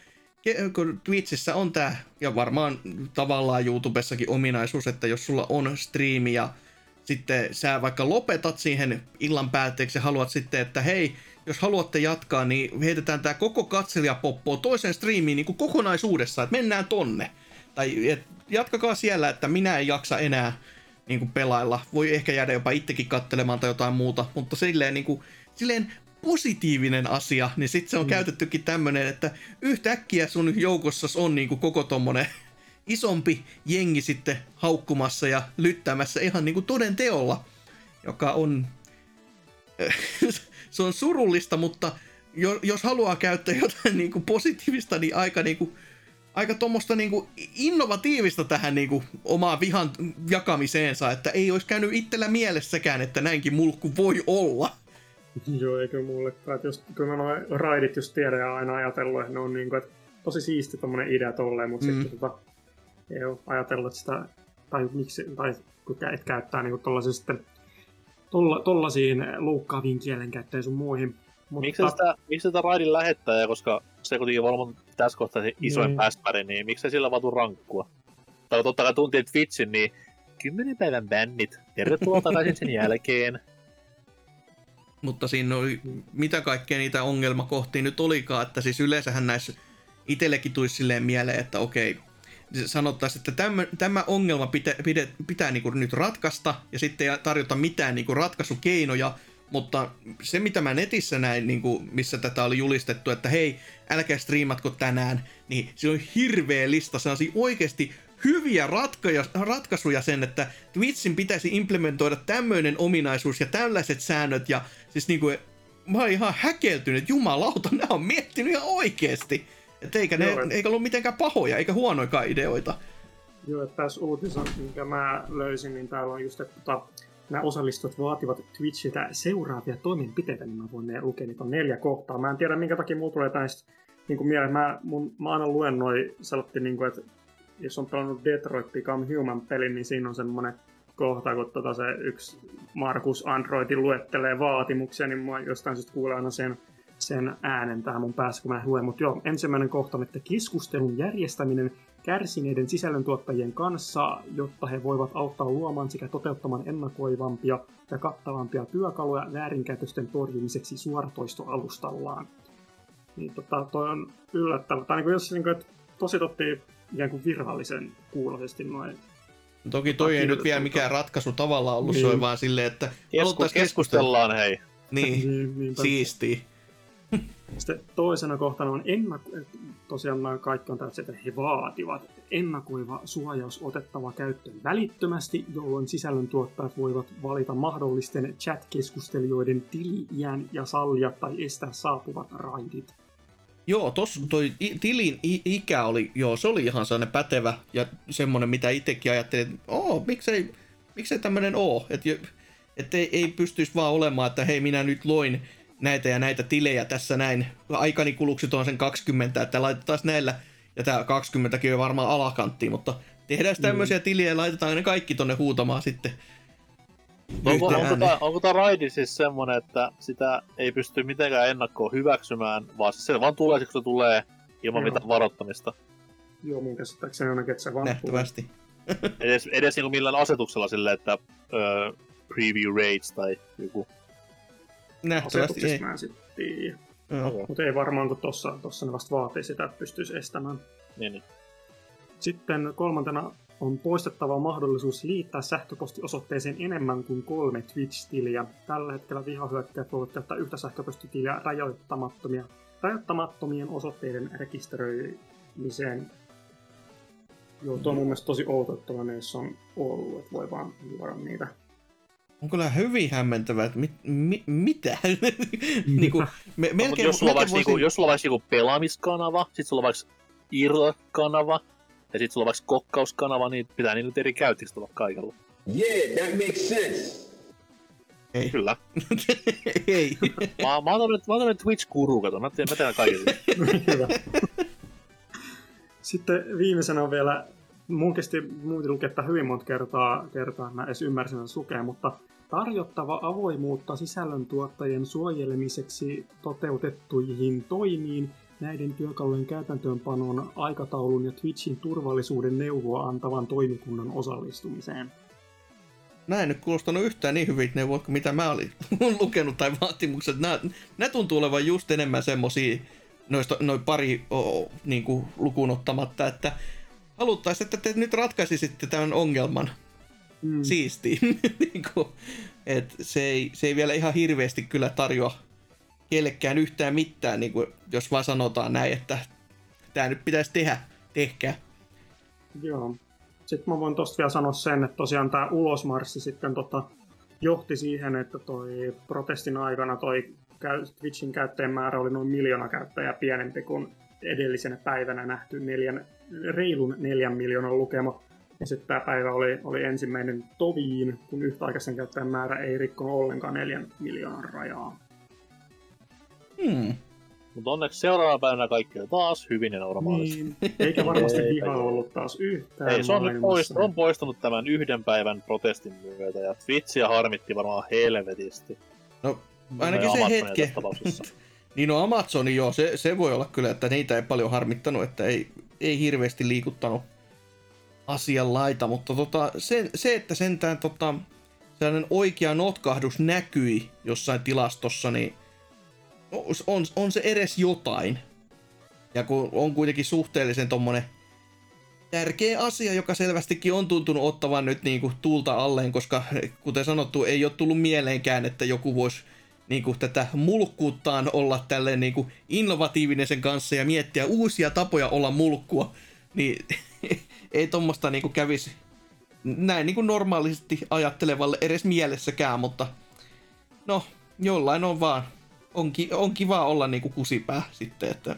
kun Twitchissä on tämä, ja varmaan tavallaan YouTubessakin ominaisuus, että jos sulla on striimi ja sitten sä vaikka lopetat siihen illan päätteeksi ja haluat sitten, että hei, jos haluatte jatkaa, niin heitetään tämä koko katselijapoppo toiseen striimiin niin kuin kokonaisuudessaan, että mennään tonne. Tai et, jatkakaa siellä, että minä en jaksa enää niin kuin pelailla. Voi ehkä jäädä jopa itsekin kattelemaan tai jotain muuta, mutta silleen, niin kuin, silleen positiivinen asia, niin sitten se on mm. käytettykin tämmönen, että yhtäkkiä sun joukossa on niin kuin koko tommonen isompi jengi sitten haukkumassa ja lyttämässä ihan niin kuin toden teolla, joka on se on surullista, mutta jo, jos haluaa käyttää jotain niin kuin positiivista, niin aika niin kuin, aika tuommoista niin kuin innovatiivista tähän niin kuin omaan vihan jakamiseensa, että ei olisi käynyt itsellä mielessäkään, että näinkin mulkku voi olla. Joo, eikö mullekaan. Että jos, kyllä mä noin raidit just tiedän ja aina ajatellut, että ne on niin kuin, että tosi siisti tommonen idea tolleen, mutta mm. sitten tota, ei ole ajatellut sitä, tai miksi, tai kun et käyttää niin tollaisia sitten tolla, tollasiin loukkaaviin kielenkäyttöihin sun muihin. Mutta... Miksi, sitä, miksi sitä raidin lähettää, koska se kuitenkin varmaan tässä kohtaa se isoin niin. pääspäri, niin miksei sillä vaan tuu rankkua? Tai totta kai tuntii Twitchin, niin 10 päivän bännit. Tervetuloa takaisin sen jälkeen. Mutta siinä oli, mitä kaikkea niitä ongelmakohtia nyt olikaan, että siis yleensähän näissä itsellekin tulisi silleen mieleen, että okei, sanottaisiin, että tämä, tämä ongelma pitä, pitä, pitää niinku nyt ratkaista ja sitten ei tarjota mitään niinku ratkaisukeinoja, mutta se mitä mä netissä näin, niinku, missä tätä oli julistettu, että hei, älkää striimatko tänään, niin se on hirveä lista. Sellaisia oikeasti hyviä ratkaja, ratkaisuja sen, että Twitchin pitäisi implementoida tämmöinen ominaisuus ja tällaiset säännöt ja siis niinku, mä oon ihan häkeltynyt, jumalauta, nämä on miettinyt ihan oikeasti. Että eikä ne, Joo, eikä ollut mitenkään pahoja, eikä huonoikaan ideoita. Joo, että tässä uutisessa, minkä mä löysin, niin täällä on just, että tota, nämä osallistujat vaativat Twitchiltä seuraavia toimenpiteitä, niin mä voin ne lukea, niitä on neljä kohtaa. Mä en tiedä, minkä takia mulla tulee näistä niin kuin mieleen. Mä, mun, mä aina luen noin niin kuin, että jos on pelannut Detroit Become Human-pelin, niin siinä on semmoinen kohta, kun tota se yksi Markus Androidin luettelee vaatimuksia, niin mä jostain syystä kuulen aina sen sen äänen tähän mun päässä, kun mä luen. Mutta joo, ensimmäinen kohta on, että keskustelun järjestäminen kärsineiden sisällöntuottajien kanssa, jotta he voivat auttaa luomaan sekä toteuttamaan ennakoivampia ja kattavampia työkaluja väärinkäytösten torjumiseksi suoratoistoalustallaan. Niin tota, toi on yllättävää. Tai niin kuin jos niin kuin, että tosi totti ikään kuin virallisen kuuloisesti noin Toki toi ei nyt vielä mikään ratkaisu tavallaan ollut, niin. se on vaan silleen, että Kesku- keskustellaan hei. Niin, niin siistiä. Sitten toisena kohtana on ennaku- tosiaan nämä kaikki on tällaisia, että he vaativat ennakoiva suojaus otettava käyttöön välittömästi, jolloin sisällöntuottajat voivat valita mahdollisten chat-keskustelijoiden tili-iän ja sallia tai estää saapuvat raidit. Joo, tossa toi tilin ikä oli, joo, se oli ihan sellainen pätevä ja semmonen, mitä itsekin ajattelin, että oo, miksei, miksei tämmönen oo, että et ei, ei pystyisi vaan olemaan, että hei, minä nyt loin näitä ja näitä tilejä tässä näin. Aikani kuluksi tuon sen 20, että laitetaan näillä, ja tämä 20 on varmaan alakanttiin, mutta tehdään tämmöisiä mm. tilejä ja laitetaan ne kaikki tonne huutamaan sitten. Onko, onko, tämä, onko tämä raidi siis semmonen, että sitä ei pysty mitenkään ennakkoon hyväksymään, vaan se vaan tulee, kun se tulee ilman Joo. mitään varoittamista? Joo, mun käsittääkseni ainakin, että se vaan Nähtävästi. edes, edes niin millään asetuksella silleen, että uh, preview rates tai joku Nähtävästi ei. Mä sitten Okay. Mutta ei varmaan, kun tuossa tossa ne vasta vaatii sitä, että pystyisi estämään. Niin, niin. Sitten kolmantena on poistettava mahdollisuus liittää sähköpostiosoitteeseen enemmän kuin kolme Twitch-tiliä. Tällä hetkellä vihahyökkäjät voivat käyttää yhtä sähköpostitiliä rajoittamattomia, rajoittamattomien osoitteiden rekisteröimiseen. Joo, tuo on mun mielestä tosi outo, että on ollut, että voi vaan luoda niitä on kyllä hyvin hämmentävää, että mit, mi, mitä? niinku, me, melkein, jos, sulla melkein voisin... niinku, jos sulla olisi joku pelaamiskanava, sit sulla vaikka IRL-kanava, ja sitten sulla on vaikka kokkauskanava, niin pitää niin nyt eri käytiksi olla kaikella. Yeah, that makes sense. Ei. Kyllä. Ei. Mä, mä oon tämmönen, mä oon tämmönen Twitch-guru, kato. Mä teen, mä teen kaikille. Hyvä. Sitten viimeisenä on vielä, mun kesti muuten lukea että hyvin monta kertaa, kertaa mä edes ymmärsin että lukea, mutta tarjottava avoimuutta sisällöntuottajien suojelemiseksi toteutettuihin toimiin, näiden työkalujen käytäntöönpanon aikataulun ja Twitchin turvallisuuden neuvoa antavan toimikunnan osallistumiseen. Nämä ei nyt kuulostanut yhtään niin hyvin neuvot kuin mitä mä olin lukenut tai vaatimukset. Nämä, nämä tuntuu olevan just enemmän semmosia, noista, noin pari oh, niin kuin, lukuun ottamatta, että haluttaisiin, että te nyt ratkaisisitte tämän ongelman. Mm. Siisti. niin kuin, et se, ei, se ei vielä ihan hirveästi kyllä tarjoa kellekään yhtään mitään, niin kuin, jos vaan sanotaan näin, että tämä nyt pitäisi tehdä, tehkää. Joo. Sitten mä voin tosta vielä sanoa sen, että tosiaan tämä ulosmarssi sitten tota, johti siihen, että toi protestin aikana toi Twitchin käyttäjän määrä oli noin miljoona käyttäjää pienempi kuin edellisenä päivänä nähty neljän, reilun neljän miljoonan lukema. Ja sitten tämä päivä oli, oli ensimmäinen toviin, kun yhtäaikaisen käyttäjän määrä ei rikkonut ollenkaan neljän miljoonan rajaa. Hmm. Mutta onneksi seuraavana päivänä kaikki on taas hyvin ja normaalisti. Niin. Eikä varmasti viha ollut taas yhtään Ei, se on, nyt poist, on poistunut tämän yhden päivän protestin myötä, ja Twitchiä harmitti varmaan helvetisti. No, ainakin se hetki. Niin no Amazoni joo, se, se voi olla kyllä, että niitä ei paljon harmittanut, että ei, ei hirveästi liikuttanut asian laita, mutta tota, se, se, että sentään tota, sellainen oikea notkahdus näkyi jossain tilastossa, niin on, on se edes jotain. Ja kun on kuitenkin suhteellisen tommonen tärkeä asia, joka selvästikin on tuntunut ottavan nyt niinku tuulta alleen, koska kuten sanottu, ei ole tullut mieleenkään, että joku voisi niinku tätä mulkkuuttaan olla tälleen niinku innovatiivinen sen kanssa ja miettiä uusia tapoja olla mulkkua, niin ei tommosta niinku kävisi näin niinku normaalisti ajattelevalle edes mielessäkään, mutta no, jollain on vaan, on, ki, on kiva olla niinku kusipää sitten, että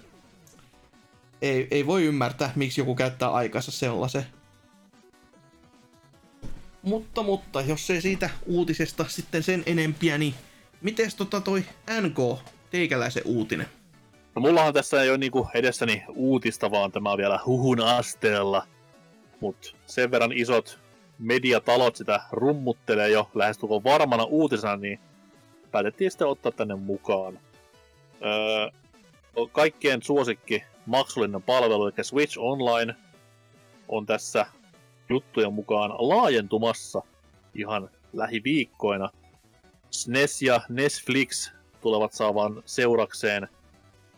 ei, ei voi ymmärtää, miksi joku käyttää aikansa sellaisen. Mutta, mutta, jos ei siitä uutisesta sitten sen enempiä, niin mites tota toi NK, teikäläisen uutinen? No mullahan tässä ei ole niinku edessäni uutista, vaan tämä on vielä huhun asteella. Mut sen verran isot mediatalot sitä rummuttelee jo lähestulkoon varmana uutisena, niin päätettiin sitten ottaa tänne mukaan. Öö, kaikkien suosikki maksullinen palvelu, eli Switch Online, on tässä juttujen mukaan laajentumassa ihan lähiviikkoina. SNES ja Netflix tulevat saavan seurakseen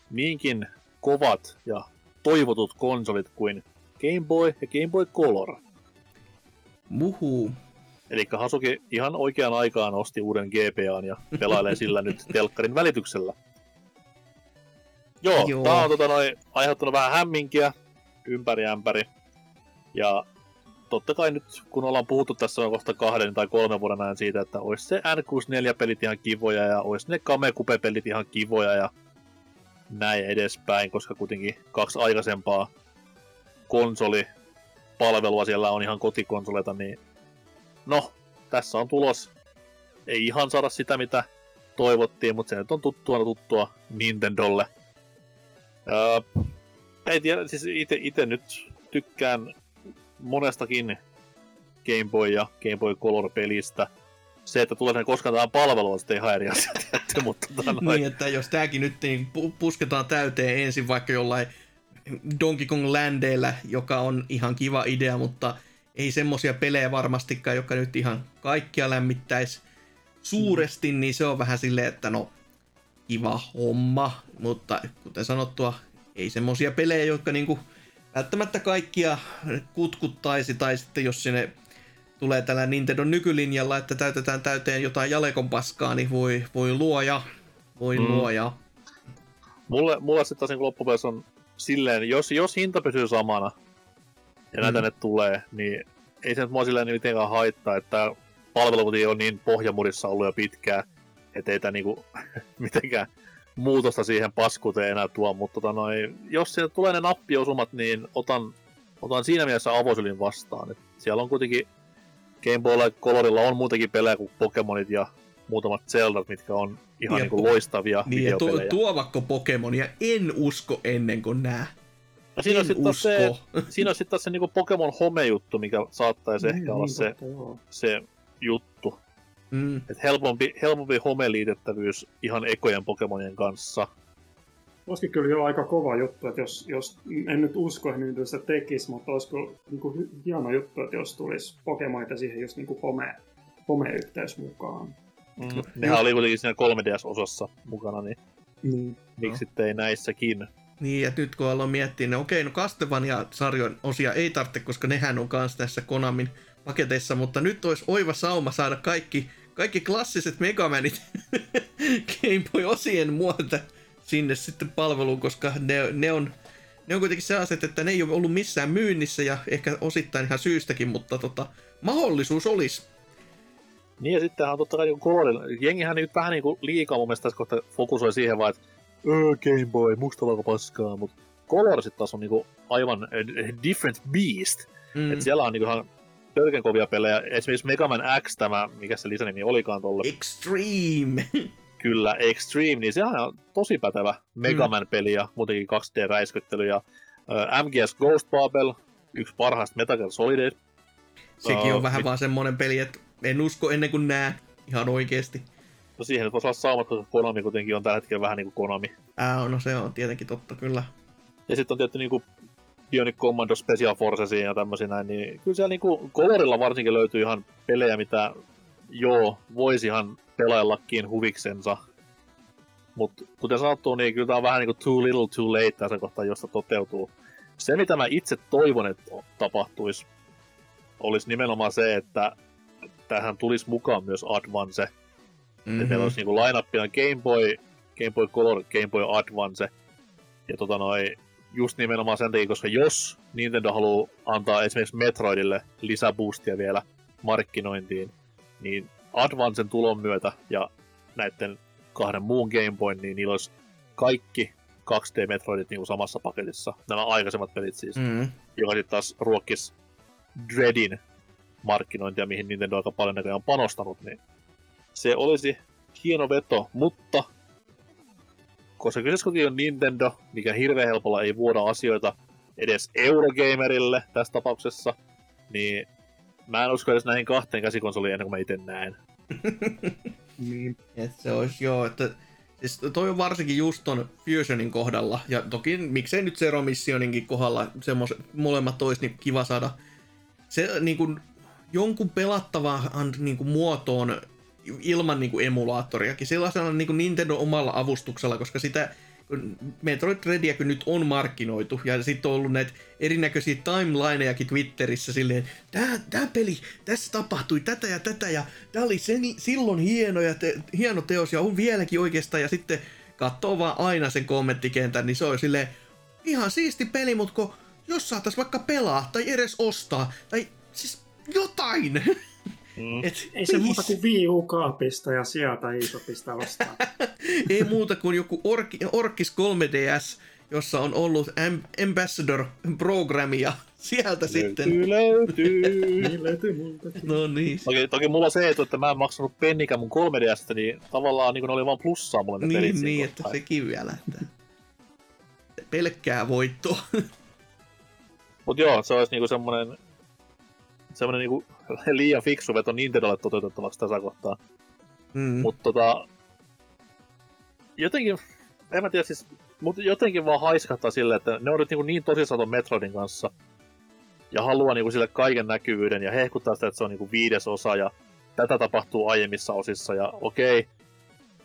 niinkin kovat ja toivotut konsolit kuin Game Boy ja Game Boy Color. Muhu. Eli Hasuki ihan oikeaan aikaan osti uuden GPAn ja pelailee sillä nyt telkkarin välityksellä. Joo, Joo. Tää on tota, noi, aiheuttanut vähän hämminkiä ympäri ämpäri. Ja totta kai nyt, kun ollaan puhuttu tässä on kohta kahden tai kolmen vuoden ajan siitä, että olisi se N64-pelit ihan kivoja ja olisi ne Kamekupe-pelit ihan kivoja ja näin edespäin, koska kuitenkin kaksi aikaisempaa konsolipalvelua siellä on ihan kotikonsoleita, niin no, tässä on tulos. Ei ihan saada sitä, mitä toivottiin, mutta se nyt on tuttua tuttua Nintendolle. Öö, ei tiedä, siis itse nyt tykkään monestakin Game Boy ja Game Boy Color-pelistä. Se, että tulee koskaan tähän palveluun, on sitten ihan eri asia, tietty, mutta tota noin. Niin, että jos tääkin nyt niin pu- pusketaan täyteen ensin vaikka jollain Donkey Kong Landeillä, joka on ihan kiva idea, mutta ei semmosia pelejä varmastikaan, jotka nyt ihan kaikkia lämmittäisi suuresti, niin se on vähän silleen, että no kiva homma, mutta kuten sanottua, ei semmosia pelejä, jotka niinku välttämättä kaikkia kutkuttaisi, tai sitten jos sinne tulee tällä Nintendo nykylinjalla, että täytetään täyteen jotain Jalekon paskaa, niin voi, voi luoja, voi Mm. luoja. Mulle, mulle sitten taas niin loppupeleissä on silleen, jos, jos hinta pysyy samana ja näitä Mm. ne tulee, niin ei se nyt mua silleen mitenkään haittaa, että palvelu kuitenkin on niin pohjamurissa ollut jo pitkään, että ei tämä niinku mitenkään muutosta siihen paskuuteen enää tuo, mutta tota noin, jos sinne tulee ne nappiosumat, niin otan otan siinä mielessä avosylin vastaan. Et siellä on kuitenkin Game Boylla Colorilla on muutenkin pelejä kuin Pokemonit ja muutamat Zeldat, mitkä on ihan Ja niin kuin loistavia Niin, tu- videopelejä. tuovakko Pokemonia en usko ennen kuin nää. Ja siinä on en sitten taas se, siinä on sitten taas se niin Pokemon home-juttu, mikä saattaisi ehkä olla se, joo. se juttu. Mm. Et helpompi, helpompi home-liitettävyys ihan ekojen Pokemonien kanssa. Olisikin kyllä jo aika kova juttu, että jos, jos en nyt usko, että niitä sitä tekisi, mutta olisiko niin kuin, hy- hieno juttu, että jos tulisi Pokemonita siihen just niin kuin home, home-yhteys mukaan. Mm. Nehän oli kuitenkin siinä 3DS-osassa mukana, niin Niin. miksi sitten ei näissäkin? Niin, ja nyt kun aloin miettiä, niin okei, no Castlevania-sarjojen osia ei tarvitse, koska nehän on kanssa tässä Konamin paketeissa, mutta nyt olisi oiva sauma saada kaikki, kaikki klassiset Megamanit Game Boy-osien muoto sinne sitten palveluun, koska ne, ne on ne on kuitenkin sellaiset, että ne ei ole ollut missään myynnissä ja ehkä osittain ihan syystäkin, mutta tota, mahdollisuus olisi. Niin ja sittenhän on totta kai niin Colorilla. Jengihän nyt vähän niin kuin liikaa mun mielestä tässä kohta fokusoi siihen vaan, että Game Boy, mustavalko paskaa, mutta Color sitten taas on niinku aivan a different beast. Mm. Mm. Et siellä on niinku ihan törkeän kovia pelejä. Esimerkiksi Mega Man X, tämä, mikä se lisänimi olikaan tolle, Extreme! kyllä Extreme, niin sehän on tosi pätevä Mega Man-peli ja muutenkin 2D-räiskyttely. Ja äh, MGS Ghost Babel, yksi parhaista Metal Gear Solid. Sekin on Aa, vähän mit- vaan semmonen peli, että en usko ennen kuin näen. Ihan oikeesti. No siihen nyt voisi olla saumat, koska Konami kuitenkin on tällä hetkellä vähän niin kuin Konami. Ää, no se on tietenkin totta, kyllä. Ja sitten on tietty niinku Bionic Commando Special Forcesia ja tämmöisiä näin, niin kyllä siellä niinku Colorilla varsinkin löytyy ihan pelejä, mitä joo, voisi ihan pelaillakin huviksensa. Mutta kuten sanottu, niin kyllä tämä on vähän niinku too little too late tässä kohtaa, josta toteutuu. Se, mitä mä itse toivon, että tapahtuisi, olisi nimenomaan se, että tähän tulisi mukaan myös Advance. Mm-hmm. Mm-hmm. Meillä olisi niinku line-upina Game Boy, Game Boy Color, Game Boy Advance. Ja tota noi, just nimenomaan sen takia, koska jos Nintendo haluaa antaa esimerkiksi Metroidille lisäboostia vielä markkinointiin, niin Advancen tulon myötä ja näiden kahden muun Game Boyn, niin niillä olisi kaikki 2D-Metroidit niin samassa paketissa. Nämä aikaisemmat pelit siis, mm. Mm. joka sitten taas ruokkisi Dreadin markkinointia, mihin Nintendo aika paljon näköjään on panostanut, niin se olisi hieno veto, mutta koska kyseessä kuitenkin on Nintendo, mikä hirveän helpolla ei vuoda asioita edes Eurogamerille tässä tapauksessa, niin mä en usko edes näihin kahteen käsikonsoliin ennen kuin mä itse näen. Niin. Et se olisi joo, että siis toi on varsinkin just ton Fusionin kohdalla, ja toki miksei nyt Zero Missioninkin kohdalla semmoset molemmat olisi niin kiva saada se niin kuin, jonkun pelattavaan niin kuin, muotoon ilman niin kuin, emulaattoriakin, sellaisella niin kuin Nintendo omalla avustuksella, koska sitä Metroid Dreadia kun nyt on markkinoitu, ja sitten on ollut näitä erinäköisiä timelinejakin Twitterissä silleen, tää, tää peli, tässä tapahtui tätä ja tätä, ja tää oli se, silloin hieno, ja te, hieno teos, ja on vieläkin oikeastaan, ja sitten katsoo vaan aina sen kommenttikentän, niin se on silleen, ihan siisti peli, mutta kun jos saatais vaikka pelaa, tai edes ostaa, tai siis jotain. Mm. Et, Ei se muuta kuin Wii U kaapista ja sieltä Iiso pistää ostaa. Ei muuta kuin joku Orki, Orkis 3DS, jossa on ollut Am- Ambassador-programmi ja sieltä sitten. Löytyy, löytyy. niin löytyy multakin. No niin. Toki, toki mulla on se etu, että mä en maksanut pennikään mun 3DSstä, niin tavallaan niin ne oli vaan plussaa mulle ne pelit Niin, siinä niin että kohtaa. sekin vielä. Että pelkkää voittoa. Mut joo, se olisi niinku semmonen, semmonen niinku liian fiksu veto Nintendolle toteutettavaksi tässä kohtaa. Mm. Mutta tota, jotenkin, en mä tiedä siis, mutta jotenkin vaan haiskahtaa sille, että ne on nyt niinku niin tosissaan ton Metroidin kanssa. Ja haluaa niinku sille kaiken näkyvyyden ja hehkuttaa sitä, että se on niinku viides osa ja tätä tapahtuu aiemmissa osissa. Ja okei,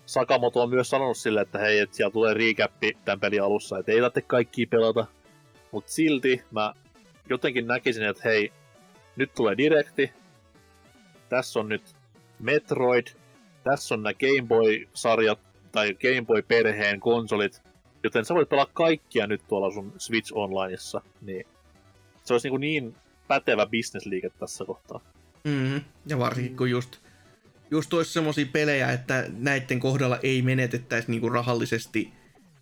Sakamoto on myös sanonut sille, että hei, että siellä tulee recappi tämän pelin alussa, että ei tarvitse kaikkia pelata. Mutta silti mä jotenkin näkisin, että hei, nyt tulee direkti, tässä on nyt Metroid, tässä on nämä Game Boy-sarjat tai Game Boy-perheen konsolit, joten sä voit pelaa kaikkia nyt tuolla sun Switch Onlineissa, niin se olisi niin, niin pätevä bisnesliike tässä kohtaa. Mm-hmm. Ja varsinkin kun just, just olisi semmosia pelejä, että näiden kohdalla ei menetettäisi niinku rahallisesti,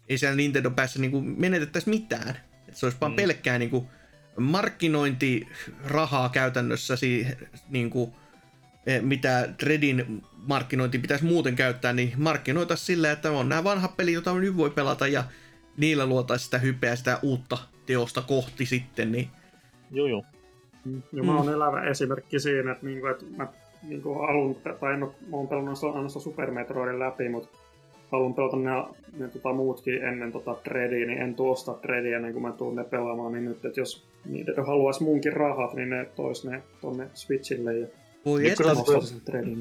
ei siellä Nintendo päässä niinku menetettäisi mitään. Et se olisi vaan Mm. pelkkää niinku markkinointirahaa käytännössä siihen, niin kuin, eh, mitä Dreadin markkinointi pitäisi muuten käyttää, niin markkinoita sillä, että on nämä vanhat pelit, joita nyt voi pelata ja niillä luotaisiin sitä hypeä, sitä uutta teosta kohti sitten, niin Joo, joo. Ja mä oon elävä esimerkki siinä, että, niinku, että mä niinku alun, tai en ole, mä oon pelannut ainoastaan Super Metroidin läpi, mutta haluan pelata ne, ne tota, muutkin ennen tota Dreadia, niin en tuosta Dreadia ennen kuin mä tuun ne pelaamaan, niin nyt, että jos niitä haluaisi munkin rahat, niin ne tois ne tonne Switchille ja voi Nyt kun sä-.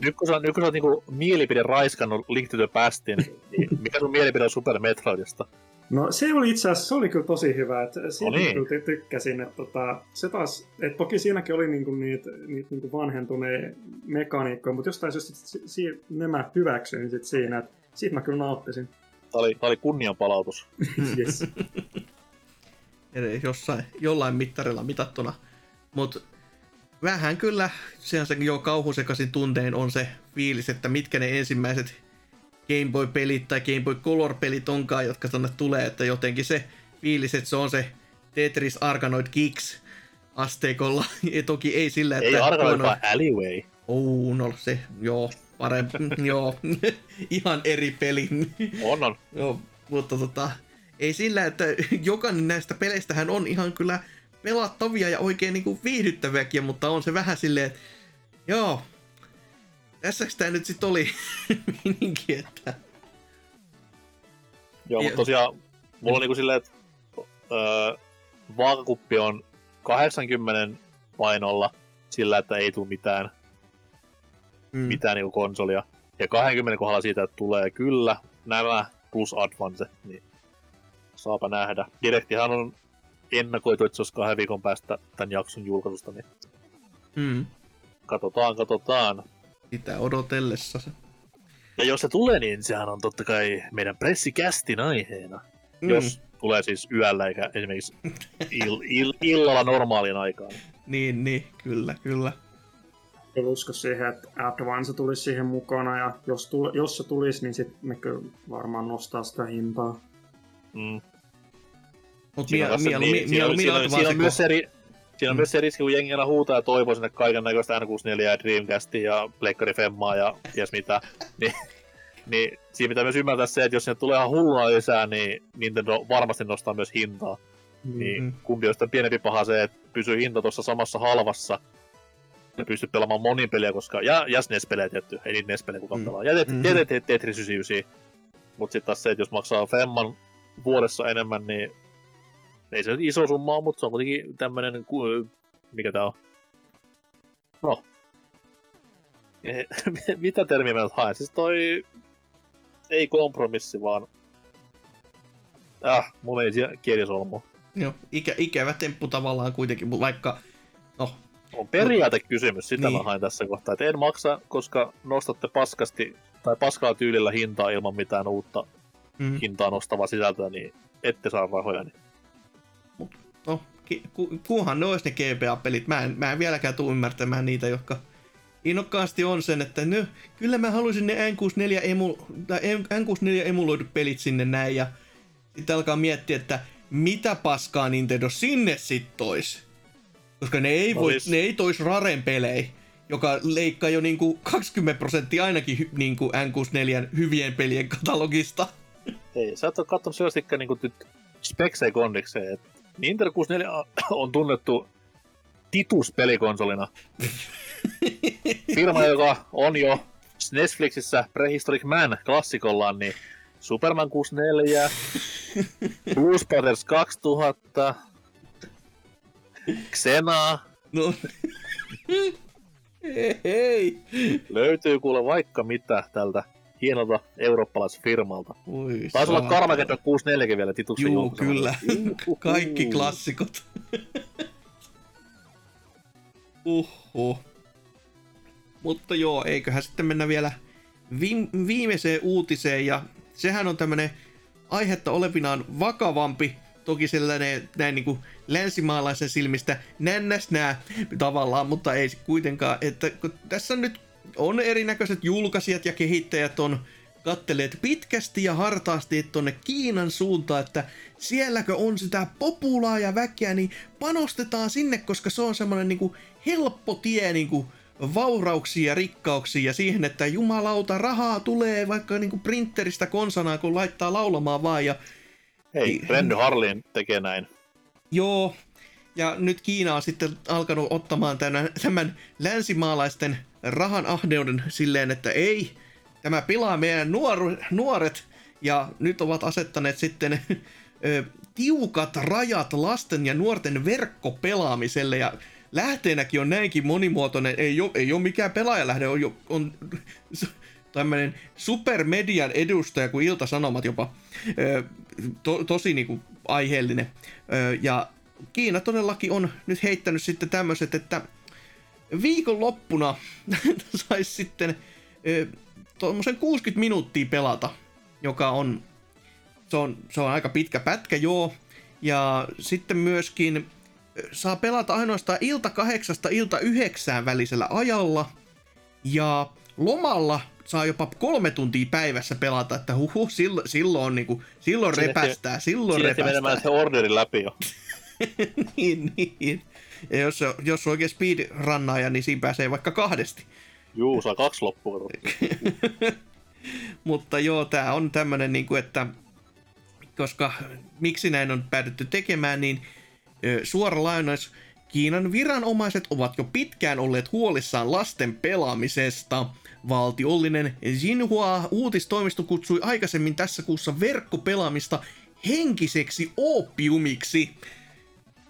Nyt kun sä, nyt kun sä oot niinku mielipide raiskannut Link to the Pastin, niin mikä sun mielipide on Super Metroidista? No se oli itse asiassa, se oli kyllä tosi hyvä, että siitä No niin. kyllä ty- tykkäsin, että tota, se taas, että toki siinäkin oli niinku niitä, niitä niinku vanhentuneita mekaniikkoja, mutta jostain syystä si- si- nämä hyväksyin sit siinä, että siitä mä kyllä nauttisin. Tää oli, tää oli kunnianpalautus. yes. jossain, jollain mittarilla mitattuna. Mutta vähän kyllä, se on se jo kauhusekaisin tuntein on se fiilis, että mitkä ne ensimmäiset Game Boy-pelit tai Game Boy Color-pelit onkaan, jotka tonne tulee, että jotenkin se fiilis, että se on se Tetris Arkanoid Kicks asteikolla. Ja toki ei sillä, että... Ei Arkanoid, vaan Alleyway. Oh, no se, joo, parempi, joo, ihan eri peli. On, on. Joo, mutta tota, ei sillä, että jokainen näistä peleistähän on ihan kyllä pelattavia ja oikein niinku viihdyttäviäkin, mutta on se vähän silleen, että joo, tässäks tää nyt sit oli meininki, että Joo, mutta tosiaan, mulla on niinku silleen, että öö, vaakakuppi on 80 painolla sillä, että ei tule mitään, mm, mitään niinku konsolia. Ja 20 kohdalla siitä, että tulee kyllä nämä plus Advance, niin saapa nähdä. Direktihan on ennakoitu, että se olisi kahden viikon päästä tämän jakson julkaisusta, niin mm, katsotaan, katsotaan. sitä odotellessa se. Ja jos se tulee, niin sehän on totta kai meidän pressikästin aiheena. Mm. Jos tulee siis yöllä eikä esimerkiksi ill- ill- illalla normaaliin aikaan. Niin, niin, kyllä, kyllä. En usko siihen, että Advance tulisi siihen mukana, ja jos, tuli, jos se tulisi, niin sitten ne kyllä varmaan nostaa sitä hintaa. Mm. Mutta mieluummin niin, myös ko- se ri- Siinä on Mm. myös se riski, kun jengi aina huutaa ja toivoo sinne kaiken näköistä N64 ja Dreamcastia ja Pleikkari Femmaa ja ties mitä. niin, niin siinä pitää myös ymmärtää se, että jos sinne tulee ihan hulluna lisää, niin Nintendo varmasti nostaa myös hintaa. Niin Mm. kumpi on sitten pienempi paha se, että pysyy hinta tuossa samassa halvassa ja pystyy pelaamaan monin peliä, koska... Ja, ja SNES-pelejä tietty, ei niitä NES-pelejä kukaan Mm. pelaa. Ja, ja tet, Tetris 99. Mutta sitten taas se, että jos maksaa Femman vuodessa enemmän, niin ei se nyt iso summa ole, mutta se on kuitenkin tämmönen, mikä tää on? No. Eh, Mitä termiä mä nyt haen? Siis toi ei kompromissi, vaan... Ah, mulla ei kielisolmu. Joo, ikä, ikävä temppu tavallaan kuitenkin, vaikka, no, On periaatekysymys, sitä Niin. mä haen tässä kohtaa. Että en maksa, koska nostatte paskasti tai paskaa tyylillä hintaa ilman mitään uutta mm, hintaa nostavaa sisältöä, niin ette saa rahoja. Niin. no ku, kunhan ne olisi ne GBA-pelit. Mä en, mä en vieläkään tule ymmärtämään niitä, jotka innokkaasti on sen, että no, kyllä mä haluaisin ne N64, emu, tai N64 emuloidut pelit sinne näin, ja sitten alkaa miettiä, että mitä paskaa Nintendo sinne sit tois. Koska ne ei, voi, ne ei tois Raren pelejä, joka leikkaa jo niinku 20 prosenttia ainakin hy, niinku N64 hyvien pelien katalogista. Ei, sä et ole katsonut selvästikään niin nyt speksei kondikseen. Nintendo 64 on tunnettu Titus-pelikonsolina. Firma, joka on jo Netflixissä Prehistoric Man klassikollaan, niin Superman 64, Blues Brothers 2000, Xena, No. Hei, hei. löytyy kuule vaikka mitä tältä hienolta eurooppalaisfirmalta. Oi, Taisi olla. Carmageddon 64 vielä tituksen Juu, julkaisema. kyllä. Uhuhu. Kaikki klassikot. Uhu. Mutta joo, eiköhän sitten mennä vielä viim- viimeiseen uutiseen, ja sehän on tämmönen aihetta olevinaan vakavampi, toki sellainen näin niin kuin länsimaalaisen silmistä nännäs nää tavallaan, mutta ei kuitenkaan, että kun tässä nyt on erinäköiset julkaisijat ja kehittäjät on katteleet pitkästi ja hartaasti tuonne Kiinan suuntaan, että sielläkö on sitä populaa ja väkeä, niin panostetaan sinne, koska se on semmoinen niinku helppo tie niinku vaurauksiin ja rikkauksiin ja siihen, että jumalauta rahaa tulee vaikka niinku printeristä konsanaa, kun laittaa laulamaan vaan ja Hei, Renny Harlin tekee näin. Joo, ja nyt Kiina on sitten alkanut ottamaan tämän, tämän länsimaalaisten rahan ahneuden silleen, että ei, tämä pilaa meidän nuoru, nuoret, ja nyt ovat asettaneet sitten ö, tiukat rajat lasten ja nuorten verkkopelaamiselle, ja lähteenäkin on näinkin monimuotoinen, ei ole, ei ole mikään pelaajalähde, on, jo- on tämmöinen supermedian edustaja kuin Ilta-Sanomat jopa, ö, to, tosi niinku aiheellinen. Ö, ja Kiina todellakin on nyt heittänyt sitten tämmöiset, että viikonloppuna saisi sitten ö, tuommoisen 60 minuuttia pelata, joka on se, on, se on aika pitkä pätkä, joo. Ja sitten myöskin saa pelata ainoastaan ilta kahdeksasta ilta yhdeksään välisellä ajalla. Ja lomalla saa jopa kolme tuntia päivässä pelata, että huhu, silloin, silloin, on niinku, silloin Siinä repästää, silloin Siinä repästää. se orderin läpi jo. niin, niin. Ja jos, se- jos on oikein speedrunnaaja, niin siinä pääsee vaikka kahdesti. Juu, saa kaksi loppua. Mutta joo, tämä on tämmöinen, niin kuin, että koska miksi näin on päädytty tekemään, niin suora lainaus, Kiinan viranomaiset ovat jo pitkään olleet huolissaan lasten pelaamisesta. Valtiollinen Xinhua uutistoimisto kutsui aikaisemmin tässä kuussa verkkopelaamista henkiseksi opiumiksi,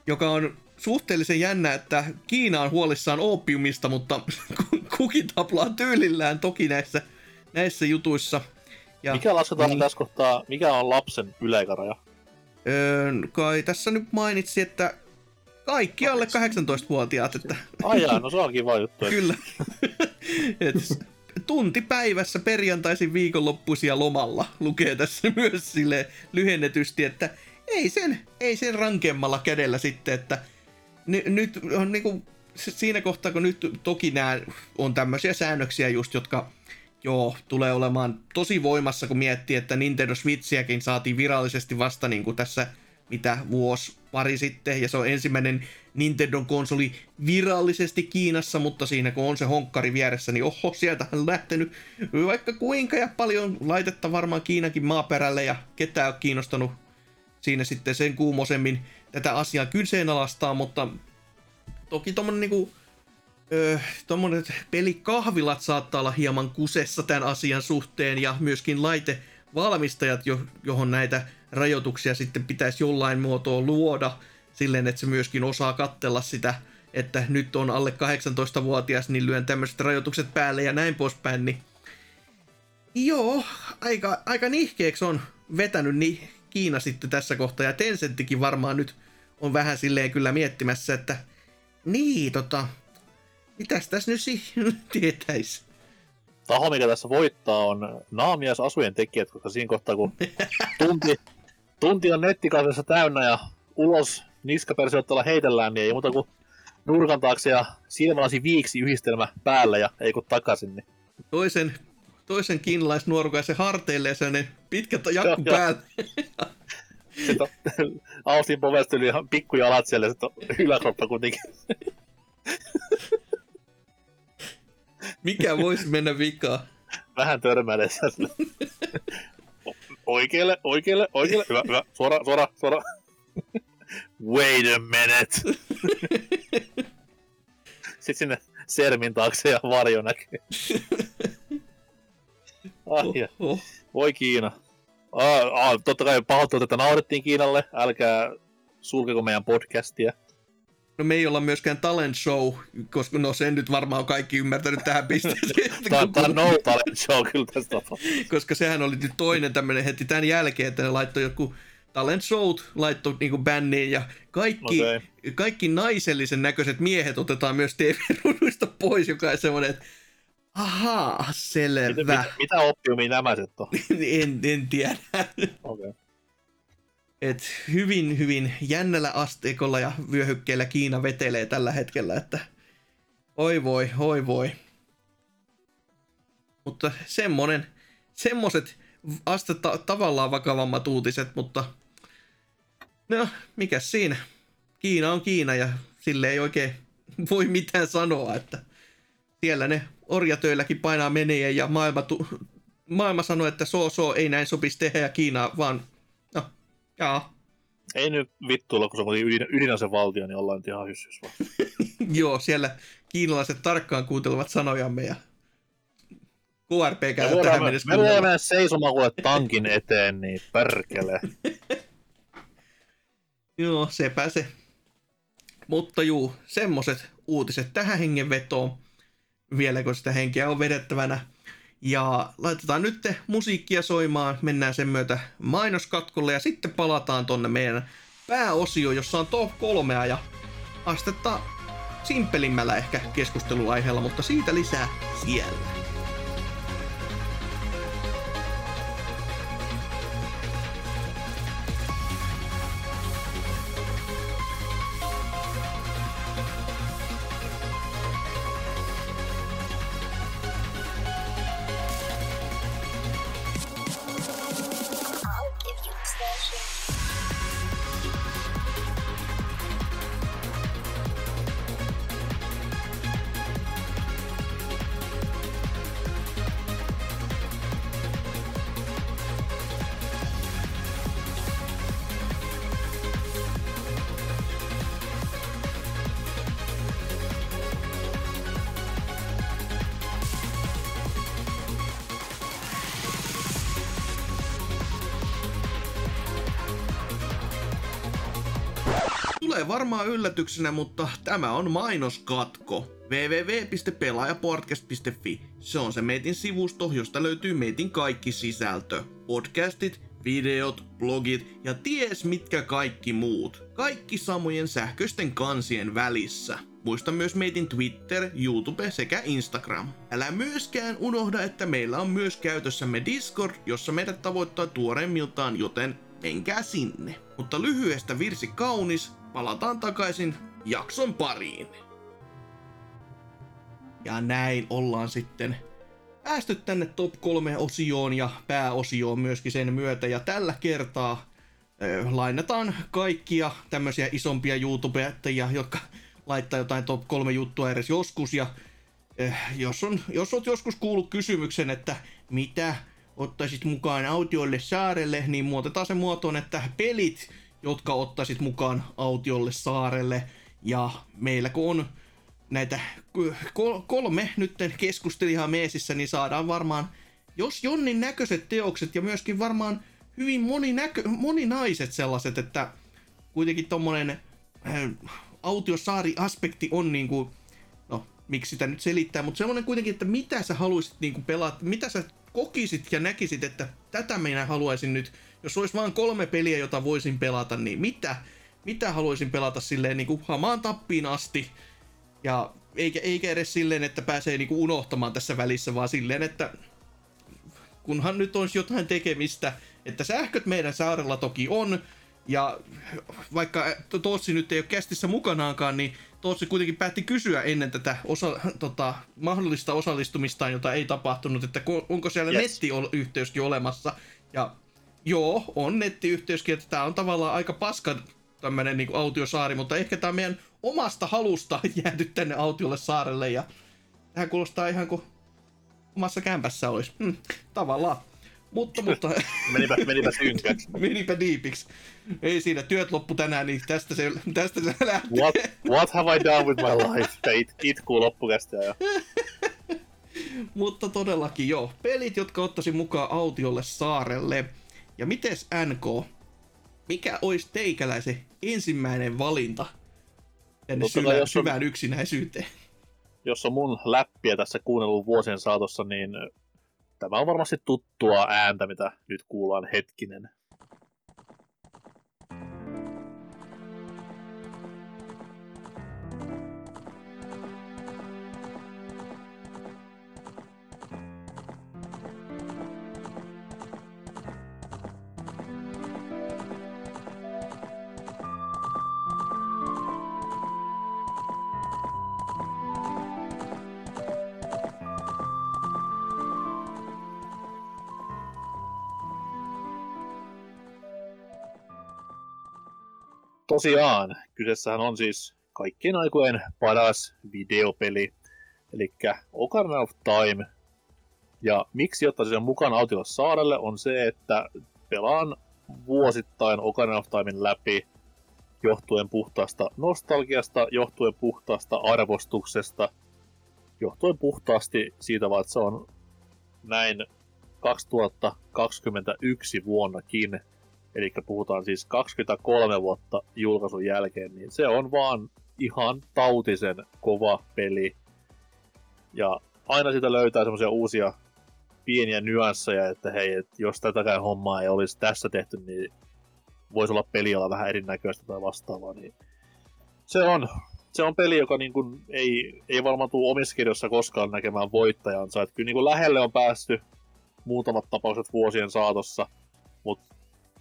joka on suhteellisen jännä, että Kiina on huolissaan opiumista, mutta kukin taplaa tyylillään toki näissä, näissä jutuissa. Ja, Mikä lasketaan niin, tässä kohtaa, mikä on lapsen yläikäraja? öö, kai tässä nyt mainitsi, että kaikki alle 18-vuotiaat, että Ai jaa, no se on kiva juttu. että kyllä. Et tunti päivässä perjantaisin viikonloppuisia lomalla lukee tässä myös sille lyhennetysti, että ei sen, ei sen rankemmalla kädellä sitten, että ny, nyt on niinku siinä kohtaa, kun nyt toki nämä on tämmöisiä säännöksiä just, jotka joo, tulee olemaan tosi voimassa, kun miettii, että Nintendo Switchiäkin saatiin virallisesti vasta niin kuin tässä mitä vuosi pari sitten, ja se on ensimmäinen Nintendon konsoli virallisesti Kiinassa, mutta siinä kun on se honkkari vieressä, niin oho, sieltä on lähtenyt vaikka kuinka ja paljon laitetta varmaan Kiinakin maaperälle, ja ketään on kiinnostanut siinä sitten sen kuumosemmin tätä asiaa kyseenalaistaa, mutta toki tommonen niinku öö, tommonet pelikahvilat saattaa olla hieman kusessa tämän asian suhteen ja myöskin laitevalmistajat, jo, johon näitä rajoituksia sitten pitäisi jollain muotoa luoda silleen, että se myöskin osaa kattella sitä, että nyt on alle 18-vuotias, niin lyön tämmöiset rajoitukset päälle ja näin poispäin, niin joo, aika, aika nihkeeksi on vetänyt niin Kiina sitten tässä kohtaa ja Tencenttikin varmaan nyt on vähän silleen kyllä miettimässä, että niin tota, mitäs tässä nyt si- tietäisi? Taho, mikä tässä voittaa, on naamias asujen tekijät, koska siinä kohtaa, kun tunti, tunti on nettikasvessa täynnä ja ulos niskapersiotteella heitellään, niin ei muuta kuin nurkan taakse ja silmälasi viiksi yhdistelmä päälle ja ei kun takaisin. Niin. Toisen, toisen kiinalaisnuorukaisen harteille ja sellainen pitkä jakku Joo, joo. päällä. Sitten on Austin ihan pikkujalat siellä ja sitten on yläkroppa kuitenkin. Mikä voisi mennä vikaan? Vähän törmäilessä. Oikealle, oikealle, oikealle. Hyvä, hyvä. Suora, suora, suora. Wait a minute. Sitten sinne sermin taakse ja varjo näkyy. Ai, ja. Oh. Voi Kiina. Ah, ah, totta kai pahoittelut, että naurettiin Kiinalle. Älkää sulkeko meidän podcastia. No me ei olla myöskään talent show, koska no sen nyt varmaan on kaikki ymmärtänyt tähän pisteeseen. Tämä tämä on no talent show kyllä tässä tapauksessa. koska sehän oli nyt toinen tämmöinen heti tämän jälkeen, että ne laittoi joku talent showt laittoi niinku bänniin ja kaikki, okay. kaikki naisellisen näköiset miehet otetaan myös TV-ruuduista pois, joka on semmoinen, että ahaa, Mitä, selvä. mitä, mitä oppiumia nämä sitten on? en, en tiedä. Okay. Et hyvin, hyvin jännällä asteikolla ja vyöhykkeellä Kiina vetelee tällä hetkellä, että oi voi, oi voi. Mutta semmonen, semmoset astetta tavallaan vakavammat uutiset, mutta no, mikä siinä? Kiina on Kiina ja sille ei oikein voi mitään sanoa, että siellä ne orjatöilläkin painaa menee ja maailma, tu- maailma sanoo, että so so ei näin sopisi tehdä ja Kiina vaan, no, jaa, Ei nyt vittuilla, kun se oli ydin, ydinasevaltio, niin ollaan ihan hyssys vaan. joo, siellä kiinalaiset tarkkaan kuuntelevat sanojamme ja KRP käy tähän mennessä me seisomaan kuule tankin eteen, niin perkele. Joo, sepä se. Mutta juu, semmoset uutiset tähän hengenvetoon. Vieläkö sitä henkeä on vedettävänä. Ja laitetaan nyt musiikkia soimaan, mennään sen myötä mainoskatkolle ja sitten palataan tonne meidän pääosio, jossa on top kolmea ja astetta simpelimmällä ehkä keskusteluaiheella, mutta siitä lisää siellä. Yllätyksenä, mutta tämä on mainoskatko. www.pelaajapodcast.fi. Se on se meitin sivusto, josta löytyy meitin kaikki sisältö. Podcastit, videot, blogit ja ties mitkä kaikki muut. Kaikki samojen sähköisten kansien välissä. Muista myös meitin Twitter, YouTube sekä Instagram. Älä myöskään unohda, että meillä on myös käytössämme Discord, jossa meidät tavoittaa tuoreimmiltaan, joten menkää sinne. Mutta lyhyestä virsi kaunis, palataan takaisin jakson pariin. Ja näin ollaan sitten päästy tänne top 3 osioon ja pääosioon myöskin sen myötä. Ja tällä kertaa äh, lainataan kaikkia tämmöisiä isompia YouTubettajia, jotka laittaa jotain top 3 juttua edes joskus. Ja äh, jos, on, jos oot joskus kuullut kysymyksen, että mitä ottaisit mukaan autiolle saarelle, niin muutetaan se muotoon, että pelit, jotka ottaisit mukaan autiolle saarelle. Ja meillä kun on näitä kol- kolme nytten keskustelijan meesissä, niin saadaan varmaan, jos Jonnin näköiset teokset ja myöskin varmaan hyvin moninäkö- moninaiset sellaiset, että kuitenkin tommonen äh, autiosaari-aspekti on niinku, no miksi sitä nyt selittää, mutta semmonen kuitenkin, että mitä sä haluaisit niinku pelata, mitä sä kokisit ja näkisit, että tätä minä haluaisin nyt, jos olisi vain kolme peliä, jota voisin pelata, niin mitä, mitä haluaisin pelata silleen niinku hamaan tappiin asti, ja eikä, eikä edes silleen, että pääsee niinku unohtamaan tässä välissä, vaan silleen, että kunhan nyt olisi jotain tekemistä, että sähköt meidän saarella toki on, ja vaikka Tootsi nyt ei ole kästissä mukanaankaan, niin Tootsi kuitenkin päätti kysyä ennen tätä osa, tota, mahdollista osallistumistaan, jota ei tapahtunut, että ko- onko siellä. Yes. nettiyhteyskin olemassa. Ja joo, on nettiyhteyskin, että tämä on tavallaan aika paska tämmönen niin autiosaari, mutta ehkä tämä meidän omasta halusta jääty tänne autiolle saarelle ja tähän kuulostaa ihan kuin omassa kämpässä olisi. Hmm, tavallaan. Mutta, mutta Menipä, menipä synkäksi. menipä diipiksi. Ei siinä, työt loppu tänään, niin tästä se, tästä se lähtee. What, what have I done with my life? It, itkuu loppukästä ja Mutta todellakin joo, pelit, jotka ottaisin mukaan autiolle saarelle. Ja mites NK? Mikä olisi teikäläisen ensimmäinen valinta tänne kai, syvään, jos on- syvään yksinäisyyteen? jos on mun läppiä tässä kuunnellut vuosien saatossa, niin tämä on varmasti tuttua ääntä, mitä nyt kuullaan hetkinen. Tosiaan, kyseessähän on siis kaikkien aikojen paras videopeli, eli Ocarina of Time. Ja miksi ottaisin sen mukaan Autiolla saarelle on se, että pelaan vuosittain Ocarina of Timein läpi johtuen puhtaasta nostalgiasta, johtuen puhtaasta arvostuksesta, johtuen puhtaasti siitä vaan, että se on näin 2021 vuonnakin, eli puhutaan siis 23 vuotta julkaisun jälkeen, niin se on vaan ihan tautisen kova peli. Ja aina sitä löytää semmoisia uusia pieniä nyansseja, että hei, että jos tätäkään hommaa ei olisi tässä tehty, niin voisi olla peli olla vähän erinäköistä tai vastaavaa. Niin se on, se on peli, joka niin kuin ei, ei varmaan tule omissa kirjoissa koskaan näkemään voittajansa. Että kyllä niin kuin lähelle on päästy muutamat tapaukset vuosien saatossa, mutta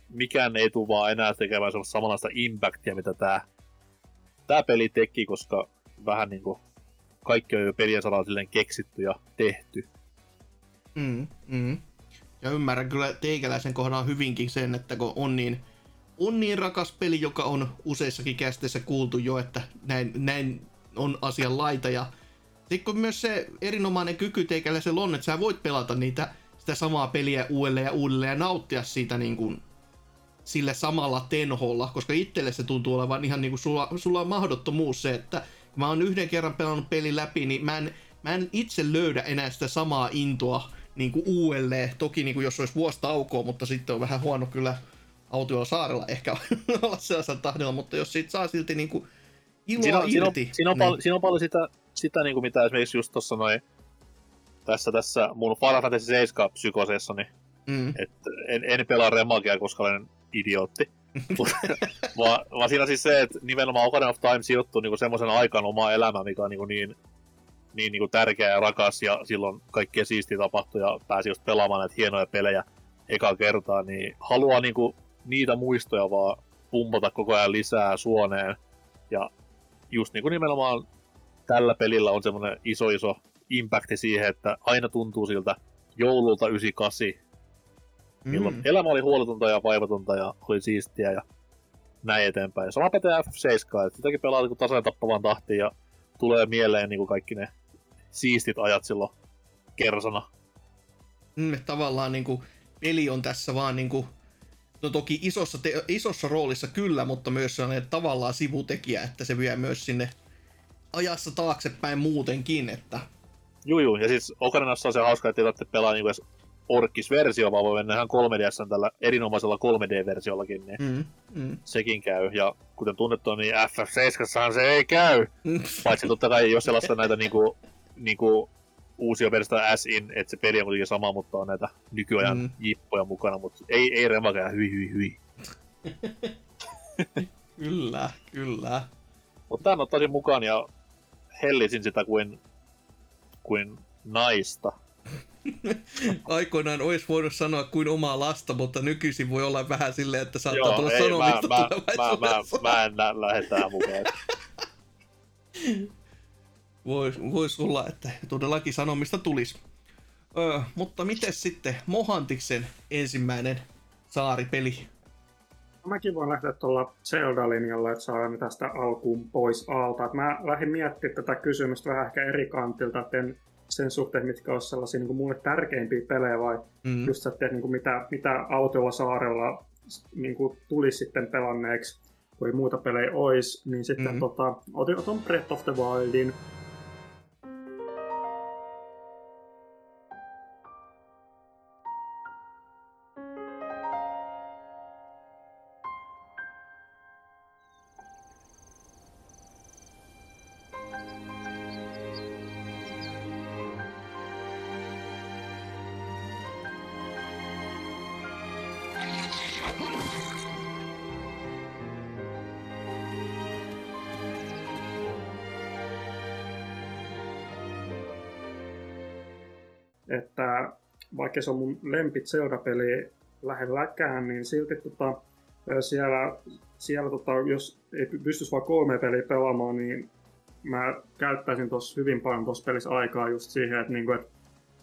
mikään ei tule vaan enää tekemään semmoista samanlaista impactia, mitä tämä tää peli teki, koska vähän niin kuin kaikki on jo pelien saralla silleen keksitty ja tehty. Mm, mm. Ja ymmärrän kyllä teikäläisen kohdalla hyvinkin sen, että kun on niin, on niin rakas peli, joka on useissakin kästeissä kuultu jo, että näin, näin on asian laita. Ja sitten myös se erinomainen kyky teikäläisellä on, että sä voit pelata niitä, sitä samaa peliä uudelleen ja uudelleen ja nauttia siitä niin kuin, sille samalla tenholla, koska itselle se tuntuu olevan ihan niin kuin sulla, sulla on mahdottomuus se, että mä oon yhden kerran pelannut peli läpi, niin mä en, mä en itse löydä enää sitä samaa intoa niin kuin uudelleen. Toki niin kuin jos olisi vuosi taukoa, mutta sitten on vähän huono kyllä autiolla saarella ehkä olla sellaisella tahdilla, mutta jos siitä saa silti niin kuin iloa Siinä on, siinä on, irti. siinä on, niin, pal- siinä on paljon sitä, sitä niin kuin mitä esimerkiksi just tuossa noin tässä, tässä mun Final Fantasy 7 psykoseessa, niin mm, et en, en pelaa remagia, koska olen idiootti. vaan, vaan siinä siis se, että nimenomaan Ocarina of Time sijoittuu niinku semmoisen aikaan omaa elämää, mikä on niinku niin, niin niinku tärkeä ja rakas, ja silloin kaikkea siistiä tapahtui, ja pääsi just pelaamaan näitä hienoja pelejä eka kertaa, niin haluaa niinku niitä muistoja vaan pumpata koko ajan lisää suoneen. Ja just niinku nimenomaan tällä pelillä on semmoinen iso iso impacti siihen, että aina tuntuu siltä joululta 98, milloin mm, elämä oli huoletonta ja vaivatonta ja oli siistiä ja näin eteenpäin. Sama pätee F7, että sitäkin pelaa niin tasainen tappavaan tahtiin ja tulee mieleen niin kuin kaikki ne siistit ajat silloin kersana. mm, tavallaan niin kuin, peli on tässä vaan niin kuin, no toki isossa, te- isossa roolissa kyllä, mutta myös sellainen tavallaan sivutekijä, että se vie myös sinne ajassa taaksepäin muutenkin, että Juu, juu. Ja siis Ocarinassa on se hauska, että ei tarvitse pelaa niin edes orkkis-versio, vaan voi mennä ihan 3DS tällä erinomaisella 3D-versiollakin, niin mm, mm, sekin käy. Ja kuten tunnettu, niin FF7 se ei käy. mm, Paitsi totta kai, jos sellaista näitä niinku, niinku uusia versioita S-in, että se peli on kuitenkin sama, mutta on näitä nykyajan mm. jippoja mukana, mutta ei, ei remakea, hyi hyi hyi. kyllä, kyllä. Mutta tämän ottaisin mukaan ja hellisin sitä kuin, kuin naista. Aikoinaan olisi voinut sanoa kuin omaa lasta, mutta nykyisin voi olla vähän silleen, että saattaa Joo, tulla ei, mä, sanomista mä, mä, mä, tulevaisuudessa. mä en nä- lähde tähän mukaan. Vois, vois olla, että todellakin sanomista tulisi. Öö, mutta miten sitten Mohantiksen ensimmäinen saaripeli? Mäkin voin lähteä tuolla Zelda-linjalla, että saadaan tästä alkuun pois alta. Et mä lähdin miettimään tätä kysymystä vähän ehkä eri kantilta, että en sen suhteen, mitkä olisi sellaisia niin kuin mulle tärkeimpiä pelejä, vai Mm. just että niin kuin mitä, mitä autolla saarella niin kuin tuli sitten pelanneeksi, kun ei muuta pelejä olisi, niin sitten mm-hmm. tota, otin, Breath of the Wildin. Vaikka se on mun lempit Zelda-peli lähelläkään, niin silti tota, siellä, siellä tota, jos ei py- pystyisi vaan kolme peliä pelaamaan, niin mä käyttäisin tuossa hyvin paljon tuossa pelissä aikaa just siihen, että, niinku, että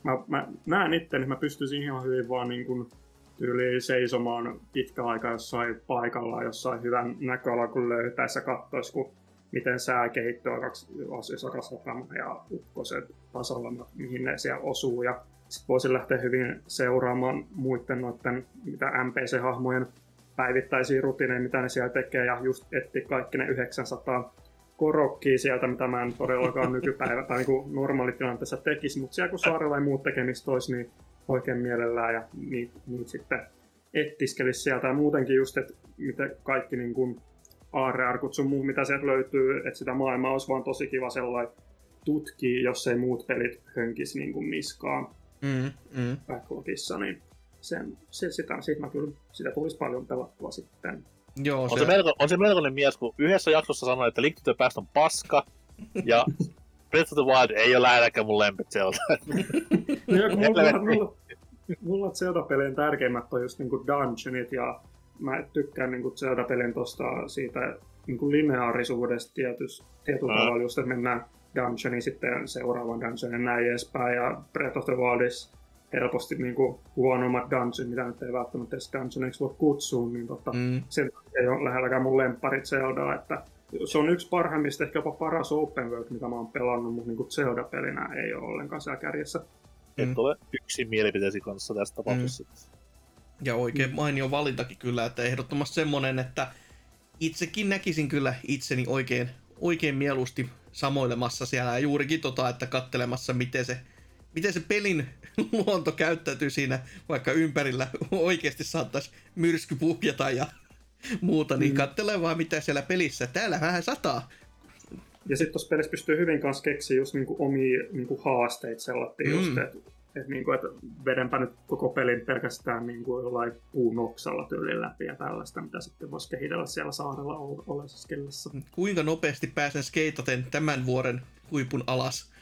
mä, mä näen itse, että mä pystyisin ihan hyvin vaan niinku, tyyli seisomaan pitkä aika jossain paikalla, jossain hyvän näköala, kun löytäisi ja katsoisi, kun miten sää kehittyy kaksi asioissa ja ukkoset tasolla, mihin ne siellä osuu. Ja sitten voisin lähteä hyvin seuraamaan muiden noiden, mitä NPC-hahmojen päivittäisiä rutiineja, mitä ne siellä tekee, ja just etti kaikki ne 900 korokkia sieltä, mitä mä en todellakaan nykypäivä tai niin normaalitilanteessa tekisi, mutta siellä kun saarella ei muut tekemistä olisi, niin oikein mielellään ja niitä niit sitten ettiskelisi sieltä. Ja muutenkin just, että miten kaikki niin kuin aarrearkut sun muu, mitä sieltä löytyy, että sitä maailmaa olisi vaan tosi kiva sellainen tutkii, jos ei muut pelit hönkisi niin kuin niskaan Mm, mm. niin sen, se, sitä, siitä, mä kyllä, sitä tulisi paljon pelattua sitten. Joo, On se, melko, on se melkoinen mies, kun yhdessä jaksossa sanoi, että Link to the Past on paska, ja Breath of the Wild ei ole lähelläkään mun lempit sieltä. No, mulla, mulla, mulla Zelda-pelien tärkeimmät on just niinku dungeonit ja mä tykkään niinku Zelda-pelin tosta siitä niinku lineaarisuudesta tietysti, tietyllä tavalla just, että mennään dungeoniin sitten seuraavan dungeonin ja näin edespäin ja Breath of the Wildissa helposti niinku huonommat dungeon, mitä nyt ei välttämättä edes dungeoniksi voi kutsua, niin tota, Mm. sen ei ole lähelläkään mun lempparit Zeldaa, että se on yksi parhaimmista, ehkä jopa paras open world, mitä mä oon pelannut, mutta niin Zelda-pelinä ei ole ollenkaan siellä kärjessä. Et Mm. ole yksin mielipiteesi kanssa tässä tapauksessa. Ja oikein mainio valintakin kyllä, että ehdottomasti semmonen, että itsekin näkisin kyllä itseni oikein, oikein mieluusti samoilemassa siellä ja juurikin tota, että kattelemassa miten se, miten se pelin luonto käyttäytyy siinä, vaikka ympärillä oikeasti saattaisi myrsky puhjata ja muuta, niin Mm. kattelee vaan mitä siellä pelissä. Täällä vähän sataa. Ja sitten tuossa pelissä pystyy hyvin kanssa keksiä just niinku omia niinku haasteita sellaisia Mm. just, että et niinku, et vedenpä nyt koko pelin pelkästään niinku jollain puunoksalla tyylin läpi ja tällaista, mitä sitten voisi kehitellä siellä saarella ol- oleskellessa. Kuinka nopeasti pääsen skeitaten tämän vuoren huipun alas?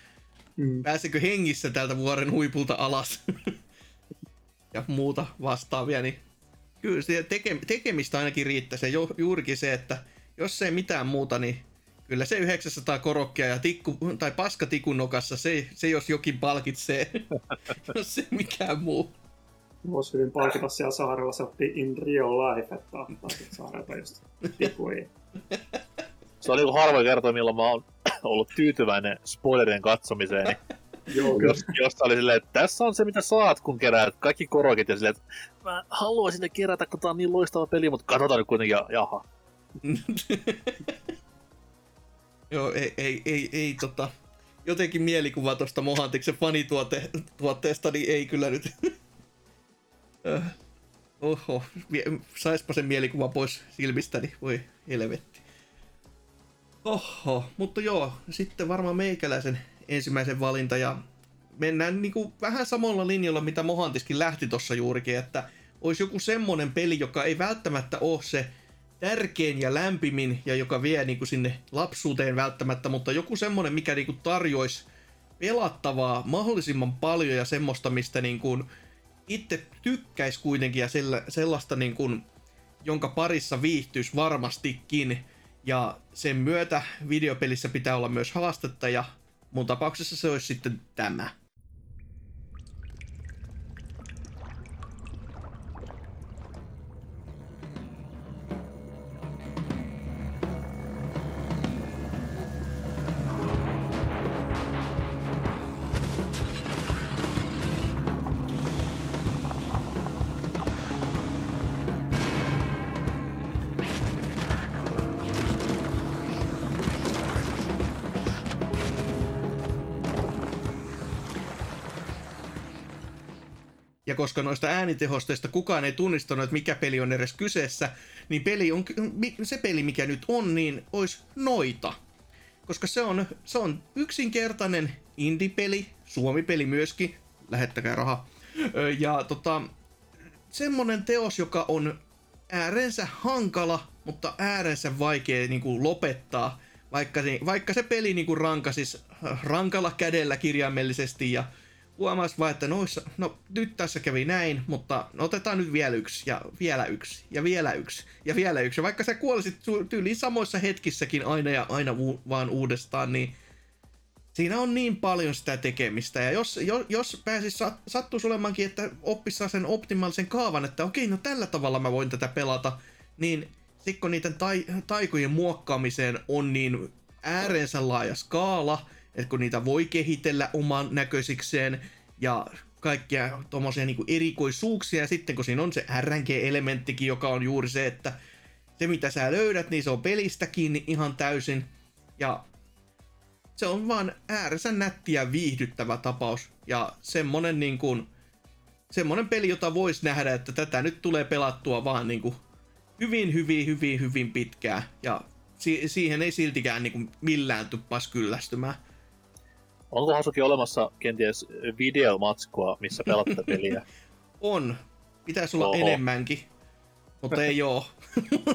Mm. pääsekö hengissä tältä vuoren huipulta alas ja muuta vastaavia, niin kyllä se teke, tekemistä ainakin riittää. Se ju, juurikin se, että jos ei mitään muuta, niin kyllä se 900 korokkia ja tikku, tai paska tikun nokassa, se, se jos jokin palkitsee, jos se mikään muu. Voisi hyvin palkita siellä saarella, se otti in real life, että ottaa sit saarelta just. Se on niinku harvoin kertoa, milloin mä oon ollut tyytyväinen spoilerien katsomiseen. Niin Joo, jos, jos oli silleen, että tässä on se mitä saat, kun keräät kaikki korokit ja silleen, että mä haluaisin ne kerätä, kun tää on niin loistava peli, mutta katsotaan nyt kuitenkin, ja, jaha. Joo, ei, ei, ei, ei tota, jotenkin mielikuva tuosta Mohantiksen fanituotteesta, niin ei kyllä nyt. Äh, Oho, saispa sen mielikuva pois silmistäni, voi helvetti. Oho, mutta joo, sitten varmaan meikäläisen ensimmäisen valinta ja mennään niinku vähän samalla linjalla, mitä Mohantiskin lähti tuossa juurikin, että olisi joku semmonen peli, joka ei välttämättä ole se tärkein ja lämpimin ja joka vie niinku sinne lapsuuteen välttämättä, mutta joku semmonen, mikä niinku tarjoisi pelattavaa mahdollisimman paljon ja semmoista, mistä niinku itse tykkäisi kuitenkin ja sella, sellaista niinku, jonka parissa viihtyisi varmastikin. Ja sen myötä videopelissä pitää olla myös haastetta ja mun tapauksessa se olisi sitten tämä. Ja koska noista äänitehosteista kukaan ei tunnistanut, että mikä peli on edes kyseessä, niin peli on, se peli mikä nyt on, niin olisi noita. Koska se on, se on yksinkertainen indie-peli, suomi-peli myöskin, lähettäkää rahaa. Ö, Ja tota, semmonen teos, joka on äärensä hankala, mutta äärensä vaikea niin kuin lopettaa, vaikka, vaikka se peli niin kuin rankasis rankalla kädellä kirjaimellisesti ja huomasi vaan, että noissa, no nyt tässä kävi näin, mutta otetaan nyt vielä yksi ja vielä yksi ja vielä yksi ja vielä yksi. Ja vaikka sä kuolisit tyyliin samoissa hetkissäkin aina ja aina u- vaan uudestaan, niin siinä on niin paljon sitä tekemistä, ja jos, jos, jos pääsis sat, sattuisi että oppissa sen optimaalisen kaavan, että okei, no tällä tavalla mä voin tätä pelata, niin sitten kun niiden tai, taikojen muokkaamiseen on niin äärensä laaja skaala, että kun niitä voi kehitellä oman näköisikseen, ja kaikkia tuommoisia niin erikoisuuksia, ja sitten kun siinä on se RNG-elementtikin, joka on juuri se, että se mitä sä löydät, niin se on pelistä kiinni ihan täysin, ja se on vaan ääränsä nätti ja viihdyttävä tapaus. Ja semmonen niin kuin, semmonen peli, jota voisi nähdä, että tätä nyt tulee pelattua vaan niin kuin hyvin, hyvin, hyvin, hyvin pitkään. Ja si- siihen ei siltikään niin kuin millään tuppas kyllästymään. Onko Hasuki olemassa kenties videomatskua, missä pelatte peliä? On. Pitäisi olla Oho. enemmänkin. Mutta ei oo.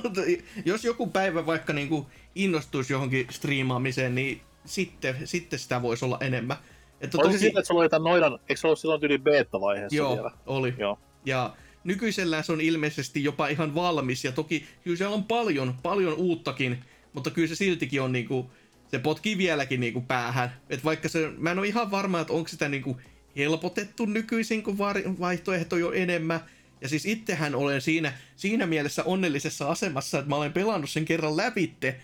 Jos joku päivä vaikka niin kuin innostuisi johonkin striimaamiseen, niin sitten, sitten sitä voisi olla enemmän. Että Oliko se siitä, että sulla oli tämän noidan, eikö se ollut silloin tyyli beta-vaiheessa Joo, vielä? oli. Joo. Ja nykyisellään se on ilmeisesti jopa ihan valmis, ja toki kyllä siellä on paljon, paljon uuttakin, mutta kyllä se siltikin on niinku, se potkii vieläkin niinku päähän. Et vaikka se, mä en ole ihan varma, että onko sitä niinku helpotettu nykyisin, kun vaihtoehto jo enemmän. Ja siis itsehän olen siinä, siinä mielessä onnellisessa asemassa, että mä olen pelannut sen kerran läpitte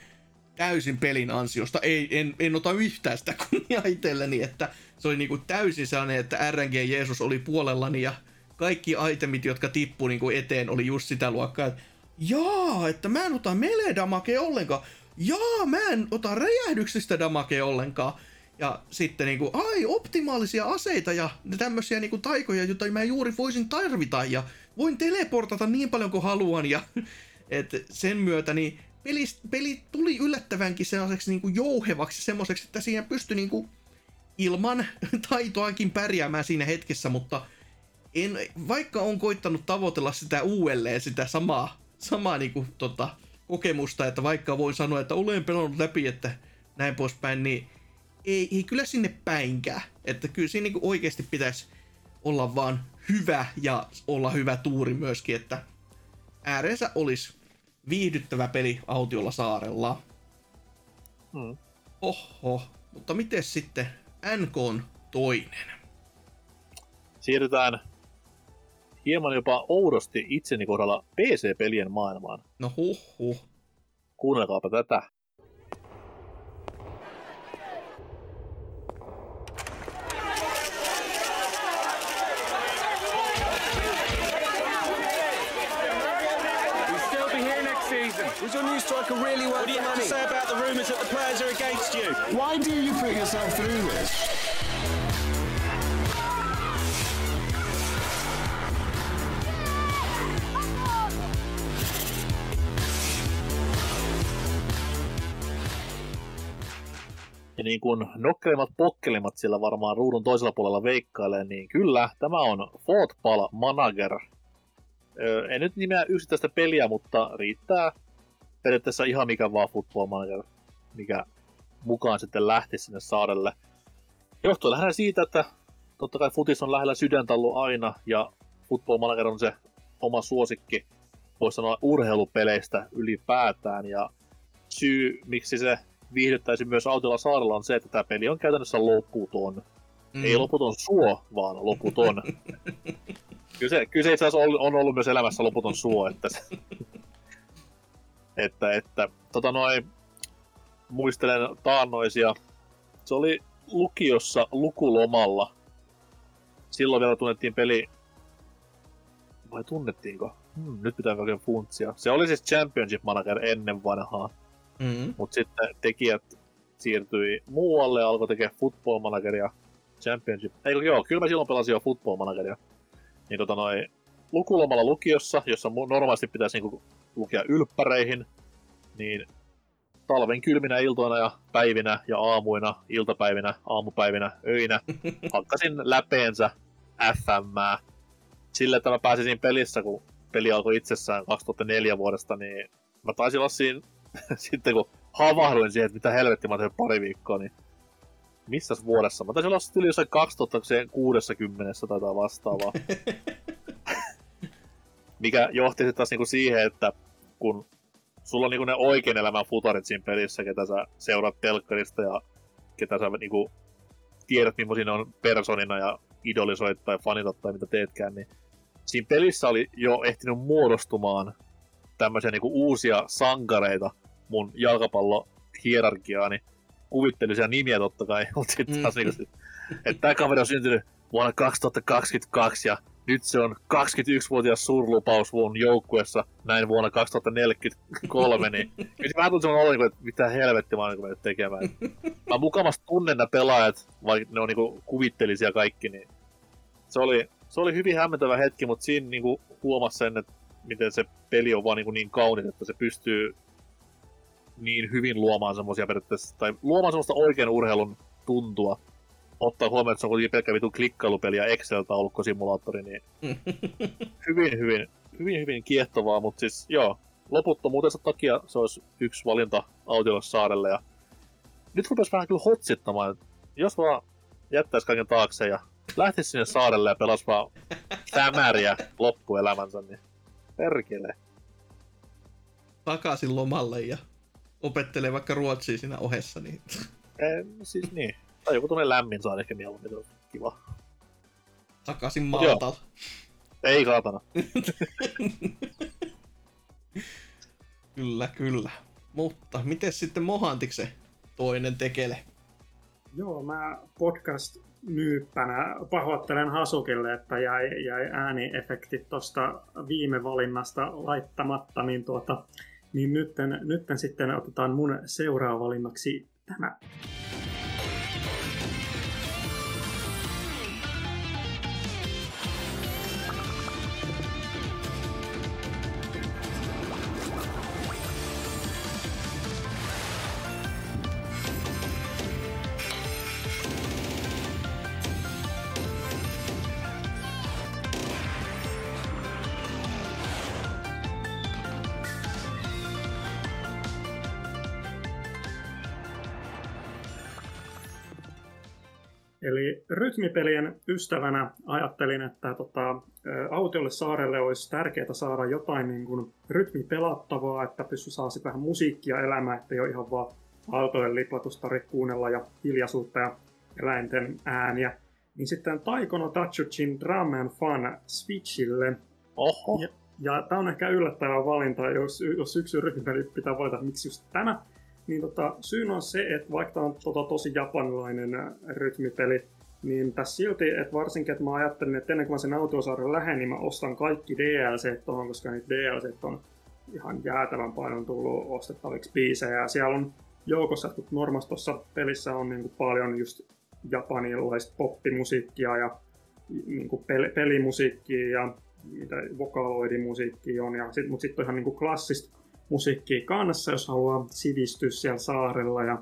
täysin pelin ansiosta. Ei, en, en ota yhtään sitä kunniaa itselleni, että se oli niinku täysin sellainen, että RNG Jeesus oli puolellani ja kaikki itemit, jotka tippu niinku eteen, oli just sitä luokkaa, että jaa, että mä en ota melee damakea ollenkaan. Jaa, mä en ota räjähdyksistä damakea ollenkaan. Ja sitten niinku, ai, optimaalisia aseita ja tämmöisiä niinku taikoja, joita mä juuri voisin tarvita ja voin teleportata niin paljon kuin haluan ja et sen myötä niin peli, peli tuli yllättävänkin sellaiseksi niinku jouhevaksi semmoiseksi, että siinä pystyi niinku ilman taitoakin pärjäämään siinä hetkessä, mutta en, vaikka on koittanut tavoitella sitä uudelleen, sitä samaa, samaa niinku, tota, kokemusta, että vaikka voin sanoa, että olen pelannut läpi, että näin poispäin, niin ei, ei kyllä sinne päinkään. Että kyllä siinä niinku oikeasti pitäisi olla vaan hyvä ja olla hyvä tuuri myöskin, että ääreensä olisi viihdyttävä peli autiolla saarella. Hmm. Oho, mutta miten sitten NK on toinen? Siirrytään hieman jopa oudosti itseni kohdalla PC-pelien maailmaan. No huh huh. Kuunnelkaapa tätä. He'll still be here next season. Was your new striker really worth What do you have to say about the rumours that the players are against you? Why do you put yourself through this? Niin kuin nokkelemat pokkelemat sillä varmaan ruudun toisella puolella veikkailee, niin kyllä, tämä on Football Manager. Öö, en nyt nimeä yksittäistä peliä, mutta riittää periaatteessa ihan mikä vaan Football Manager, mikä mukaan sitten lähti sinne saarelle. Johtuen lähinnä siitä, että totta kai futis on lähellä sydäntä ollut aina, ja Football Manager on se oma suosikki, voisi sanoa urheilupeleistä ylipäätään, ja syy, miksi se viihdyttäisi myös Autiolla saarella on se, että tämä peli on käytännössä loputon. Mm. Ei loputon suo, vaan loputon. kyllä, se, kyllä se itse asiassa on, on ollut myös elämässä loputon suo, että, että, että tota noin, muistelen taannoisia. Se oli lukiossa lukulomalla. Silloin vielä tunnettiin peli... Vai tunnettiinko? Hmm, nyt pitää oikein funtsia. Se oli siis Championship Manager ennen vanhaa. Mm. Mutta sitten tekijät siirtyi muualle ja alkoi tekemään Football Manageria Championship. Eikö joo, kyllä mä silloin pelasin jo Football Manageria. Niin tota noin, lukulomalla lukiossa, jossa normaalisti pitäisi niinku lukea ylppäreihin, niin talven kylminä iltoina ja päivinä ja aamuina, iltapäivinä, aamupäivinä, öinä hakkasin läpeensä FM. Sillä, että mä pääsin pelissä, kun peli alkoi itsessään 2004 vuodesta, niin mä taisin olla siinä sitten kun havahduin siihen, että mitä helvettiä mä tein pari viikkoa, niin missäs vuodessa? Mä taisin olla sitten yli jossain 2060 tai jotain vastaavaa. Mikä johti sitten taas niinku siihen, että kun sulla on niinku ne oikein elämän futarit siinä pelissä, ketä sä seuraat telkkarista ja ketä sä niinku tiedät, millaisia ne on personina ja idolisoit tai fanitat tai mitä teetkään, niin siinä pelissä oli jo ehtinyt muodostumaan tämmöisiä niinku uusia sankareita mun jalkapallo hierarkiaani. Kuvittelin siellä nimiä totta kai, mutta sitten taas niinku, sit- että tämä kaveri on syntynyt vuonna 2022 ja nyt se on 21-vuotias suurlupaus mun joukkuessa näin vuonna 2043, niin se vähän tuli semmoinen olo, että mitä helvettiä mä oon mennyt tekemään. Mä mukavasti tunnen nämä pelaajat, vaikka ne on niinku kuvittelisia kaikki, niin se oli, se oli hyvin hämmentävä hetki, mutta siinä niinku huomasi sen, että miten se peli on vaan niinku niin kaunis, että se pystyy niin hyvin luomaan semmoisia periaatteessa, tai luomaan semmoista oikean urheilun tuntua. Ottaa huomioon, että se on kuitenkin pelkkä vitun klikkailupeli ja Excel-taulukkosimulaattori, niin hyvin, hyvin, hyvin, hyvin kiehtovaa, mutta siis joo, loputtomuutensa takia se olisi yksi valinta autiolle saarelle. Ja nyt rupesi vähän kyllä hotsittamaan, että jos vaan jättäisi kaiken taakse ja lähtisi sinne saarelle ja pelasi vaan tämäriä loppuelämänsä, niin perkele. Takaisin lomalle ja opettelee vaikka ruotsia siinä ohessa, niin Eh, siis niin. Tai joku tuonne lämmin saa ehkä mieluummin, se on kiva. takaisin. Maltalle. Ei saatana. Kyllä, kyllä. Mutta miten sitten Mohantikse toinen tekele? Joo, mä podcast nyyppänä pahoittelen Hasukille, että jäi, jäi ääniefektit tuosta viime valinnasta laittamatta, niin, tuota, niin nytten, nytten sitten otetaan mun seuraava valinnaksi tämä. Rytmipelien ystävänä ajattelin, että tota, autiolle saarelle olisi tärkeää saada jotain niin kuin rytmipelattavaa, että pysty saa sitten vähän musiikkia elämään, ettei ole ihan vaan autojen liplatusta kuunnella ja hiljaisuutta ja eläinten ääniä. Niin sitten Taikono Tachuchin Drum and Fun Switchille. Oho. Ja, ja tämä on ehkä yllättävä valinta, jos, jos yksi rytmipeli pitää valita, miksi just tämä. Niin tota, syyn on se, että vaikka tämä on tota, tosi japanilainen rytmipeli, niin tässä silti, että varsinkin, että mä ajattelin, että ennen kuin mä sen autiosaaren lähden, niin mä ostan kaikki DLC tuohon, koska niitä DLC on ihan jäätävän paljon tullut ostettaviksi biisejä. Ja siellä on joukossa, kun Normas tuossa pelissä on niin kuin paljon just japanilaista poppimusiikkia ja niin kuin pel- pelimusiikkia ja mitä vokaloidimusiikkia on. Ja sit, mutta sitten on ihan niin kuin klassista musiikkia kanssa, jos haluaa sivistyä siellä saarella. Ja,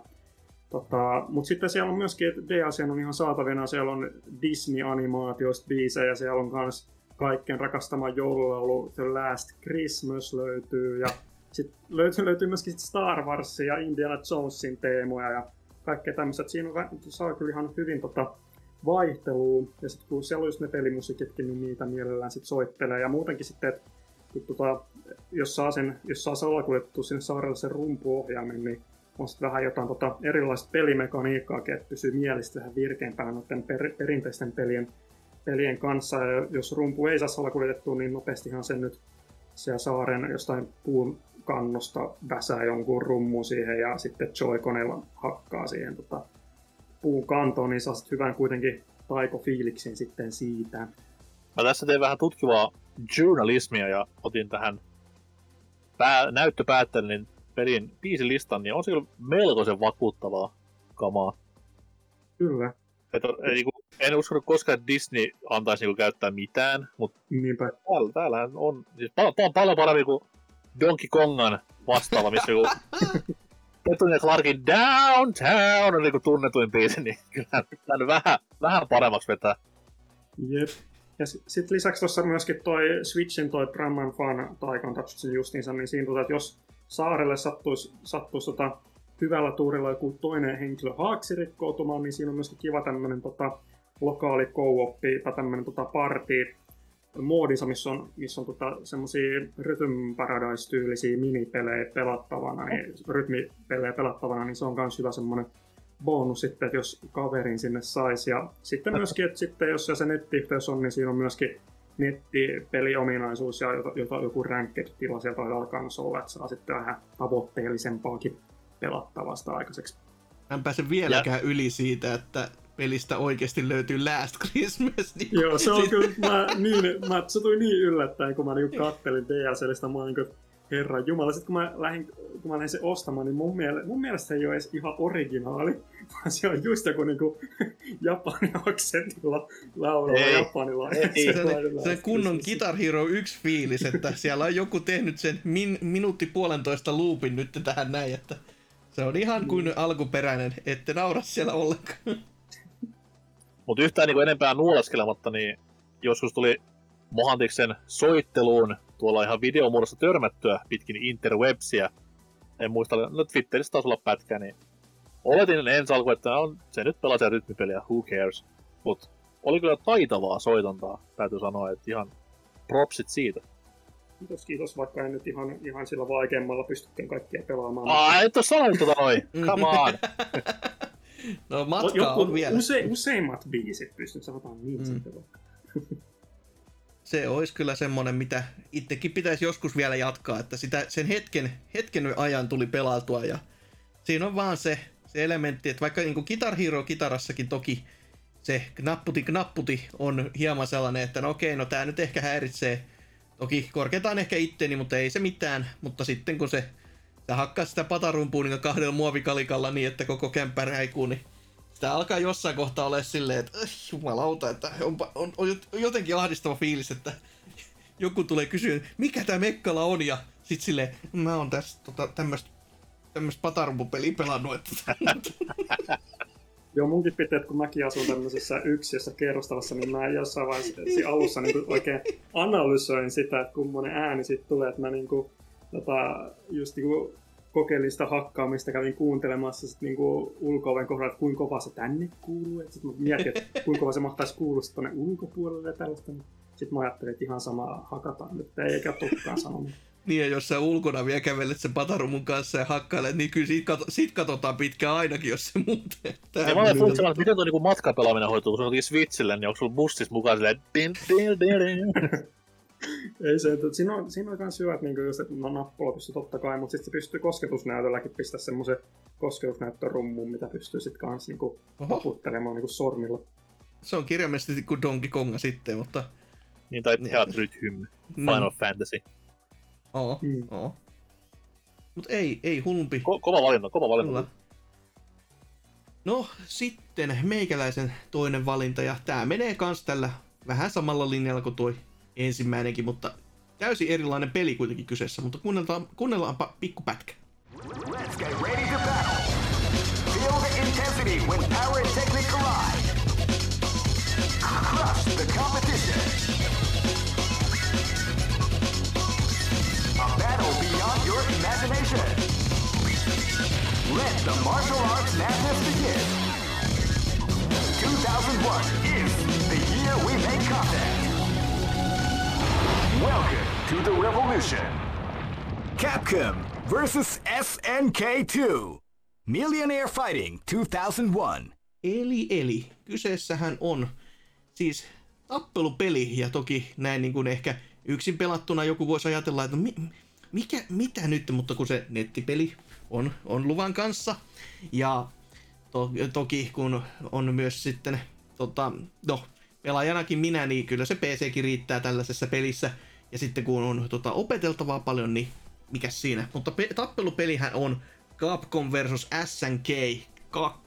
tota, mutta sitten siellä on myöskin, että DLC on ihan saatavina, siellä on Disney-animaatioista biisejä, siellä on myös kaikkien rakastama joululaulu. The Last Christmas löytyy, ja sitten löytyy, löytyy myöskin sit Star Warsin ja Indiana Jonesin teemoja ja kaikkea tämmöistä. Siinä on, saa kyllä ihan hyvin tota, vaihtelua, ja sitten kun siellä on just ne pelimusiikitkin, niin niitä mielellään sit soittelee, ja muutenkin sitten, että kun tota, jos saa, sen, jos saa salakuljetettua sinne saarelle sen rumpuohjaimen, niin on sitten vähän jotain tota erilaista pelimekaniikkaa, että pysyy mielistä vähän virkeämpänä noiden per, perinteisten pelien, pelien kanssa. Ja jos rumpu ei saa salakuljetettua, niin nopeastihan sen nyt siellä saaren jostain puun kannosta väsää jonkun rummun siihen ja sitten Joy-koneella hakkaa siihen tota, puun kantoon, niin saa sitten hyvän kuitenkin taiko-fiiliksen sitten siitä. Mä tässä tein vähän tutkivaa journalismia ja otin tähän pää, näyttöpäättelyn pelin biisilistan, niin on se kyllä melkoisen vakuuttavaa kamaa. Kyllä, Et, ei, niinku, en uskonut koskaan, että Disney antaisi niinku käyttää mitään, mutta niinpä. täällä, täällähän on, siis pal- tää on paljon parempi kuin Donkey Kongan vastaava, missä joku Petun ja Clarkin Downtown on niinku tunnetuin biisi, niin kyllä tämä nyt vähän, vähän paremmaksi vetää. Jep. Ja sitten sit lisäksi tuossa myöskin toi Switchin toi Drum and Fun Taikon Touchin justiinsa, niin siinä tota, että jos saarelle sattuisi, sattuisi tota, hyvällä tuurilla joku toinen henkilö haaksi rikkoutumaan, niin siinä on myöskin kiva tämmöinen tota, lokaali co tai tämmöinen tota, party moodinsa, missä on, missä on tota, semmoisia Rhythm Paradise-tyylisiä minipelejä pelattavana, niin, rytmipelejä pelattavana, niin se on myös hyvä semmoinen bonus sitten, että jos kaverin sinne saisi. Ja sitten myöskin, että sitten jos se nettiyhteys on, niin siinä on myöskin nettipeliominaisuus ja jota, jota joku ranked-tila sieltä alkaa olla, että saa sitten vähän tavoitteellisempaakin pelattavasta aikaiseksi. Mä en pääse vieläkään yli siitä, että pelistä oikeasti löytyy Last Christmas. Niin Joo, se on sit- kyllä, mä, niin, mä, se tuli niin yllättäen, kun mä niinku kattelin DLCstä, mä olin niin herran jumala. Sitten kun mä lähdin, kun mä lähdin sen ostamaan, niin mun, miele, mun mielestä se ei ole edes ihan originaali, vaan se on just joku niinku Japanin aksentilla laulava Ei. japanilainen. Ei. se, on, se on kunnon Guitar Hero 1 fiilis, että siellä on joku tehnyt sen min, minuutti puolentoista loopin nyt tähän näin, että se on ihan kuin alkuperäinen, ette naura siellä ollenkaan. Mutta yhtään niin enempää nuoleskelematta, niin joskus tuli Mohantiksen soitteluun tuolla ihan videomuodossa törmättyä pitkin interwebsiä. En muista, no Twitterissä taisi olla pätkä, niin oletin ensi alku, että on, se nyt pelaa rytmipeliä, who cares. Mut oli kyllä taitavaa soitantaa, täytyy sanoa, että ihan propsit siitä. Kiitos, kiitos, vaikka en nyt ihan, ihan sillä vaikeammalla pystykään kaikkia pelaamaan. Aa, et oo sanonut tota noin, come on! No matkaa on vielä. Use, useimmat biisit pystyn sanotaan niin mm. sitten vaikka. Se olisi kyllä semmonen, mitä itsekin pitäisi joskus vielä jatkaa, että sitä, sen hetken, hetken ajan tuli pelautua ja siinä on vaan se, se elementti, että vaikka niin Guitar Hero kitarassakin toki se knapputi knapputi on hieman sellainen, että no okei, no tää nyt ehkä häiritsee. Toki korkeintaan ehkä itteni, mutta ei se mitään. Mutta sitten kun se, sä hakkaa sitä patarumpuun niin kahdella muovikalikalla niin, että koko kämppä räikuu, niin sitä alkaa jossain kohtaa olla silleen, että "Ai, jumalauta, että onpa, on, on jotenkin ahdistava fiilis, että joku tulee kysyä, mikä tämä Mekkala on, ja sit silleen, mä oon tässä tota, tämmöstä tämmöistä patarumpupeliä pelannut, että Joo, munkin pitää, että kun mäkin asun tämmöisessä yksiössä kerrostalassa, niin mä jossain vaiheessa alussa niin kuin oikein analysoin sitä, että kummonen ääni siitä tulee, että mä niin kuin, tota, just niin kuin kokeilin sitä hakkaamista, kävin kuuntelemassa sit niin kuin ulko kohdalla, että kuinka kova se tänne kuuluu, että sitten mä mietin, että kuinka kova se mahtaisi kuulua sit tuonne ulkopuolelle ja tällaista. Sitten mä ajattelin, että ihan sama hakataan nyt, eikä tukkaan sanonut. niin ja jos sä ulkona vielä kävelet sen patarumun kanssa ja hakkailet, niin kyllä siitä, kato, siitä katsotaan pitkään ainakin, jos se muuten. Tää Ja mä olen funtsinut, että miten tuo niinku matkapelaaminen hoituu, kun se on Switchille, niin onko sulla bussissa mukaan silleen, Ei se, että siinä on, siinä on myös hyvä, että, niinku just, että no, nappula pystyy totta kai, mutta sitten se pystyy kosketusnäytölläkin pistää semmoisen kosketusnäyttörummun, mitä pystyy sitten kanssa niinku taputtelemaan niinku sormilla. Se on kirjaimellisesti kuin Donkey Konga sitten, mutta Niin, tai Niin. Theatrhythm, Final Fantasy. oo, Mm. oo. Mut ei, ei hulmpi. Ko- kova valinta, kova valinta. Kyllä. No sitten meikäläisen toinen valinta ja tää menee kans tällä vähän samalla linjalla kuin tuo ensimmäinenkin, mutta täysin erilainen peli kuitenkin kyseessä, mutta kuunnellaan, kuunnellaanpa pikku pätkä. Let's get ready to battle. Feel the intensity when power and technique collide. Crush the competition. A battle beyond your imagination. Let the martial arts madness begin. 2001 is the year we make contact. Welcome to the revolution. Capcom versus SNK2. Millionaire Fighting 2001. Eli, eli, kyseessähän on siis tappelupeli, ja toki näin niin kuin ehkä yksin pelattuna joku voisi ajatella, että no mi, mikä, mitä nyt, mutta kun se nettipeli on, on luvan kanssa, ja to, toki kun on myös sitten, tota, no, pelaajanakin minä, niin kyllä se PCkin riittää tällaisessa pelissä, ja sitten kun on tota, opeteltavaa paljon, niin mikä siinä. Mutta pe- tappelupelihän on Capcom versus SNK 2.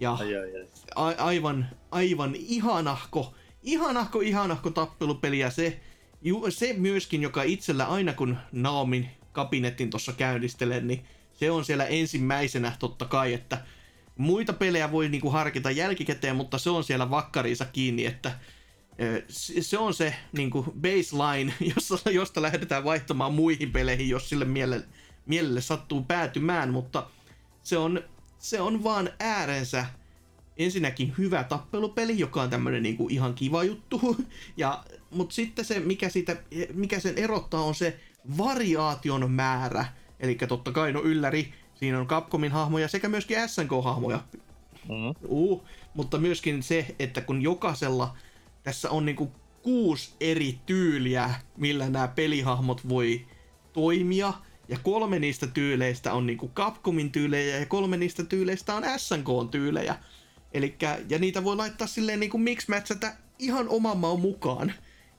Ja Ai, ai, ai. a- aivan, aivan ihanahko, ihanahko, ihanahko tappelupeli ja se, ju, se myöskin, joka itsellä aina kun Naomin kabinetin tuossa käynnistelen, niin se on siellä ensimmäisenä totta kai, että muita pelejä voi niinku harkita jälkikäteen, mutta se on siellä vakkariinsa kiinni, että se on se niinku baseline, josta, josta lähdetään vaihtamaan muihin peleihin, jos sille mielelle, mielelle sattuu päätymään, mutta se on, se on vaan äärensä ensinnäkin hyvä tappelupeli, joka on tämmönen niinku ihan kiva juttu. Ja, mut sitten se, mikä, siitä, mikä sen erottaa, on se variaation määrä. Eli totta kai no ylläri, Siinä on Capcomin hahmoja sekä myöskin SNK-hahmoja. Mm. Uh, mutta myöskin se, että kun jokaisella tässä on niinku kuusi eri tyyliä, millä nämä pelihahmot voi toimia, ja kolme niistä tyyleistä on niinku Capcomin tyylejä, ja kolme niistä tyyleistä on SNK-tyylejä. Elikkä, ja niitä voi laittaa silleen niinku mix matchata ihan oman maun mukaan.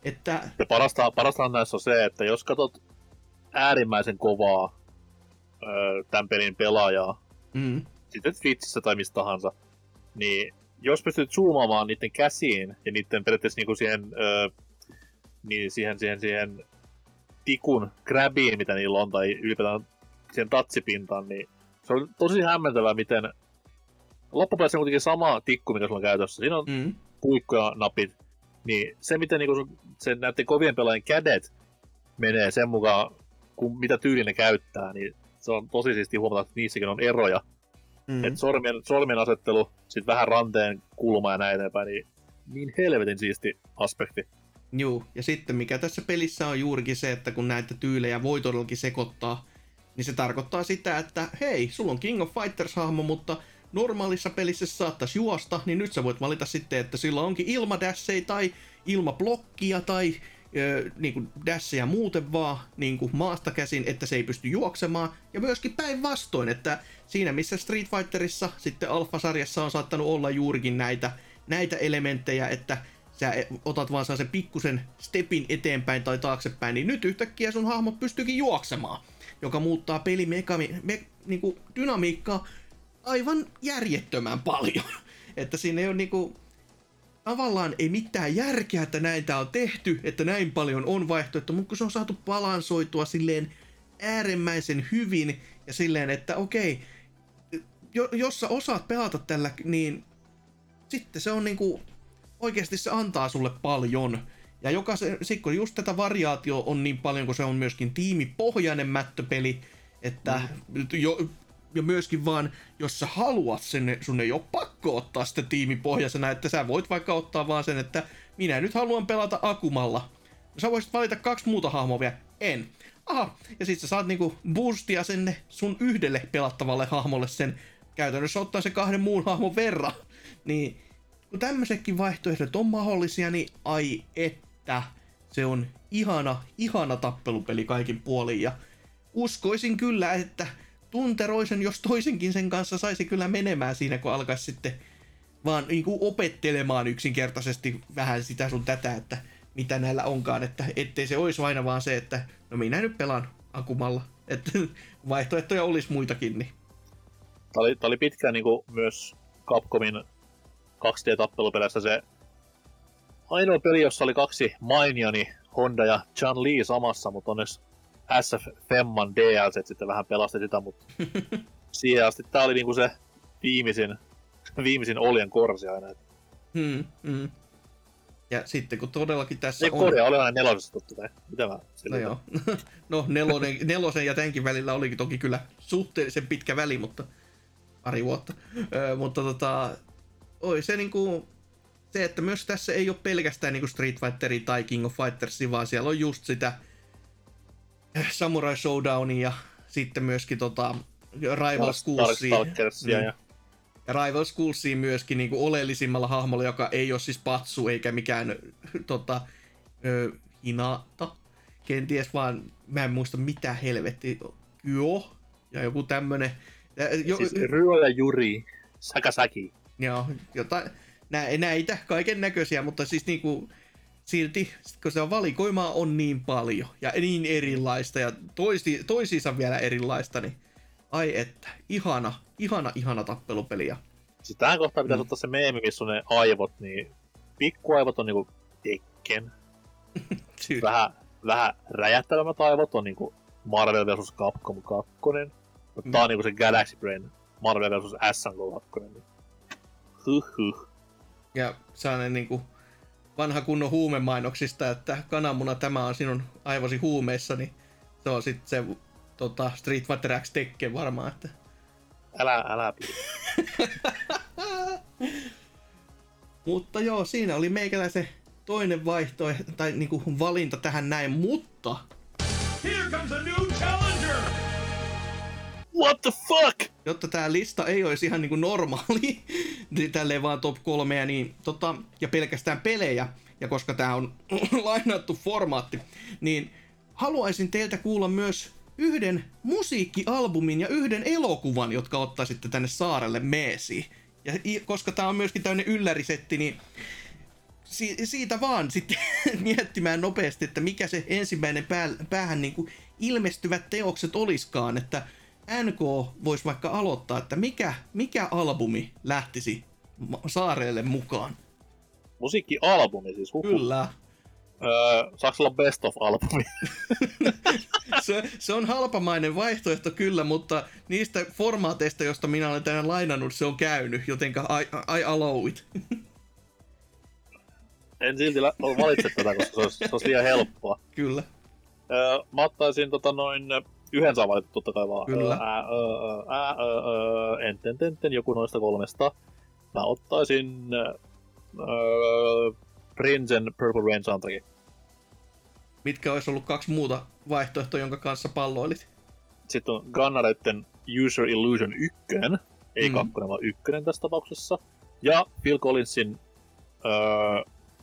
Että, Ja parasta, parasta näissä on se, että jos katsot äärimmäisen kovaa öö, tämän pelin pelaajaa, mm, sitten Twitchissä tai mistä tahansa, niin jos pystyt zoomaamaan niiden käsiin ja niiden periaatteessa niinku siihen, öö, niin siihen, siihen, siihen tikun grabiin, mitä niillä on, tai ylipäätään siihen tatsipintaan, niin se on tosi hämmentävää, miten loppupeleissä on kuitenkin sama tikku, mikä sulla on käytössä. Siinä on mm, puikko ja napit, niin se, miten niinku sun, sen näiden kovien pelaajien kädet menee sen mukaan, kun mitä tyyli ne käyttää, niin se on tosi siisti huomata, että niissäkin on eroja. mm. Mm. Et sormien, sormien asettelu, sitten vähän ranteen kulma ja näin eteenpäin, niin niin helvetin siisti aspekti. Juu, ja sitten mikä tässä pelissä on juurikin se, että kun näitä tyylejä voi todellakin sekoittaa, niin se tarkoittaa sitä, että hei, sulla on King of Fighters-hahmo, mutta normaalissa pelissä se saattaisi juosta, niin nyt sä voit valita sitten, että sillä onkin ilmadässei tai ilmablokkia tai niin kuin dasseja muuten vaan niin kuin maasta käsin, että se ei pysty juoksemaan. Ja myöskin päinvastoin, että siinä missä Street Fighterissa sitten Alpha-sarjassa on saattanut olla juurikin näitä, näitä elementtejä, että sä otat vaan sen pikkusen stepin eteenpäin tai taaksepäin, niin nyt yhtäkkiä sun hahmot pystyykin juoksemaan, joka muuttaa pelimekami, me, niinku dynamiikkaa aivan järjettömän paljon. Että siinä ei ole niinku, tavallaan ei mitään järkeä, että näin tää on tehty, että näin paljon on vaihtoehto, mutta kun se on saatu balansoitua silleen äärimmäisen hyvin ja silleen, että okei, jo, jos sä osaat pelata tällä, niin sitten se on niinku, oikeasti se antaa sulle paljon. Ja jokaisen, kun just tätä variaatio on niin paljon, kun se on myöskin tiimipohjainen mättöpeli, että mm. jo, ja myöskin vaan, jos sä haluat sen, sun ei ole pakko ottaa sitä tiimipohjaisena, että sä voit vaikka ottaa vaan sen, että minä nyt haluan pelata Akumalla. Sä voisit valita kaksi muuta hahmoa vielä. En. Aha, ja sit sä saat niinku boostia sinne sun yhdelle pelattavalle hahmolle sen käytännössä ottaa se kahden muun hahmon verran. Niin kun tämmöisetkin vaihtoehdot on mahdollisia, niin ai että se on ihana, ihana tappelupeli kaikin puolin. Ja uskoisin kyllä, että tunteroisen, jos toisenkin sen kanssa saisi kyllä menemään siinä, kun alkaisi sitten vaan niin kuin opettelemaan yksinkertaisesti vähän sitä sun tätä, että mitä näillä onkaan, että ettei se olisi aina vaan se, että no minä nyt pelaan akumalla, että vaihtoehtoja olisi muitakin, niin. Tämä oli, tää oli pitkään niin kuin myös Capcomin 2D-tappelupeleissä se ainoa peli, jossa oli kaksi mainioni, Honda ja Chan Lee samassa, mutta onneksi SF Femman DLC sitten vähän pelasti sitä, mutta siihen asti tää oli niinku se viimeisin, viimeisin oljen korsi aina. Hmm, hmm. Ja sitten kun todellakin tässä Ei on... korja, oli aina nelosessa totta kai. Mitä mä No joo. No nelonen, nelosen ja tämänkin välillä olikin toki kyllä suhteellisen pitkä väli, mutta pari vuotta. Öö, mutta tota, oi se niinku, se, että myös tässä ei ole pelkästään niinku Street Fighteri tai King of Fighters, vaan siellä on just sitä Samurai Showdownia ja sitten myöskin tota Rival Schoolsia. Darkstalkersia Niin. ja Ja Rival Schoolsiin myöskin niin kuin oleellisimmalla hahmolla, joka ei ole siis Patsu eikä mikään tota, ö, Hinata. Kenties vaan, mä en muista mitä helvetti, Kyo ja joku tämmönen. Ja, jo, siis Ryo ja Juri, Sakasaki. joo, jotain, nä, näitä kaiken näköisiä, mutta siis niinku, silti, sit kun se on valikoimaa on niin paljon ja niin erilaista ja toisi, toisiinsa vielä erilaista, niin ai että, ihana, ihana, ihana tappelupeli. Siis tähän kohtaan pitäisi Mm. ottaa se meemi, missä on ne aivot, niin pikkuaivot on niinku Tekken. Vähän, vähän räjähtävämmät aivot on niinku Marvel vs. Capcom 2. Mutta tää on niinku se Galaxy Brain Marvel vs. SNK 2. Niin. Huh huh. Ja sellainen niinku vanha kunnon huumemainoksista, että kananmuna tämä on sinun aivosi huumeissa, niin se on sitten se tota, Street Fighter X Tekken varmaan, että Älä, älä. Mutta joo, siinä oli meikäläisen toinen vaihtoehto, tai niinku valinta tähän näin, mutta Here comes a new! What the fuck? jotta tämä lista ei olisi ihan niinku normaali, niin tälleen vaan top kolmea, niin tota, ja pelkästään pelejä, ja koska tämä on lainattu formaatti, niin haluaisin teiltä kuulla myös yhden musiikkialbumin ja yhden elokuvan, jotka ottaisitte tänne saarelle meesiin. Ja koska tämä on myöskin tämmöinen yllärisetti, niin si- siitä vaan sitten miettimään nopeasti, että mikä se ensimmäinen pää- päähän niin kuin ilmestyvät teokset oliskaan, että NK voisi vaikka aloittaa, että mikä, mikä albumi lähtisi saareelle mukaan. Musiikkialbumi siis. Huhu. Kyllä. Öö, saaks olla best of albumi? Se, se on halpamainen vaihtoehto kyllä, mutta niistä formaateista, joista minä olen tänään lainannut, se on käynyt, jotenka I, I allow it. en silti lä- valitse tätä, koska se olisi, se olisi liian helppoa. kyllä. Öö, mä ottaisin tota noin yhden saa valittu totta kai vaan. Kyllä. Ää, ää, öö, öö, enten, enten, joku noista kolmesta. Mä ottaisin öö, Prince'n Purple Rain soundtrackin. Mitkä olisi ollut kaksi muuta vaihtoehtoa, jonka kanssa palloilit? Sitten on Gunnareitten User Illusion 1, ei Mm. mm. kakkonen vaan ykkönen tässä tapauksessa. Ja Phil Collinsin öö,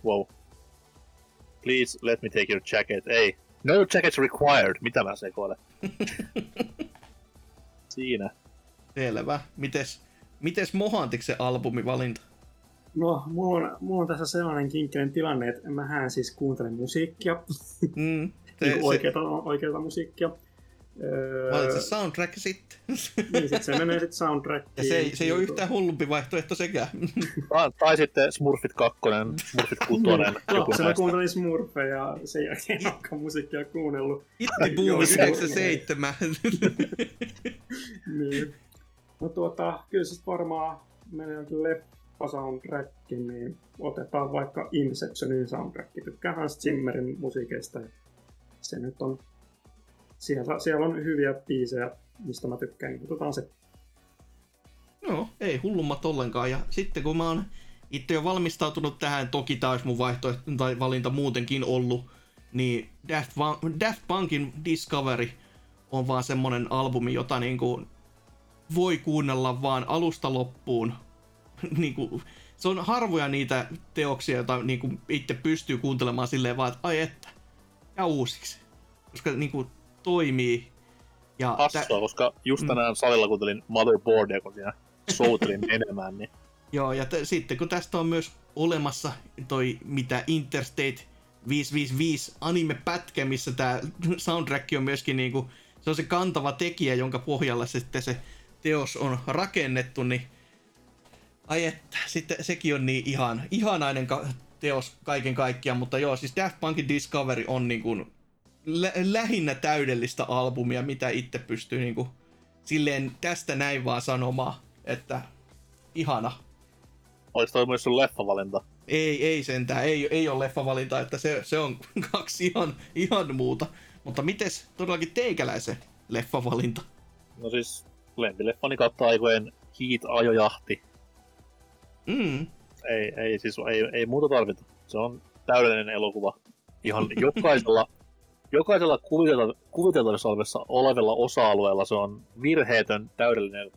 wow. Please let me take your jacket. Ei. No jackets required. Mitä mä sekoilen? Siinä. Selvä. Mites, mites Mohantiksen albumivalinta? No, mulla on, mulla on tässä sellainen kinkkinen tilanne, että mähän siis kuuntelen musiikkia, Mm, se, niin se, oikeata, oikeata musiikkia. Öö, valitse soundtrack sitten. niin sit se menee sit soundtrackiin. Ja se ei, se ei ole yhtään hullumpi vaihtoehto sekään. Tai, tai sitten Smurfit 2, Smurfit 6, joku Lapsena kuuntelin Smurfeja ja sen jälkeen en olekaan musiikkia kuunnellut. Itti Boom Joo, 97. Niin. No tuota, kyllä se varmaan menee jonkin leffa soundtrack, niin otetaan vaikka Inceptionin soundtrack. Tykkään Hans Zimmerin musiikeista. Se nyt on, siellä, siellä on hyviä biisejä, mistä mä tykkään. niin Otetaan se. No, ei hullummat ollenkaan. Ja sitten kun mä oon itse jo valmistautunut tähän, toki tää olisi mun vaihtoehto tai valinta muutenkin ollut, niin Daft, Punk- Daft Punkin Discovery on vaan semmonen albumi, jota niinku voi kuunnella vaan alusta loppuun. niinku, se on harvoja niitä teoksia, joita niinku itse pystyy kuuntelemaan silleen vaan, että ai että, ja uusiksi. Koska niinku toimii. Ja Hassua, koska just tänään salilla kuuntelin Motherboardia, kun siinä soutelin enemmän, niin Joo, ja t- sitten kun tästä on myös olemassa toi mitä Interstate 555 anime-pätkä, missä tämä soundtrack on myöskin niinku, se on se kantava tekijä, jonka pohjalla sitten se teos on rakennettu, niin ai että, sitten sekin on niin ihan, ihanainen ka- teos kaiken kaikkiaan, mutta joo, siis Daft Punkin Discovery on niinku lä- lähinnä täydellistä albumia, mitä itse pystyy niinku silleen tästä näin vaan sanomaan, että ihana. olisi toi myös sun leffavalinta. Ei, ei sentään, ei, ei ole leffavalinta, että se, se on kaksi ihan, ihan muuta. Mutta mites todellakin teikäläisen leffavalinta? No siis lempileffani kautta aikojen Heat ajojahti. Mm, Ei, ei, siis ei, ei muuta tarvita. Se on täydellinen elokuva. Ihan jokaisella, jokaisella kuvitelta- kuviteltavissa olevassa olevalla osa-alueella se on virheetön, täydellinen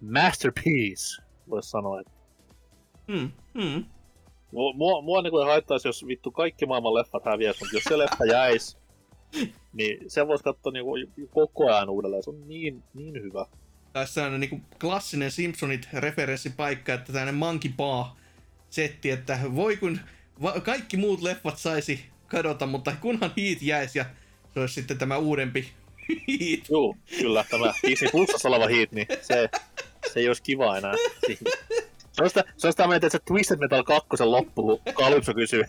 masterpiece, voisi sanoa. Että mm, mm. mua, mua, mua niin kuin haittaisi, jos vittu kaikki maailman leffat häviäisi, mutta jos se leffa jäisi, niin se voisi katsoa niin kuin koko ajan uudelleen. Se on niin, niin hyvä. Tässä on niin klassinen Simpsonit referenssipaikka, että tämmöinen monkey paw setti, että voi kun va- kaikki muut leffat saisi kadota, mutta kunhan Heat jäisi ja se olisi sitten tämä uudempi Heat. Joo, kyllä. Tämä Disney Plusassa oleva Heat, niin se, se ei olisi kiva enää. Se on sitä, se on sitä mieltä, että se Twisted Metal 2 loppu, kun Calypso kysyy,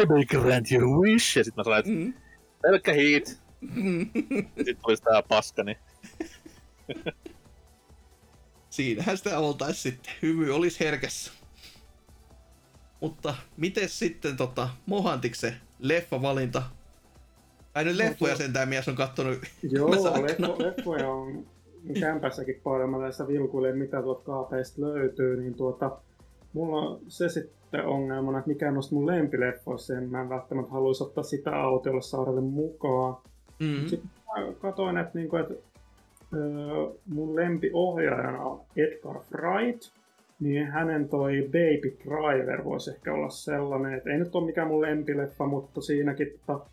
I may grant your wish, ja sitten mä sanoin, että Mm. pelkkä Heat. Ja sitten tulisi tää paska, niin Siinähän sitä oltais sitten. Hymy olisi herkässä. Mutta miten sitten tota, Mohantiksen leffavalinta? Tai nyt leffoja tuo- sentään mies on kattonut Joo, leffo, leffoja on kämpässäkin paljon. Mä tässä vilkuilen, mitä tuolta kaapeista löytyy, niin tuota, mulla on se sitten ongelmana, että mikä on noista mun lempileffoissa, ja mä en välttämättä haluaisi ottaa sitä autiolle saarelle mukaan. Mm. Sitten mä katsoin, että, niinku, että Öö, mun lempiohjaajana on Edgar Wright, niin hänen toi Baby Driver voisi ehkä olla sellainen, että ei nyt ole mikään mun lempileffa, mutta siinäkin tota,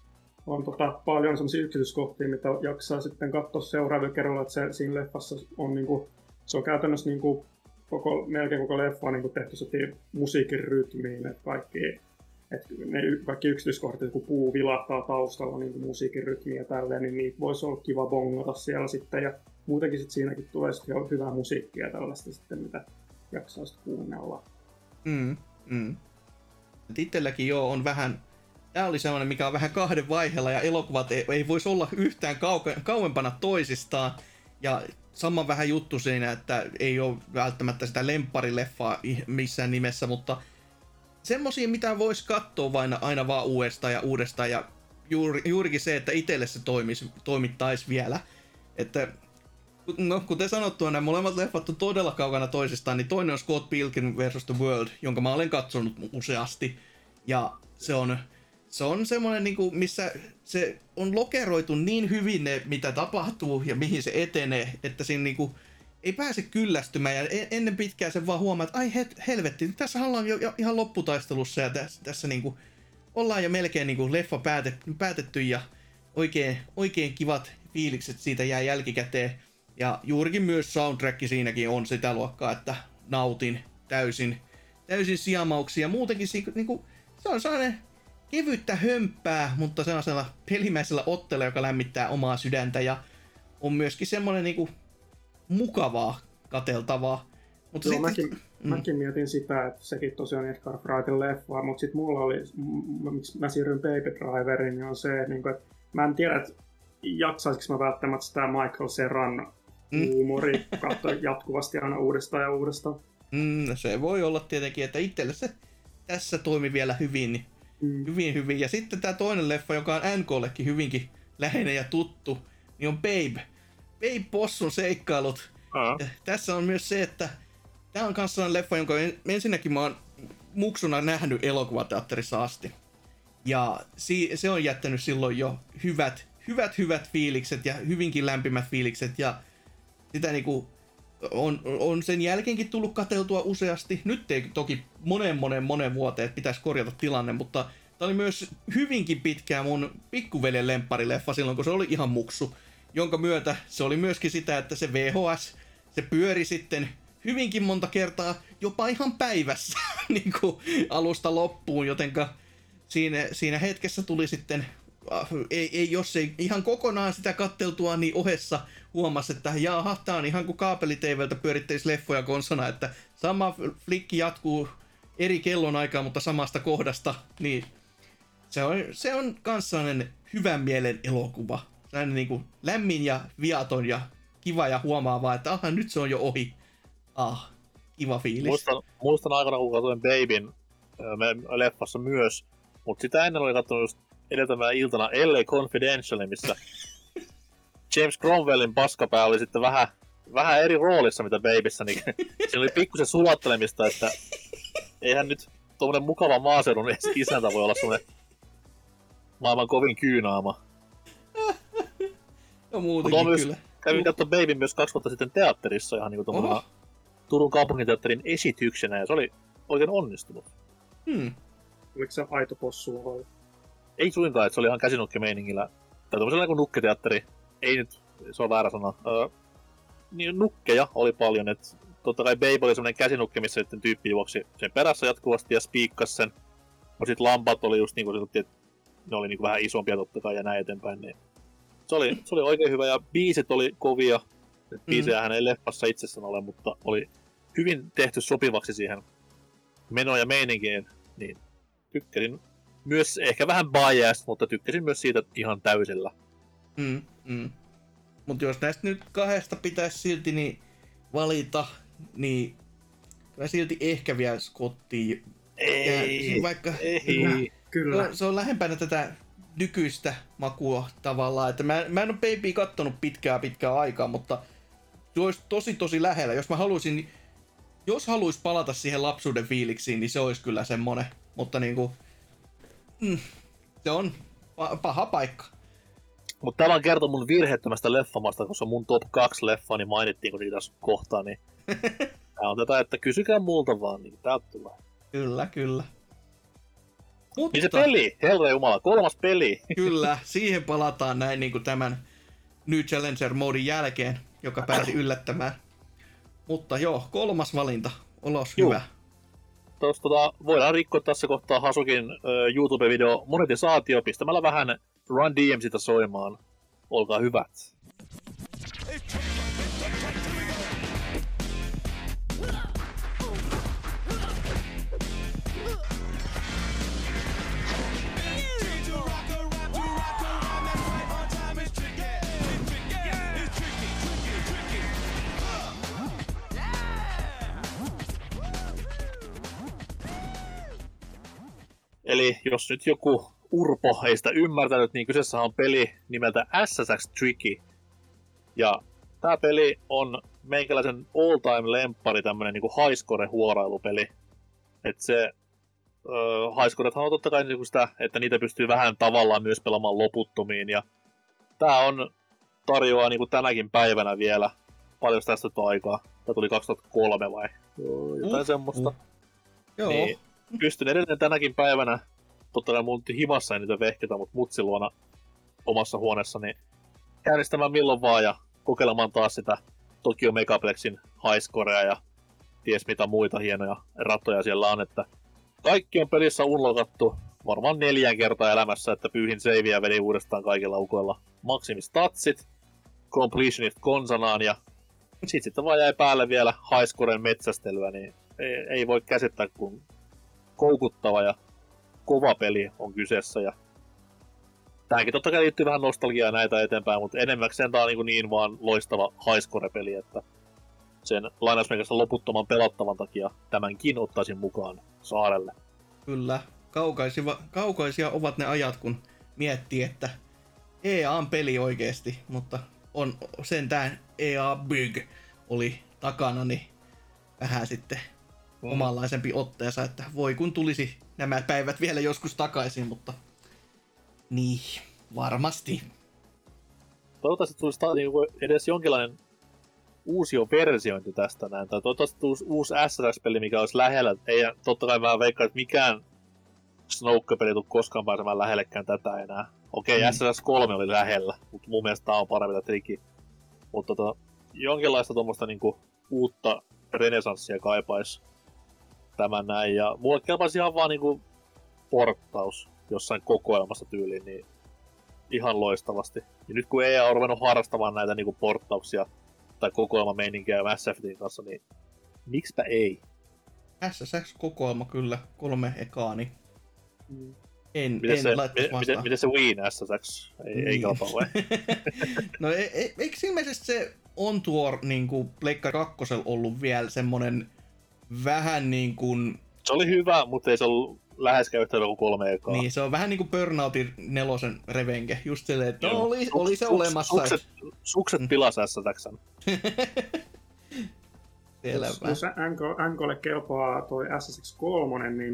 on tota, paljon sellaisia yksityiskohtia, mitä jaksaa sitten katsoa seuraavilla kerralla, että se, siinä leffassa on niinku, se on käytännössä niinku, koko, melkein koko leffa on niinku tehty musiikin rytmiin, että kaikki, että ne kaikki yksityiskohdat, kun puu vilahtaa taustalla niin musiikin rytmiä ja tälleen, niin niitä voisi olla kiva bongata siellä sitten. Ja muutenkin sit siinäkin tulee jo hyvää musiikkia tällaista sitten, mitä jaksaa sitten kuunnella. Mm, mm. Itselläkin joo on vähän, tämä oli sellainen, mikä on vähän kahden vaiheella ja elokuvat ei, ei voisi olla yhtään kauke, kauempana toisistaan. Ja sama vähän juttu siinä, että ei ole välttämättä sitä lempparileffaa missään nimessä, mutta semmosia, mitä voisi katsoa vain aina vaan uudestaan ja uudestaan ja juuri, juurikin se, että itselle se toimisi, toimittaisi vielä. Että No, kuten sanottua, nämä molemmat leffat on todella kaukana toisistaan, niin toinen on Scott Pilgrim vs. The World, jonka mä olen katsonut useasti. Ja se on, se on semmoinen, niin kuin, missä se on lokeroitu niin hyvin ne, mitä tapahtuu ja mihin se etenee, että siinä niin kuin, ei pääse kyllästymään ja en- ennen pitkään se vaan huomaa, että ai het, helvetti, tässä ollaan jo, jo ihan lopputaistelussa ja tässä, tässä niin kuin, ollaan jo melkein niin kuin leffa päätet, päätetty ja oikein, oikein kivat fiilikset siitä jää jälkikäteen. Ja juurikin myös soundtrack siinäkin on sitä luokkaa, että nautin täysin, täysin sijamauksia. Ja muutenkin si- niinku, se on sellainen kevyttä hömppää, mutta sellaisella pelimäisellä otteella, joka lämmittää omaa sydäntä. Ja on myöskin semmoinen niinku, mukavaa kateltavaa. Mutta Joo, sitten, mäkin, mm. mäkin mietin sitä, että sekin tosiaan Edgar Wrightin leffa, mutta sitten mulla oli, m- miksi mä siirryin Baby Driveriin, niin on se, että, niinku, että mä en tiedä, että jaksaisinko mä välttämättä sitä Michael Serran Mm. huumori katsoa jatkuvasti aina uudestaan ja uudestaan. mm, se voi olla tietenkin, että itselle se tässä toimi vielä hyvin, niin Mm. hyvin, hyvin. Ja sitten tämä toinen leffa, joka on NKllekin hyvinkin läheinen ja tuttu, niin on Babe. Babe Possun seikkailut. Ja Tässä on myös se, että tämä on myös sellainen leffa, jonka en, ensinnäkin mä oon muksuna nähnyt elokuvateatterissa asti. Ja si, se on jättänyt silloin jo hyvät, hyvät, hyvät fiilikset ja hyvinkin lämpimät fiilikset. Ja sitä niinku on, on sen jälkeenkin tullut kateltua useasti. Nyt ei toki monen monen monen vuoteen, että pitäisi korjata tilanne, mutta tämä oli myös hyvinkin pitkään mun pikkuveljen lempparileffa silloin, kun se oli ihan muksu. Jonka myötä se oli myöskin sitä, että se VHS, se pyöri sitten hyvinkin monta kertaa, jopa ihan päivässä niin kuin alusta loppuun, jotenka siinä, siinä hetkessä tuli sitten, ei, ei, jos ei ihan kokonaan sitä katteltua, niin ohessa huomasi, että jaha, tää on ihan kuin kaapeliteiveltä pyöritteisi leffoja konsona, että sama flikki jatkuu eri kellonaikaa, mutta samasta kohdasta, niin se on, se on kans sellainen hyvän mielen elokuva. Sellainen niin kuin lämmin ja viaton ja kiva ja huomaava, että aha, nyt se on jo ohi. Ah, kiva fiilis. Muistan, muistan aikana, kun katsoin Babyn leffassa myös, mutta sitä ennen oli katsonut just edeltävänä iltana LA Confidential, missä James Cromwellin paskapää oli sitten vähän, vähän eri roolissa, mitä Babyssä, niin siinä oli pikkusen sulattelemista, että eihän nyt tuommoinen mukava maaseudun isäntä voi olla semmoinen maailman kovin kyynaama. ja Mutta muutenkin on myös, kyllä. kävin katsomaan Baby myös kaksi vuotta sitten teatterissa ihan niin kuin Oho. Turun kaupunginteatterin esityksenä, ja se oli oikein onnistunut. Hmm. Oliko se aito possu vai? Ei suinkaan, että se oli ihan käsinukkemeiningillä. Tai tuollaisella kuin nukketeatteri. Ei nyt, se on väärä sana. Öö, niin nukkeja oli paljon, että totta kai Babe oli semmoinen käsinukke, missä sitten tyyppi juoksi sen perässä jatkuvasti ja spiikkasi sen. No sit lampat oli just niinku että ne oli niinku vähän isompia totta kai ja näin eteenpäin. Niin se, oli, se oli oikein hyvä ja biisit oli kovia. Mm. Biisejä ei leffassa itsessään ole, mutta oli hyvin tehty sopivaksi siihen menoon ja meininkiin. Niin tykkäsin myös ehkä vähän biased, mutta tykkäsin myös siitä ihan täysillä. Mm, mm. Mutta jos näistä nyt kahdesta pitäisi silti niin valita, niin kyllä silti ehkä vielä Scottiin. Ei, vaikka ei. Kyllä. No, se on lähempänä tätä nykyistä makua tavallaan, että mä, mä en ole Baby kattonut pitkää pitkää aikaa, mutta se olisi tosi tosi lähellä. Jos mä haluaisin, jos haluais palata siihen lapsuuden fiiliksiin, niin se olisi kyllä semmonen, mutta niinku, mm, se on pa- paha paikka. Mutta tämä kertoo mun virheettömästä leffamasta, koska mun top 2 leffani mainittiin, kun niitä kohtaa, niin tää on tätä, että kysykää multa vaan, niin täältä tulee. Kyllä, kyllä. Mutta Niin se peli, herra jumala, kolmas peli. kyllä, siihen palataan näin niin kuin tämän New Challenger-moodin jälkeen, joka pääsi yllättämään. Mutta joo, kolmas valinta. Olos Juu. hyvä. Tuossa tota, voidaan rikkoa tässä kohtaa Hasukin ö, YouTube-video monetisaatio pistämällä vähän Run DMCtä soimaan. Olkaa hyvät. Eli jos nyt joku urpo ei sitä ymmärtänyt, niin kyseessä on peli nimeltä SSX Tricky. Ja tämä peli on meikäläisen all-time lemppari, tämmönen niinku highscore-huorailupeli. Et se highscorethan on totta kai niinku sitä, että niitä pystyy vähän tavallaan myös pelaamaan loputtomiin. Ja tää on tarjoaa niinku tänäkin päivänä vielä paljon tästä aikaa. Tämä tuli 2003 vai jotain Uh, semmoista. uh. Joo, Niin, pystyn edelleen tänäkin päivänä, totta kai mun himassa ei niitä vehketä, mutta mutsin luona omassa huoneessani käynnistämään milloin vaan ja kokeilemaan taas sitä Tokyo Megaplexin highscorea ja ties mitä muita hienoja ratoja siellä on, että kaikki on pelissä unlokattu varmaan neljän kertaa elämässä, että pyyhin seiviä vedin uudestaan kaikilla ukoilla maksimistatsit, completionit konsanaan ja sit sitten vaan jäi päälle vielä highscoren metsästelyä, niin ei, ei voi käsittää, kun koukuttava ja kova peli on kyseessä. Ja tähänkin totta kai liittyy vähän nostalgiaa näitä eteenpäin, mutta enemmäkseen tää on niin, niin vaan loistava highscore-peli, että sen lainausmerkissä loputtoman pelattavan takia tämänkin ottaisin mukaan saarelle. kyllä. Kaukaisia, kaukaisia ovat ne ajat, kun miettii, että EA on peli oikeesti, mutta on sentään EA Big oli takana, niin vähän sitten Mm. omanlaisempi otteensa, että voi kun tulisi nämä päivät vielä joskus takaisin, mutta niin, varmasti. Toivottavasti tulisi ta- niinku edes jonkinlainen uusio versiointi tästä näin. Tai toivottavasti tulisi uusi SSX-peli, mikä olisi lähellä. Ei, totta kai mä veikkaan, että mikään Snoke-peli tule koskaan pääsemään lähellekään tätä enää. Okei, Mm. mm. SSX 3 oli lähellä, mutta mun mielestä tää on parempi triki. Mutta tota, jonkinlaista tuommoista niinku uutta renesanssia kaipais tämän näin. Ja mulle kelpaisi ihan vaan niinku porttaus jossain kokoelmassa tyyliin, niin ihan loistavasti. Ja nyt kun EA on ruvennut harrastamaan näitä niinku porttauksia tai kokoelmameininkiä Mass Effectin kanssa, niin miksipä ei? SSX-kokoelma kyllä, kolme ekaa, niin en, Miten en se, laittaisi vastaan. miten, miten se Wii SSX? Ei, ei Niin. kelpaa vai? no e, e, eikö ilmeisesti se On Tour niin kuin Pleikka 2 ollut vielä semmonen vähän niin kuin, Se oli hyvä, mutta ei se ollut läheskään yhtä kuin kolme ekaa. niin se on vähän niin kuin Burnoutin nelosen revenke, just silleen, että no, oli, oli se Suks- olemassa. Sukset, sukset Mm. pilas SSXn. Selvä. Jos NK, NKlle kelpaa toi SSX 3, niin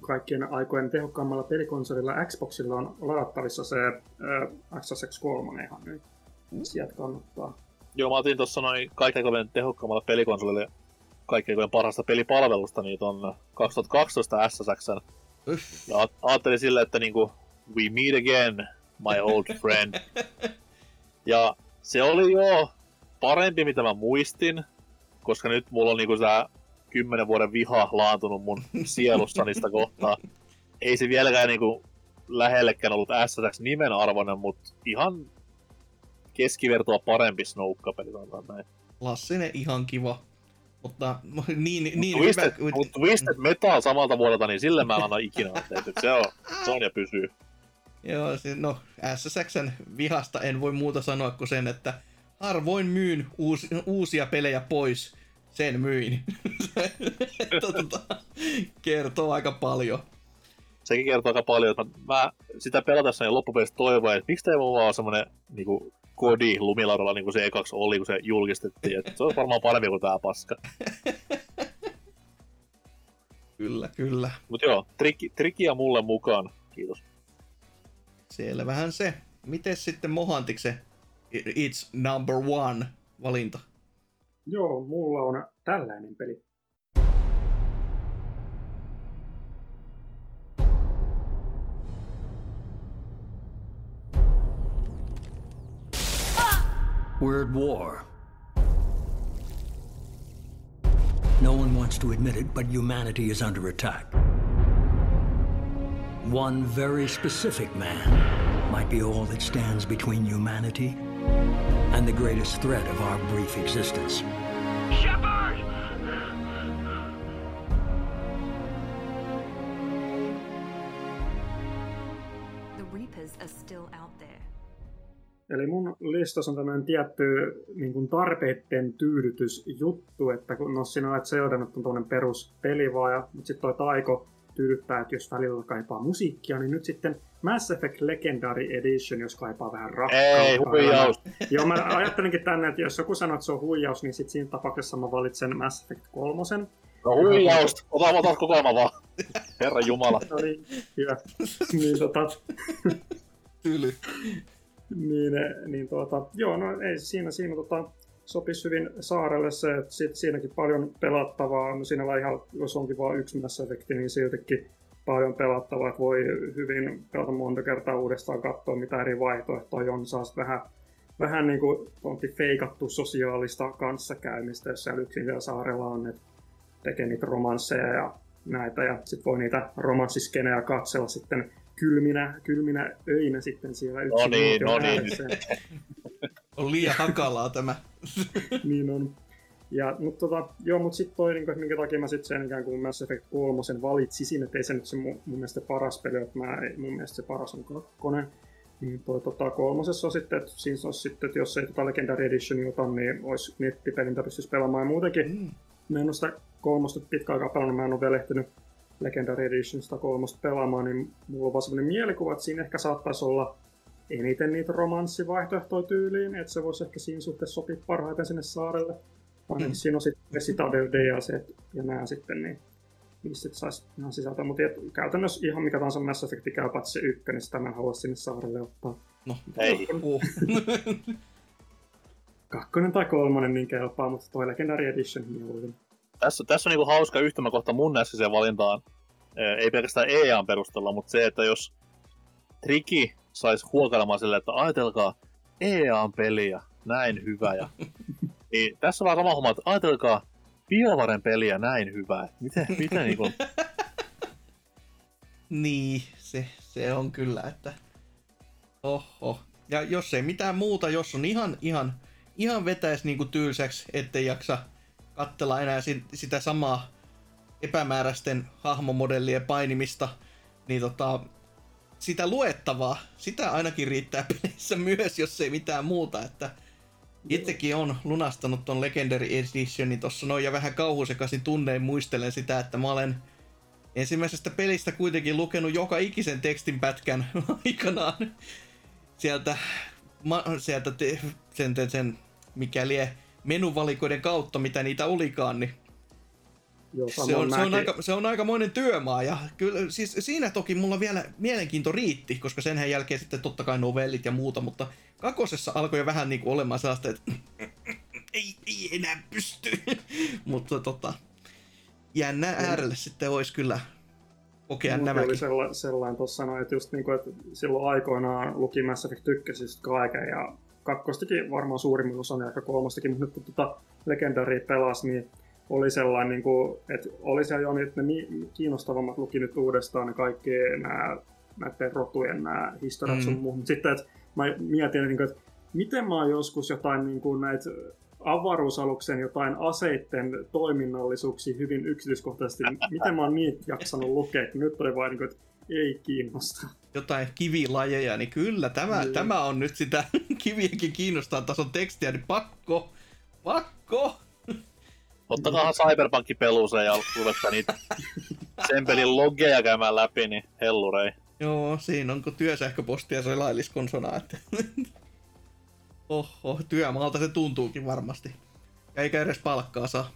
kaikkien aikojen tehokkaammalla pelikonsolilla Xboxilla on ladattavissa se äh, SSX 3 ihan nyt. Sieltä kannattaa. Joo, mä otin tuossa noin kaikkein kovin tehokkaammalla pelikonsolille kaikkein parasta pelipalvelusta, niin ton 2012 SSXn. Uff. Ja ajattelin silleen, että niinku, we meet again, my old friend. ja se oli jo parempi, mitä mä muistin, koska nyt mulla on niinku tää kymmenen vuoden viha laantunut mun sielussani sitä kohtaa. Ei se vieläkään niinku lähellekään ollut SSX nimen arvoinen, mutta ihan keskivertoa parempi Snoukka-peli, sanotaan näin. Klassinen, ihan kiva. Mutta niin, niin Niin, hyvä. Twisted, mut Twisted Metal samalta vuodelta, niin sille mä en anna ikinä anteeksi. Se on, se on ja pysyy. Joo, se, no SSXn vihasta en voi muuta sanoa kuin sen, että harvoin myyn uusi, uusia pelejä pois. Sen myin. tota, kertoo aika paljon. Sekin kertoo aika paljon, että mä, mä sitä pelatessa niin loppupeleissä toivoin, että miksi tämä vaan ole semmonen niinku kodi lumilaudalla niin kuin se ekaksi oli, kun se julkistettiin. Että se on varmaan parempi kuin tää paska. Kyllä, kyllä. Mut joo, trikki, trikkiä mulle mukaan. Kiitos. Selvähän se. Miten sitten Mohantiksen It's number one valinta? Joo, mulla on tällainen peli. Word war. No one wants to admit it, but humanity is under attack. One very specific man might be all that stands between humanity and the greatest threat of our brief existence. Eli mun listassa on tämmöinen tietty niin kuin tarpeiden tyydytysjuttu, että kun no siinä olet seurannut on tuollainen peruspeli vaan, ja, mutta sitten toi taiko tyydyttää, että jos välillä kaipaa musiikkia, niin nyt sitten Mass Effect Legendary Edition, jos kaipaa vähän rakkautta. Ei, huijaus. Joo, mä ajattelinkin tänne, että jos joku sanoo, että se on huijaus, niin sitten siinä tapauksessa mä valitsen Mass Effect 3. No huijausta. Ota, ota kokoelma vaan. Herra Jumala. No niin, hyvä. niin, tota. Niin, niin tuota, joo, no ei siinä, siinä tota, sopisi hyvin saarelle se, että sit siinäkin paljon pelattavaa. No siinä on ihan, jos onkin vain yksi Mass Effect, niin siltikin paljon pelattavaa, että voi hyvin pelata monta kertaa uudestaan katsoa, mitä eri vaihtoehtoja on. Saa vähän, vähän niin kuin onkin feikattu sosiaalista kanssakäymistä, jos siellä yksin siellä saarella on, että tekee niitä romansseja ja näitä, ja sitten voi niitä romanssiskenejä katsella sitten kylminä, kylminä öinä sitten siellä yksin No niin, no niin. On liian hakalaa tämä. niin on. Ja, mutta tota, joo, mutta sitten toi, niin kuin, minkä takia mä sitten sen ikään kuin Mass Effect 3 valitsisin, että ei se nyt se mun, mun mielestä paras peli, että mä, ei- mun mielestä se paras on kakkonen. Niin toi tota, kolmosessa on sitten, että siinä olisi sitten, että jos ei tota Legendary Edition ota, niin olisi nettipeli, mitä pystyisi pelaamaan ja muutenkin. Mm. Mä en ole sitä kolmosta pitkään aikaa pelannut, mä en ole vielä ehtinyt Legendary Edition sitä kolmosta pelaamaan, niin mulla on vaan sellainen mielikuva, että siinä ehkä saattaisi olla eniten niitä romanssivaihtoehtoja tyyliin, että se voisi ehkä siinä suhteessa sopia parhaiten sinne saarelle. Ainakin Mm. siinä on sitten Citadel DLC ja nämä sitten, niin niistä saisi ihan sisältöä. Mutta käytännössä ihan mikä tahansa Mass Effect käy paitsi se ykkönen, niin sitä mä en halua sinne saarelle ottaa. No, Ei. uh. Kakkonen tai kolmonen niin kelpaa, mutta toi Legendary Edition mieluiten. Tässä, tässä on niinku hauska yhtymäkohta mun äskeiseen valintaan. Ei pelkästään EAN perusteella, mutta se, että jos Triki saisi huokailemaan silleen, että ajatelkaa EAN peliä, näin hyvä. Ja... niin, tässä on vähän sama homma, että ajatelkaa BioVaren peliä, näin hyvä. Miten, miten niinku... Niin, se, se on kyllä, että... Oho. Ja jos ei mitään muuta, jos on ihan, ihan, ihan vetäis niinku tylsäksi, ettei jaksa katsella enää si- sitä samaa epämääräisten hahmomodellien painimista, niin tota, sitä luettavaa, sitä ainakin riittää peleissä myös, jos ei mitään muuta, että itsekin on lunastanut ton Legendary Editionin tossa noin ja vähän kauhusekaisin tunnein muistelen sitä, että mä olen ensimmäisestä pelistä kuitenkin lukenut joka ikisen tekstin pätkän aikanaan sieltä, ma, sieltä te, sen, sen, sen, mikä lie menuvalikoiden kautta, mitä niitä olikaan, niin Joo, se on, se, on aika, se on aikamoinen työmaa ja kyllä siis siinä toki mulla vielä mielenkiinto riitti, koska sen jälkeen sitten totta kai novellit ja muuta, mutta kakosessa alkoi jo vähän niinku olemaan sellaista, että ei, ei enää pysty, mutta tota, jännä äärelle sitten olisi kyllä kokea Mulla nämäkin. oli sellainen, sellainen tuossa sanoin, että just niin kuin, että silloin aikoinaan luki Mass Effect 1 kaiken ja kakkostakin varmaan suurimman osan ja ehkä kolmostakin, mutta nyt kun tota Legendary pelasi, niin oli sellainen, niin kuin, että oli siellä jo nyt ne kiinnostavammat luki nyt uudestaan ne kaikki nämä näiden rotujen nämä historiat sun Mm. muuhun. Mutta sitten, että mä mietin, niin kuin, että miten mä oon joskus jotain niin kuin näitä avaruusaluksen jotain aseitten toiminnallisuuksia hyvin yksityiskohtaisesti. Miten mä oon niitä jaksanut lukea, kun nyt oli vain niin kuin, että ei kiinnosta. jotain kivilajeja, niin kyllä tämä, Niin. tämä on nyt sitä kivienkin kiinnostaa tason tekstiä, niin pakko, pakko. Ottakaa Cyberpunk peluuseen ja ruvetkaa niitä sen pelin logeja käymään läpi, niin hellurei. Joo, siinä onko työsähköpostia se lailliskonsona, että... Oho, työmaalta se tuntuukin varmasti. Ja eikä edes palkkaa saa.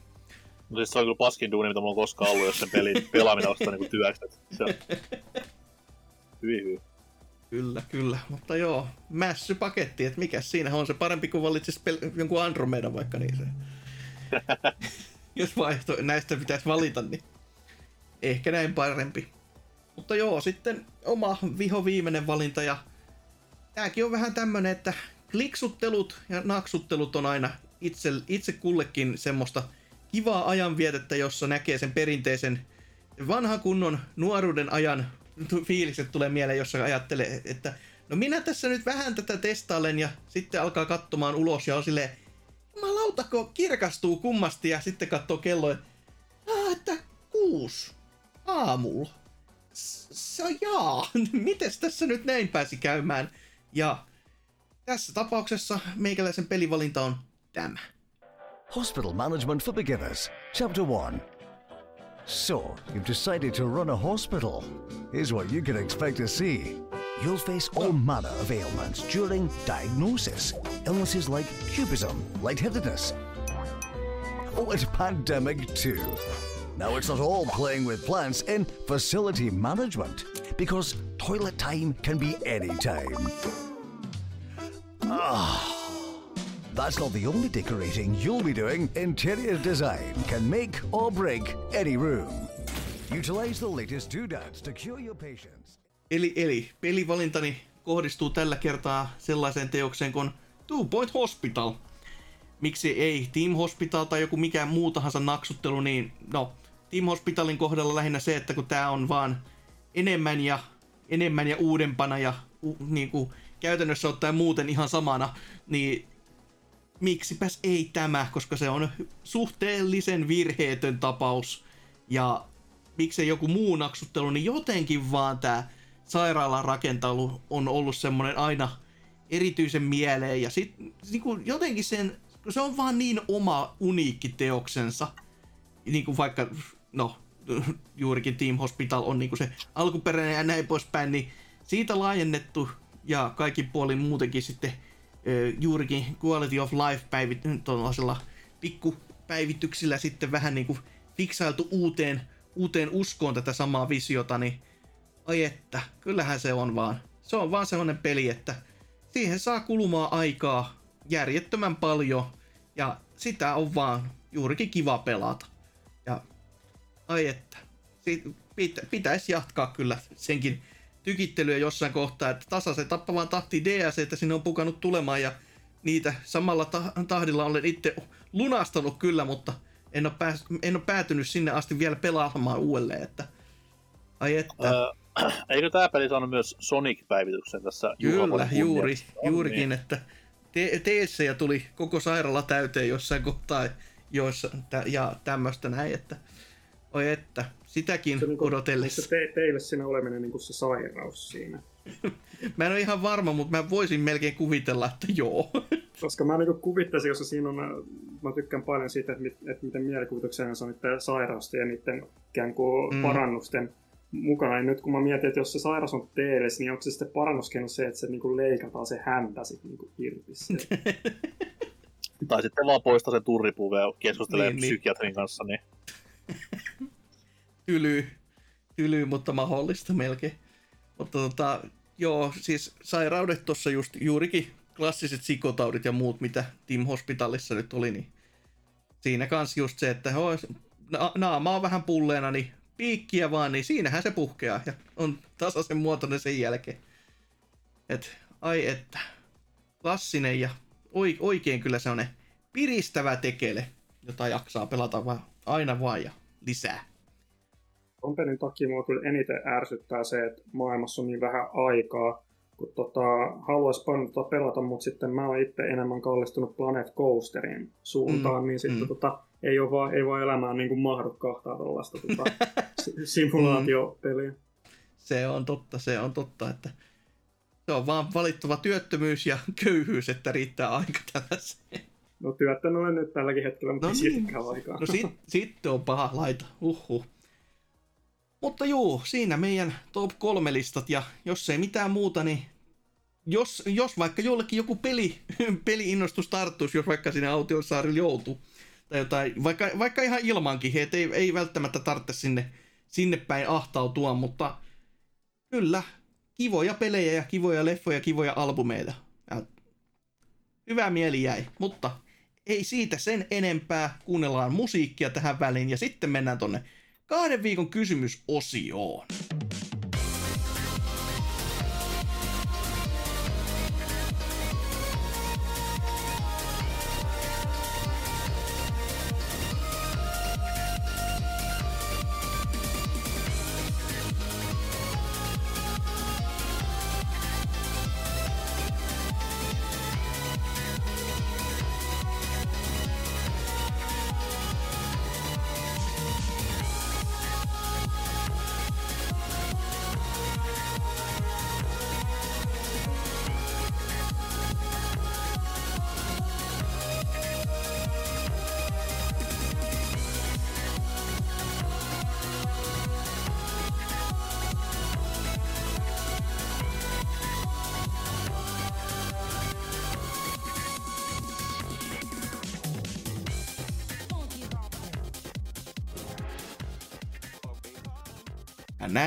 No siis se on kyllä paskin duuni, mitä mulla on koskaan ollut, jos sen pelin pelaaminen ostaa niinku työksi. Se on... Hyvin hyvin. Kyllä, kyllä. Mutta joo, mässypaketti, että mikä siinä on se parempi kuin valitsisi pel- jonkun Andromeda vaikka niin se. Jos vaihto näistä pitäisi valita, niin ehkä näin parempi. Mutta joo, sitten oma viho viimeinen valinta ja tääkin on vähän tämmönen, että kliksuttelut ja naksuttelut on aina itse, itse kullekin semmoista kivaa ajanvietettä, jossa näkee sen perinteisen vanhan kunnon nuoruuden ajan fiilikset tulee mieleen, jossa ajattelee, että no minä tässä nyt vähän tätä testailen ja sitten alkaa katsomaan ulos ja on silleen, jumalauta, kirkastuu kummasti ja sitten katsoo kelloa, ah, että kuusi aamulla. Se jaa, mites tässä nyt näin pääsi käymään? Ja tässä tapauksessa meikäläisen pelivalinta on tämä. Hospital Management for Beginners, Chapter 1. So, you've decided to run a hospital. Here's what you can expect to see. You'll face all manner of ailments during diagnosis. Illnesses like cubism, lightheadedness. Oh, and pandemic too. Now, it's not all playing with plants in facility management, because toilet time can be any time. Ah. That's not the only decorating you'll be doing. Interior design can make or break any room. Utilize the latest doodads to cure your patients. Eli, eli pelivalintani kohdistuu tällä kertaa sellaiseen teokseen kuin Two Point Hospital. Miksi ei Team Hospital tai joku mikään muu tahansa naksuttelu, niin no, Team Hospitalin kohdalla lähinnä se, että kun tää on vaan enemmän ja enemmän ja uudempana ja u, niin kuin käytännössä ottaen muuten ihan samana, niin miksipäs ei tämä, koska se on suhteellisen virheetön tapaus. Ja miksei joku muu naksuttelu, niin jotenkin vaan tämä sairaalan rakentelu on ollut semmoinen aina erityisen mieleen. Ja sit niinku jotenkin sen, se on vaan niin oma uniikki teoksensa. Niin kuin vaikka, no juurikin Team Hospital on niinku se alkuperäinen ja näin poispäin, niin siitä laajennettu ja kaikin puolin muutenkin sitten juurikin Quality of Life päivit, tuollaisella pikkupäivityksillä sitten vähän niin kuin fiksailtu uuteen, uuteen uskoon tätä samaa visiota, niin ai että, kyllähän se on vaan. Se on vaan sellainen peli, että siihen saa kulumaan aikaa järjettömän paljon ja sitä on vaan juurikin kiva pelata. Ja ai että, pitä, pitäisi jatkaa kyllä senkin tykittelyä jossain kohtaa, että tasaisen tappavaan tahtiin DS, että sinne on pukannut tulemaan ja niitä samalla ta- tahdilla olen itse lunastanut kyllä, mutta en ole, pääs- en ole päätynyt sinne asti vielä pelaamaan uudelleen, että ai että. Öö, eikö tämä peli saanut myös Sonic-päivityksen tässä Kyllä, juuri? On juurikin, niin. että teessä ja tuli koko sairaala täyteen jossain kohtaa joissa, ja tämmöistä näin, että oi että, sitäkin Se, niinku, odotellessa. te, teille siinä oleminen niin kuin se sairaus siinä. Mä en ole ihan varma, mutta mä voisin melkein kuvitella, että joo. Koska mä niin kuvittaisin, jos siinä on, mä tykkään paljon siitä, että, mit, että miten mielikuvituksena se on niiden sairausten ja niiden ikään kuin Mm. parannusten mukana. Ja nyt kun mä mietin, että jos se sairaus on teille, niin onko se sitten parannuskeino se, että se niin kuin leikataan se häntä sitten niin kuin irti? Tai sitten vaan poistaa se turripuve ja keskustelee Niin, niin, niin. psykiatrin kanssa, niin tyly, tyly, mutta mahdollista melkein. Mutta tota, joo, siis sairaudet tuossa just juurikin klassiset sikotaudit ja muut, mitä Team Hospitalissa nyt oli, niin siinä kanssa just se, että na- naama on vähän pulleena, niin piikkiä vaan, niin siinähän se puhkeaa ja on tasaisen muotoinen sen jälkeen. Et, ai että, klassinen ja oi, oikein kyllä se on piristävä tekele, jota jaksaa pelata vaan aina vaan ja lisää. Ton pelin takia mua kyllä eniten ärsyttää se, että maailmassa on niin vähän aikaa, kun tota, haluaisi paljon tota pelata, mutta sitten mä oon itse enemmän kallistunut Planet Coasterin suuntaan, Mm, niin sitten mm. tota, ei ole vaan, ei vaan elämään niin kuin mahdu kahtaa tällaista tota, si- simulaatiopeliä. Se on totta, se on totta, että se on vaan valittava työttömyys ja köyhyys, että riittää aika tällaiseen. No työtön olen nyt tälläkin hetkellä, mutta No niin. aikaa. No sit, sitten on paha laita, uhuh. Mutta juu, siinä meidän top kolme listat ja jos ei mitään muuta, niin jos, jos vaikka jollekin joku peli, peli-innostus tarttuisi, jos vaikka sinne autiosaarille joutuu, tai jotain, vaikka, vaikka ihan ilmankin, että ei, ei välttämättä tarvitse sinne, sinne päin ahtautua, mutta kyllä, kivoja pelejä ja kivoja leffoja ja kivoja albumeita. Ja hyvä mieli jäi, mutta ei siitä sen enempää. Kuunnellaan musiikkia tähän väliin ja sitten mennään tonne kahden viikon kysymysosioon.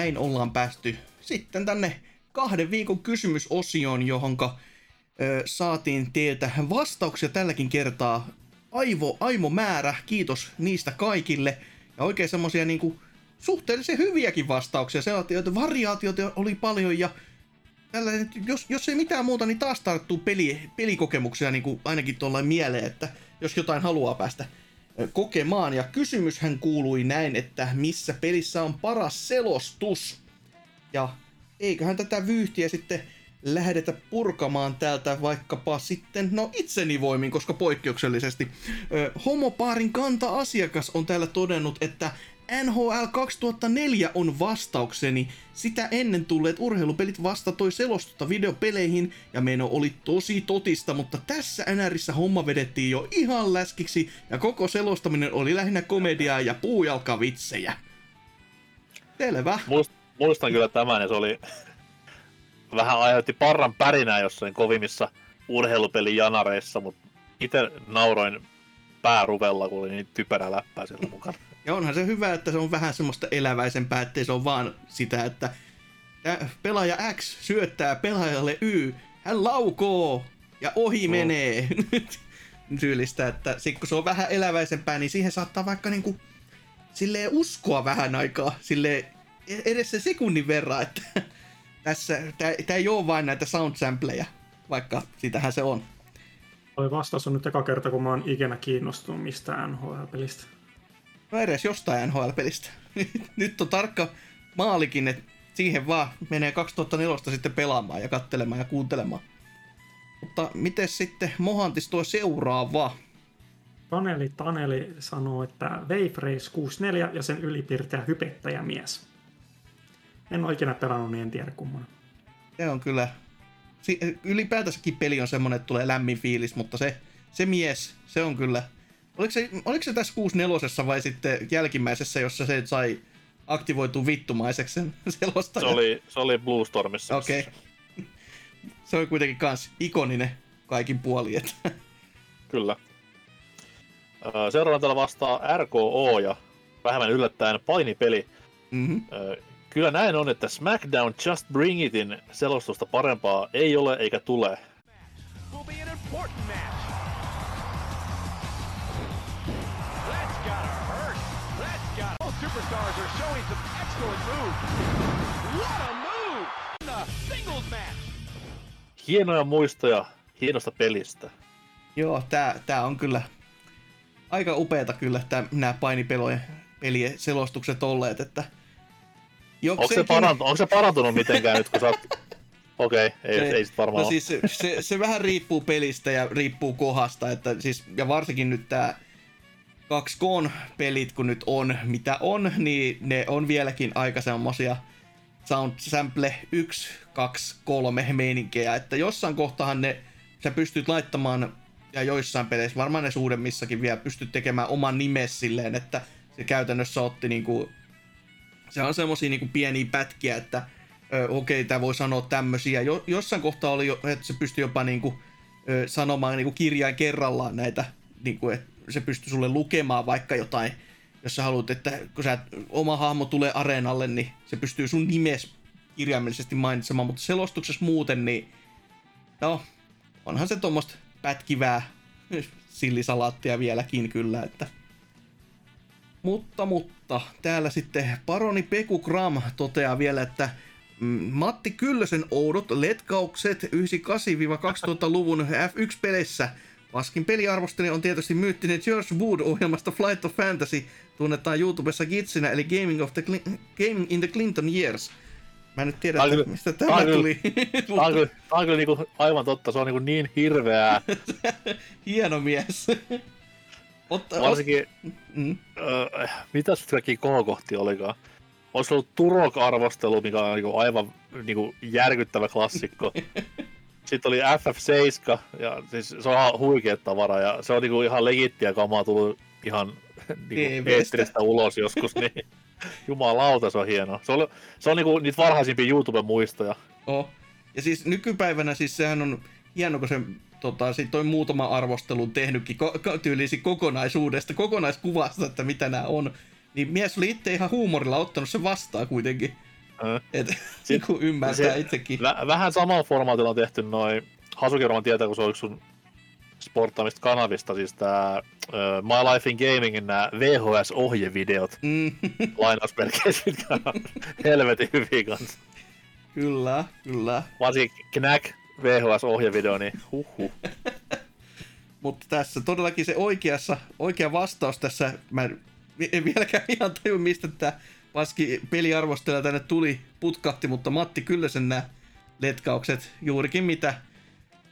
Näin ollaan päästy sitten tänne kahden viikon kysymysosioon, johonka ö, saatiin teiltä vastauksia tälläkin kertaa aivo, aimo määrä. Kiitos niistä kaikille. Ja oikein semmosia niinku suhteellisen hyviäkin vastauksia. Sellaisia, variaatioita oli paljon ja tällainen, jos, jos ei mitään muuta, niin taas tarttuu peli, pelikokemuksia niin kuin ainakin tuolla mieleen, että jos jotain haluaa päästä kokemaan. Ja kysymyshän kuului näin, että missä pelissä on paras selostus? Ja eiköhän tätä vyyhtiä sitten lähdetä purkamaan täältä vaikkapa sitten, no itseni voimin, koska poikkeuksellisesti. Ö, homopaarin kanta-asiakas on täällä todennut, että NHL 2004 on vastaukseni. Sitä ennen tulleet urheilupelit vasta toi selostusta videopeleihin ja meno oli tosi totista, mutta tässä NRissä homma vedettiin jo ihan läskiksi ja koko selostaminen oli lähinnä komediaa ja puujalkavitsejä. Selvä. Muist, muistan kyllä tämän, ja se oli vähän aiheutti parran pärinää jossain kovimmissa urheilupelijanareissa, mutta itse nauroin pääruvella, kun oli niin typerä läppää siellä mukana. Ja onhan se hyvä, että se on vähän semmoista eläväisempää, ettei se on vaan sitä, että pelaaja X syöttää pelaajalle Y, hän laukoo ja ohi Mm. menee. Tyylistä, että sit kun se on vähän eläväisempää, niin siihen saattaa vaikka niinku silleen uskoa vähän aikaa, silleen edes se sekunnin verran, että tässä, tää, tää ei oo vain näitä sound sampleja, vaikka sitähän se on. Toi vastaus on nyt eka kerta, kun mä oon ikinä kiinnostunut mistään NHL-pelistä. No edes jostain NHL-pelistä. Nyt on tarkka maalikin, että siihen vaan menee 2004 sitten pelaamaan ja kattelemaan ja kuuntelemaan. Mutta miten sitten Mohantis tuo seuraava? Taneli Taneli sanoo, että Wave Race 64 ja sen ylipiirteä hypettäjämies. En ole ikinä pelannut, niin en tiedä kummonen. Se on kyllä... Si- ylipäätänsäkin peli on semmonen, että tulee lämmin fiilis, mutta se, se mies, se on kyllä... Oliko se, oliko se tässä 64 vai sitten jälkimmäisessä, jossa se sai aktivoitua vittumaiseksi sen selostajan? Se oli, se oli Blue Stormissa. Okei. Okay. Se on kuitenkin kans ikoninen kaikin puolin. Että... Kyllä. Seuraavana täällä vastaa RKO ja vähemmän yllättäen painipeli. Mm-hmm. Öö, Kyllä näin on, että SmackDown Just Bring Itin selostusta parempaa ei ole eikä tule. will be an important match. Superstars are showing some excellent moves. What a move! In a singles match. Hienoja muistoja hienosta pelistä. Joo, tää, tää on kyllä aika upeeta kyllä tää, nämä painipelojen pelien selostukset olleet, että Onko se, parantu, onko se parantunut mitenkään nyt, kun sä oot... Okei, okay, ei, ei sit varmaan no ole. siis se, se, se, vähän riippuu pelistä ja riippuu kohdasta, että siis, ja varsinkin nyt tää 2K pelit, kun nyt on mitä on, niin ne on vieläkin aika semmosia sound sample 1, 2, 3 meininkejä, että jossain kohtahan ne, sä pystyt laittamaan, ja joissain peleissä, varmaan ne suuremmissakin vielä, pystyt tekemään oman nimes silleen, että se käytännössä otti niinku, se on semmosia niinku pieniä pätkiä, että okei, okay, tämä voi sanoa tämmöisiä. Jo, jossain kohtaa oli, jo, että se pystyi jopa niinku, ö, sanomaan niinku kirjain kerrallaan näitä, niinku, että se pystyy sulle lukemaan vaikka jotain, jos sä haluat, että kun sä, oma hahmo tulee areenalle, niin se pystyy sun nimes kirjaimellisesti mainitsemaan, mutta selostuksessa muuten, niin no, onhan se tuommoista pätkivää sillisalaattia vieläkin kyllä, että mutta, mutta, täällä sitten paroni Peku Gram toteaa vielä, että mm, Matti Kyllösen oudot letkaukset 98-2000-luvun F1-peleissä. Paskin peliarvostelija on tietysti myyttinen George Wood-ohjelmasta Flight of Fantasy, tunnetaan YouTubessa gitsinä, eli Gaming, of the Cli- Gaming in the Clinton Years. Mä en nyt tiedä, Tää kyllä- mistä tää tämä kyllä- tuli. Tää on kyllä, tää on kyllä niinku aivan totta, se on niinku niin hirveää. Hieno mies. Otta, Varsinkin, Mm. öö, mitä sitten kaikki kohokohtia olikaan? Olisi ollut Turok-arvostelu, mikä on niinku aivan niinku järkyttävä klassikko. Sitten oli FF7, ja siis se on ihan huikea tavara, ja se on niinku ihan legittiä kamaa tullut ihan niinku TV:stä. eetteristä ulos joskus, niin jumalauta se on hieno. Se on, se on niinku niitä varhaisimpia YouTube-muistoja. Oh. Ja siis nykypäivänä siis sehän on hieno, kun se tota, sit toi muutama arvostelun tehnytkin ko- ko- tyylisi kokonaisuudesta, kokonaiskuvasta, että mitä nämä on. Niin mies oli itse ihan huumorilla ottanut sen vastaan kuitenkin. Et niin kuin ymmärtää itsekin. Vä- vähän samalla formaatilla on tehty noin, Hasuki varmaan tietää, kun se on yksi sun sporttaamista kanavista, siis tää uh, My Life in Gamingin nämä VHS-ohjevideot, Mm, lainausmerkeissä, mitkä on helvetin hyviä kanssa. kyllä, kyllä. Varsinkin Knack VHS-ohjevideo, niin huhhuh. Mutta tässä todellakin se oikeassa, oikea vastaus tässä, mä en en vieläkään ihan tajua, mistä tämä paski peliarvostelija tänne tuli, putkahti, mutta Matti Kyllösen nämä letkaukset, juurikin mitä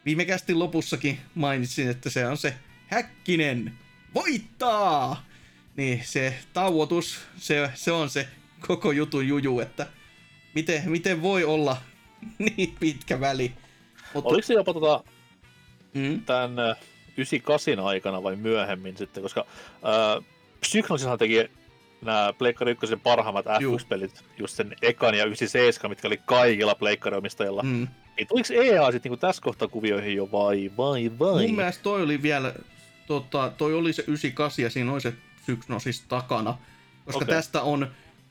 viime kästin lopussakin mainitsin, että se on se Häkkinen voittaa! Niin se tauotus, se, se on se koko jutun juju, että miten, miten voi olla niin pitkä väli. Mutta, Oliko se jopa tota, mm, tämän äh, 98 aikana vai myöhemmin sitten, koska äh, Psychnosishan teki nämä Pleikkari 1 parhaimmat Juu. F1-pelit, just sen ekan ja 97, mitkä oli kaikilla Pleikkari-omistajilla. mm. Niin tuliko EA sitten niinku tässä kohtaa kuvioihin jo vai vai vai? Mun mielestä toi oli vielä, tota, toi oli se 98 ja siinä oli se Psychnosis takana. Koska Okei. tästä on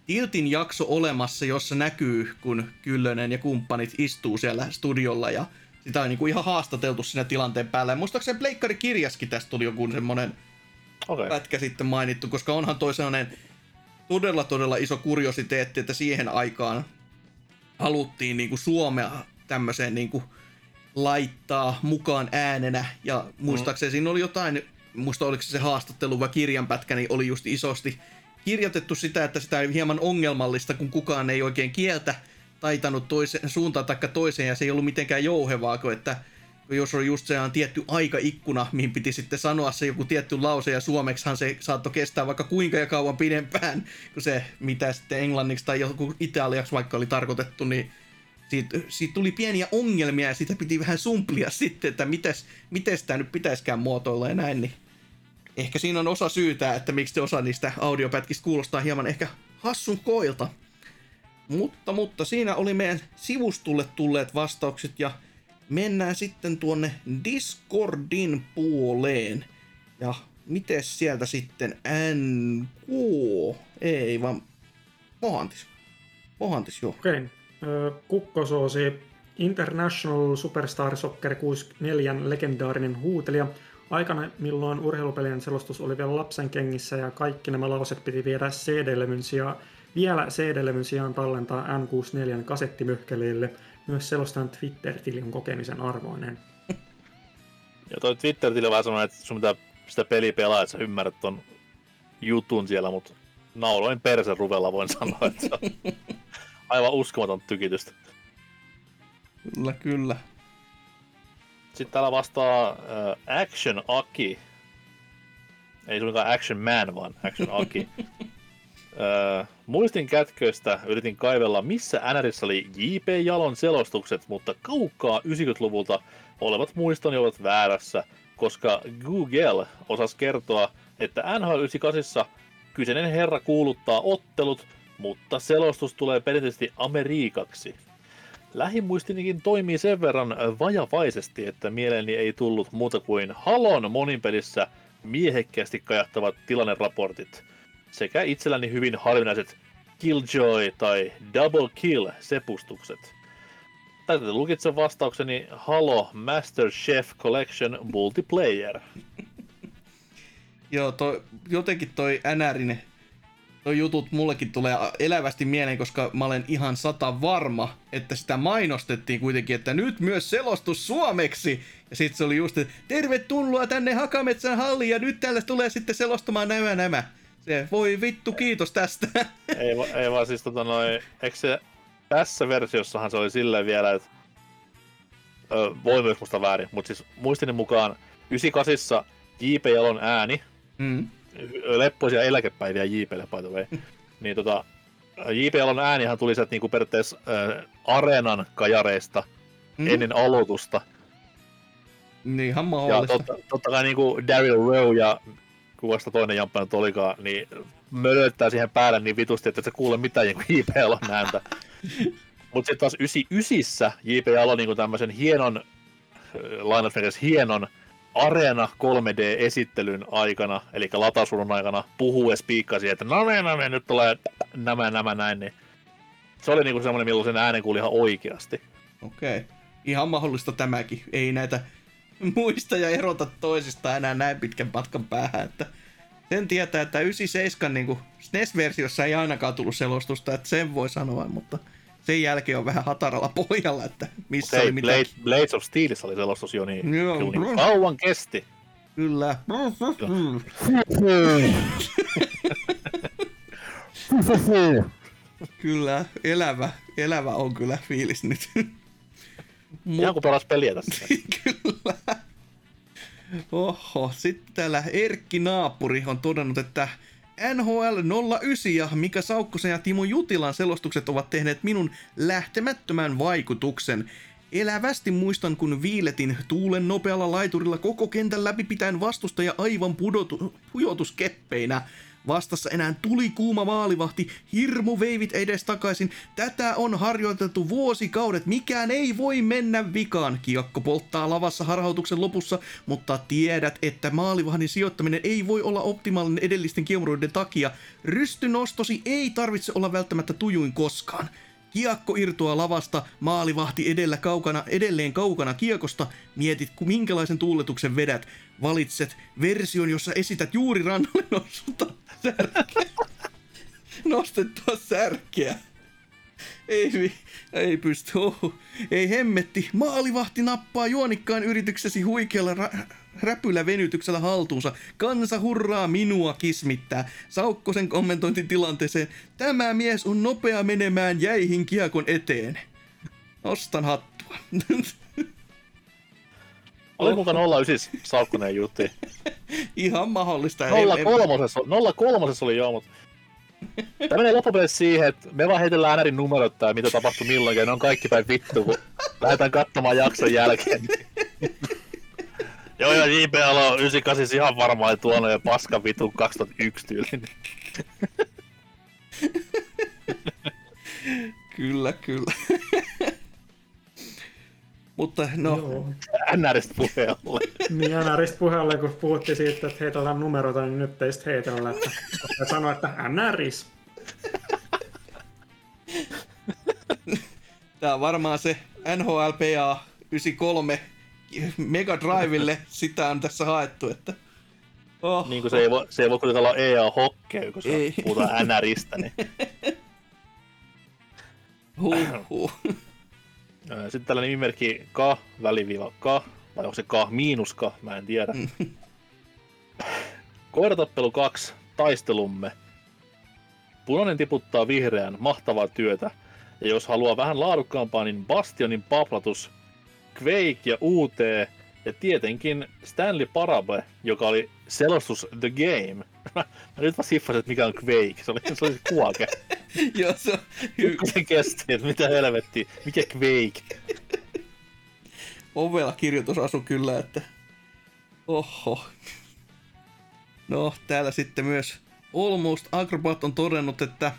Tiltin jakso olemassa, jossa näkyy, kun Kyllönen ja kumppanit istuu siellä studiolla ja sitä on niinku ihan haastateltu siinä tilanteen päällä. Ja muistaakseni Pleikkari kirjaskin tästä tuli joku semmonen Okei. pätkä sitten mainittu, koska onhan toi sellainen todella todella iso kuriositeetti, että siihen aikaan haluttiin niinku Suomea tämmöiseen niinku laittaa mukaan äänenä. Ja muistaakseni siinä oli jotain, muista oliko se se haastattelu vai kirjanpätkä, niin oli just isosti kirjoitettu sitä, että sitä ei hieman ongelmallista, kun kukaan ei oikein kieltä taitanut toiseen suuntaan tai toiseen, ja se ei ollut mitenkään jouhevaa, kun että jos on just sehän tietty aikaikkuna, mihin piti sitten sanoa se joku tietty lause, ja suomeksihan se saattoi kestää vaikka kuinka ja kauan pidempään, kuin se, mitä sitten englanniksi tai joku italiaksi vaikka oli tarkoitettu, niin siitä, siitä tuli pieniä ongelmia, ja sitä piti vähän sumplia sitten, että mites, mites tämä nyt pitäisikään muotoilla ja näin, niin ehkä siinä on osa syytä, että miksi osa niistä audiopätkistä kuulostaa hieman ehkä hassun koilta. Mutta, mutta siinä oli meidän sivustulle tulleet vastaukset ja mennään sitten tuonne Discordin puoleen. Ja miten sieltä sitten NK? Ei vaan Mohantis. Mohantis, joo. Okei. Ö, Kukkosoosi International Superstar Soccer 64 legendaarinen huutelija. Aikana, milloin urheilupelien selostus oli vielä lapsen kengissä ja kaikki nämä lauset piti viedä CD-levyn sijaan, vielä CD-levyn sijaan tallentaa N64 kasettimyhkeleille. Myös selostajan Twitter-tili on kokemisen arvoinen. Ja toi Twitter-tili on vähän semmoinen, että sun pitää sitä peliä pelaa, että sä ymmärrät ton jutun siellä, mutta nauloin persen ruvella voin sanoa, että se on aivan uskomaton tykitystä. Kyllä, kyllä. Sitten täällä vastaa äh, Action Aki. Ei suinkaan Action Man, vaan Action Aki. äh, muistin kätköistä yritin kaivella, missä NRissä oli J.P. Jalon selostukset, mutta kaukaa 90-luvulta olevat muistoni ovat väärässä, koska Google osasi kertoa, että NHL 98 kyseinen herra kuuluttaa ottelut, mutta selostus tulee perinteisesti ameriikaksi. Lähimuistinikin toimii sen verran vajavaisesti, että mieleeni ei tullut muuta kuin Halon moninpelissä miehekkäästi kajahtavat tilanneraportit sekä itselläni hyvin harvinaiset Killjoy tai Double Kill sepustukset? Täytyy lukitse vastaukseni Halo Master Chef Collection Multiplayer. Joo, toi, jotenkin toi NRin toi jutut mullekin tulee elävästi mieleen, koska mä olen ihan sata varma, että sitä mainostettiin kuitenkin, että nyt myös selostus suomeksi. Ja sitten se oli just, että tervetuloa tänne Hakametsän halliin ja nyt täällä tulee sitten selostamaan nämä nämä. Se, voi vittu, kiitos tästä. ei, va- ei vaan siis tota noin, eikö se, tässä versiossahan se oli silleen vielä, että ö, voi myös musta väärin, mutta siis muistini mukaan 98 J.P. Jalon ääni, Mm. leppoisia eläkepäiviä JPlle by the way, niin tota, J.P. Jalon äänihän tuli sieltä niinku periaatteessa äh, areenan kajareista Mm. ennen aloitusta. Niin ihan Ja mahdollista. totta, totta kai niinku Daryl Rowe ja kuvasta toinen jamppa nyt olikaan, niin mölöttää siihen päälle niin vitusti, että et sä kuule mitään niinku J.P. Jalon ääntä. Mutta sitten taas 99 J.P. Jalo niinku tämmöisen hienon, äh, lainausmerkeissä hienon Areena 3D-esittelyn aikana, eli latausurun aikana, puhuu ja spiikkasi, että no me, no me, nyt tulee nämä, nämä, näin, niin se oli niinku semmoinen, milloin sen äänen kuuli ihan oikeasti. Okei. Okay. Ihan mahdollista tämäkin. Ei näitä muista ja erota toisistaan enää näin pitkän matkan päähän, että sen tietää, että 97 niin SNES-versiossa ei ainakaan tullut selostusta, että sen voi sanoa, mutta sen jälkeen on vähän hataralla pohjalla, että missä Hei, oli mitä. Blade, Blades of Steelissa oli selostus jo, niin Joo. kyllä niin kauan kesti. Kyllä. kyllä, elävä, elävä on kyllä fiilis nyt. Ihan kuin pelas peliä tässä. Kyllä. Oho, sitten täällä Erkki Naapuri on todennut, että NHL 09 ja Mika Saukkosen ja Timo Jutilan selostukset ovat tehneet minun lähtemättömän vaikutuksen. Elävästi muistan, kun viiletin tuulen nopealla laiturilla koko kentän läpi pitäen vastustaja aivan pudotu, pujotuskeppeinä. Vastassa enää tuli kuuma maalivahti, hirmu veivit edes takaisin. Tätä on harjoiteltu vuosikaudet, mikään ei voi mennä vikaan. Kiekko polttaa lavassa harhautuksen lopussa, mutta tiedät, että maalivahdin sijoittaminen ei voi olla optimaalinen edellisten kiemuroiden takia. Rystynostosi ei tarvitse olla välttämättä tujuin koskaan. Kiekko irtoaa lavasta, maalivahti edellä kaukana, edelleen kaukana kiekosta. Mietit, minkälaisen tuuletuksen vedät. Valitset version, jossa esität juuri rannalle nostetta särkeä. Nostettua särkeä. Ei, ei pysty, ohu. Ei hemmetti. Maalivahti nappaa juonikkaan yrityksesi huikealla ra- räpyllä venytyksellä haltuunsa. Kansa hurraa minua kismittää. Saukkosen kommentointi tilanteeseen. Tämä mies on nopea menemään jäihin kiekon eteen. Nostan hattua. Oli mukaan 09 Saukkonen jutti. Ihan mahdollista. 03 03 oli joo, mutta Tämä menee loppupeleissä siihen, että me vaan heitellään NRin numerot tai mitä tapahtui milloinkin, ja ne on kaikki päin vittu, kun lähdetään katsomaan jakson jälkeen. joo, joo, JP Alo 98 ihan varmaan tuonut ja paska vitu 2001 tyylinen. Kyllä, kyllä. Mutta no, Joo. NRistä puheen ollen. Niin NRistä puheelle, kun puhuttiin siitä, että heitellään numeroita, niin nyt ei sitten heitellä, että ja sanoa, että NRis. Tää on varmaan se NHLPA 93 Mega Drivelle, sitä on tässä haettu, että... Oh. Niin kuin se ei voi, se ei voi kuitenkaan olla EA Hockey, kun se Ei. puhutaan NRistä, niin Huh, huh. Sitten tällainen nimimerkki K, väliviiva K, vai onko se K miinus K, mä en tiedä. Koiratappelu 2, taistelumme. Punainen tiputtaa vihreän, mahtavaa työtä. Ja jos haluaa vähän laadukkaampaa, niin Bastionin paplatus, Quake ja UT, ja tietenkin Stanley Parable, joka oli selostus The Game. Mä nyt vaan siffasin, että mikä on Quake. Se oli, se oli se kuake. Joo, se on Pikkusen kesti, että mitä helvettiä. Mikä Quake? ovella kirjoitusasu kyllä, että... Oho. No, täällä sitten myös Almost Acrobat on todennut, että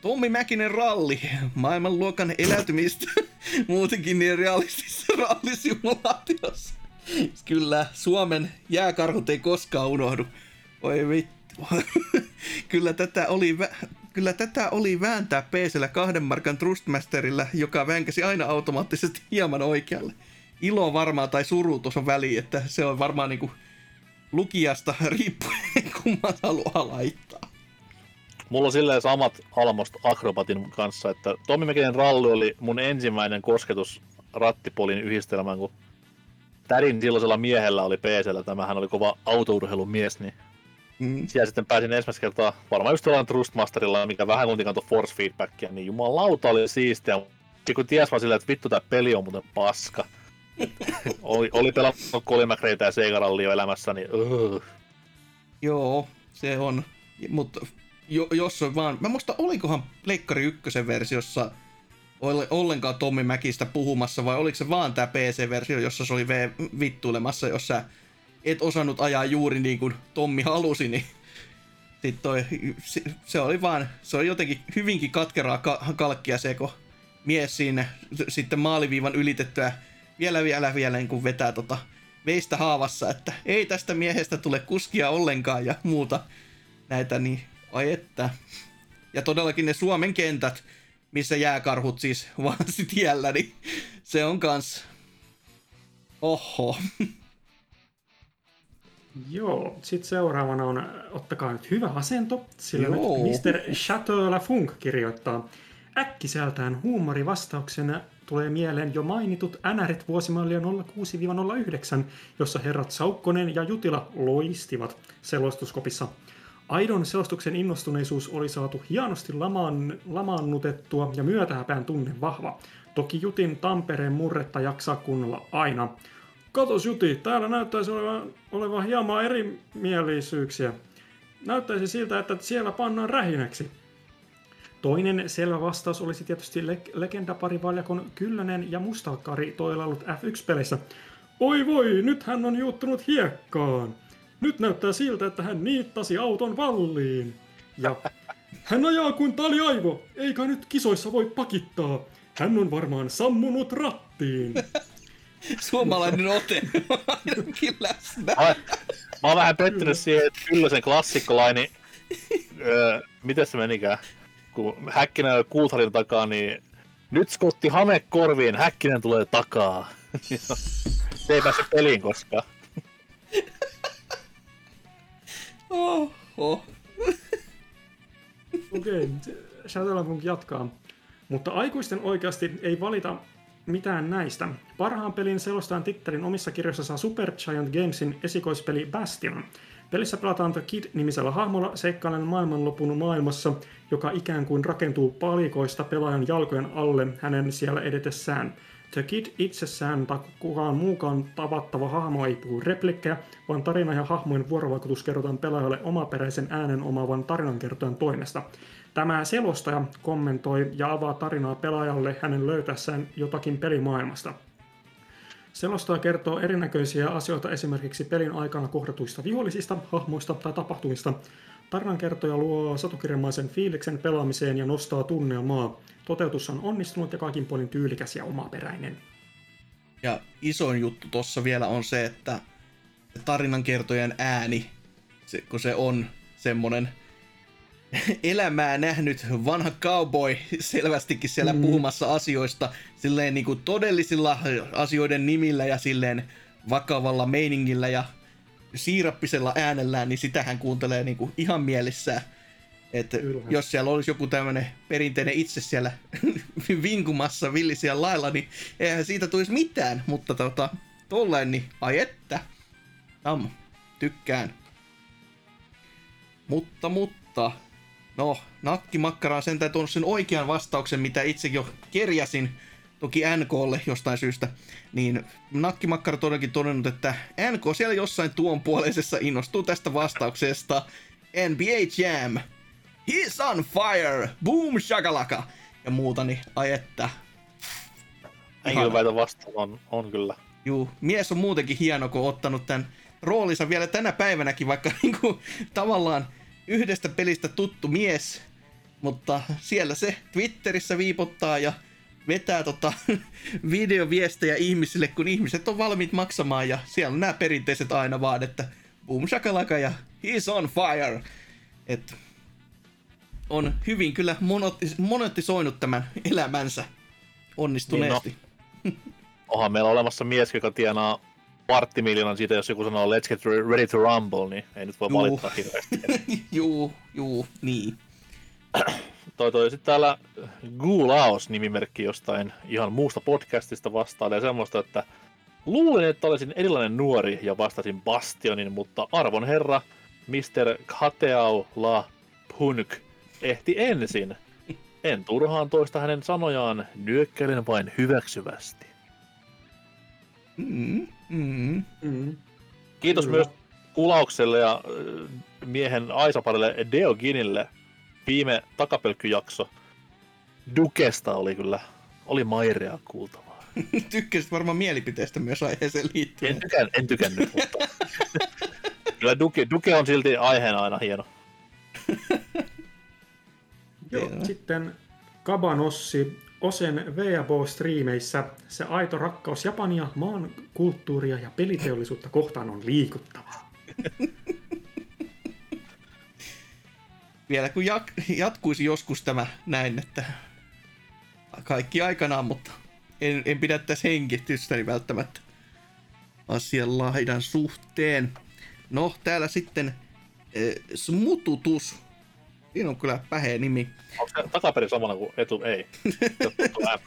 Tommi Mäkinen ralli, maailmanluokan eläytymistä, muutenkin niin realistisessa rallisimulaatiossa. Kyllä, Suomen jääkarhut ei koskaan unohdu. Oi vittu. Kyllä tätä oli vä- kyllä tätä oli vääntää PCllä kahden markan Trustmasterilla, joka vänkäsi aina automaattisesti hieman oikealle. Ilo varmaan tai suru tuossa on väliin, että se on varmaan niinku lukijasta riippuen, kumman haluaa laittaa. Mulla on silleen samat Almost Acrobatin kanssa, että Tommi Mäkinen ralli oli mun ensimmäinen kosketus rattipolin yhdistelmään, kun tädin silloisella miehellä oli PCllä, tämähän oli kova autourheilumies, niin Mm. siellä sitten pääsin ensimmäistä kertaa varmaan just jollain Trustmasterilla, mikä vähän kun kantoi force feedbackia, niin jumalauta oli siistiä. Ja kun ties vaan silleen, että vittu tää peli on muuten paska. oli, oli pelannut Colin McRaeitä ja Sega Rallia elämässä, niin uh. Joo, se on. Mutta jo, jos on vaan... Mä muista, olikohan Pleikkari ykkösen versiossa olle- ollenkaan Tommi Mäkistä puhumassa, vai oliko se vaan tämä PC-versio, jossa se oli v- vittuilemassa, jos sä et osannut ajaa juuri niin kuin Tommi halusi, niin sit toi, se, se, oli vaan, se oli jotenkin hyvinkin katkeraa ka- kalkkia se, kun mies siinä sitten maaliviivan ylitettyä vielä vielä vielä niin kuin vetää tota veistä haavassa, että ei tästä miehestä tule kuskia ollenkaan ja muuta näitä, niin ai että. Ja todellakin ne Suomen kentät, missä jääkarhut siis vaan tiellä, niin se on kans... Oho. Joo, sitten seuraavana on, ottakaa nyt hyvä asento, sillä Joo. nyt Mr. Chateau Lafunk kirjoittaa. Äkkiseltään huumorivastauksena tulee mieleen jo mainitut NRit vuosimallia 06-09, jossa herrat Saukkonen ja Jutila loistivat selostuskopissa. Aidon selostuksen innostuneisuus oli saatu hienosti lamaan, lamaannutettua ja myötähäpään tunne vahva. Toki Jutin Tampereen murretta jaksaa kunnolla aina. Katos Juti, täällä näyttäisi olevan, olevan hieman erimielisyyksiä. Näyttäisi siltä, että siellä pannaan rähinäksi. Toinen selvä vastaus olisi tietysti le- legendaparivaljakon Kyllönen ja Mustakari toilailut F1-peleissä. Oi voi, nyt hän on juuttunut hiekkaan. Nyt näyttää siltä, että hän niittasi auton valliin. Ja hän ajaa kuin taliaivo, eikä nyt kisoissa voi pakittaa. Hän on varmaan sammunut rattiin. Suomalainen ote on ainakin läsnä. Mä, mä oon vähän pettynyt siihen, että kyllä sen klassikkolaini, öö, miten se menikään, kun Häkkinen on Kuutharin takaa, niin nyt skotti hame korviin, Häkkinen tulee takaa. se ei pääse peliin koskaan. Oho. Okei, Shadowlands jatkaa. Mutta aikuisten oikeasti ei valita mitään näistä. Parhaan pelin selostajan tittelin omissa kirjoissa saa Supergiant Gamesin esikoispeli Bastion. Pelissä pelataan The Kid-nimisellä hahmolla seikkailen maailmanlopun maailmassa, joka ikään kuin rakentuu palikoista pelaajan jalkojen alle hänen siellä edetessään. The Kid itsessään tai kukaan muukaan tavattava hahmo ei puhu replikkejä, vaan tarina ja hahmojen vuorovaikutus kerrotaan pelaajalle omaperäisen äänen omaavan tarinankertojan toimesta. Tämä selostaja kommentoi ja avaa tarinaa pelaajalle hänen löytäessään jotakin pelimaailmasta. Selostaja kertoo erinäköisiä asioita esimerkiksi pelin aikana kohdatuista vihollisista, hahmoista tai tapahtumista. Tarinankertoja luo satukirjamaisen fiiliksen pelaamiseen ja nostaa tunnelmaa. Toteutus on onnistunut ja kaikin puolin tyylikäs ja omaperäinen. Ja isoin juttu tossa vielä on se, että se tarinankertojan ääni, se, kun se on semmonen elämää nähnyt vanha cowboy selvästikin siellä mm. puhumassa asioista silleen niin kuin todellisilla asioiden nimillä ja silleen vakavalla meiningillä ja siirappisella äänellään, niin sitähän kuuntelee niin kuin ihan mielessään. Että jos siellä olisi joku tämmöinen perinteinen itse siellä vinkumassa villisiä lailla, niin eihän siitä tulisi mitään. Mutta tota, tolleen, niin ai että. Tam, tykkään. Mutta, mutta, no, nakkimakkara on sentään tuonut sen oikean vastauksen, mitä itsekin jo kerjäsin, toki NKlle jostain syystä, niin nakkimakkara todellakin todennut, että NK siellä jossain tuon puoleisessa innostuu tästä vastauksesta. NBA Jam, He's on fire, boom shakalaka ja muuta, niin ai että. Henkilöväitä vastaan on, on kyllä. Juu, mies on muutenkin hieno, kun on ottanut tämän roolinsa vielä tänä päivänäkin, vaikka niinku, tavallaan yhdestä pelistä tuttu mies, mutta siellä se Twitterissä viipottaa ja vetää tota videoviestejä ihmisille, kun ihmiset on valmiit maksamaan ja siellä on nämä perinteiset aina vaan, että boom shakalaka ja he's on fire. Et on hyvin kyllä monotti, monottisoinut tämän elämänsä onnistuneesti. Niin Onhan meillä olemassa mies, joka tienaa parttimiljoonan siitä, jos joku sanoo let's get ready to rumble, niin ei nyt voi Juu. valittaa hirveästi. juu, juu, niin. Toi, toi sitten täällä Gulaos nimimerkki jostain ihan muusta podcastista vastailee semmoista, että luulin, että olisin erilainen nuori ja vastasin Bastionin, mutta arvon herra Mr. Kateau La Punk ehti ensin. En turhaan toista hänen sanojaan, nyökkäilen vain hyväksyvästi. Mm, mm. Mm. Kiitos Kyllä. myös Kulaukselle ja miehen Aisaparille Deoginille. Viime takapelkkyjakso Dukesta oli kyllä, oli mairea kuultavaa. Tykkäsit varmaan mielipiteestä myös aiheeseen liittyen. En, tykän, en tykännyt, mutta kyllä Duke, Duke on silti aiheena aina hieno. Joo, sitten Kabanossi Osen VABO-striimeissä se aito rakkaus Japania, maan kulttuuria ja peliteollisuutta kohtaan on liikuttavaa. Vielä kun jak- jatkuisi joskus tämä näin, että kaikki aikanaan, mutta en, en pidä tässä hengitystäni välttämättä asian laidan suhteen. No, täällä sitten äh, Smututus. Siinä on kyllä päheä nimi. Onko se takaperin samana kuin etu? Ei.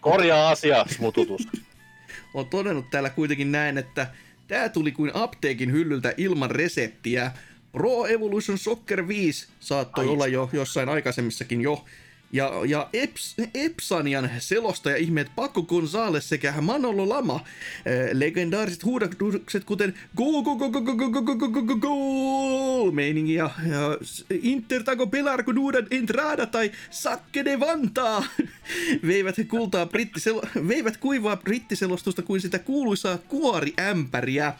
Korjaa asia, smututus. on todennut täällä kuitenkin näin, että tämä tuli kuin apteekin hyllyltä ilman reseptiä. Pro Evolution Soccer 5 saattoi Ai. olla jo jossain aikaisemmissakin jo. Ja, ja Eps, Epsanian selostaja ihmeet Paco Gonzales sekä Manolo Lama, eh, legendaariset huudahdukset kuten go go go go go go go go go go go goal meiningi ja, Inter tago pelar con una entrada tai Sacche de Vantaa veivät kultaa brittiselo- veivät kuivaa brittiselostusta kuin sitä kuuluisaa kuoriämpäriä.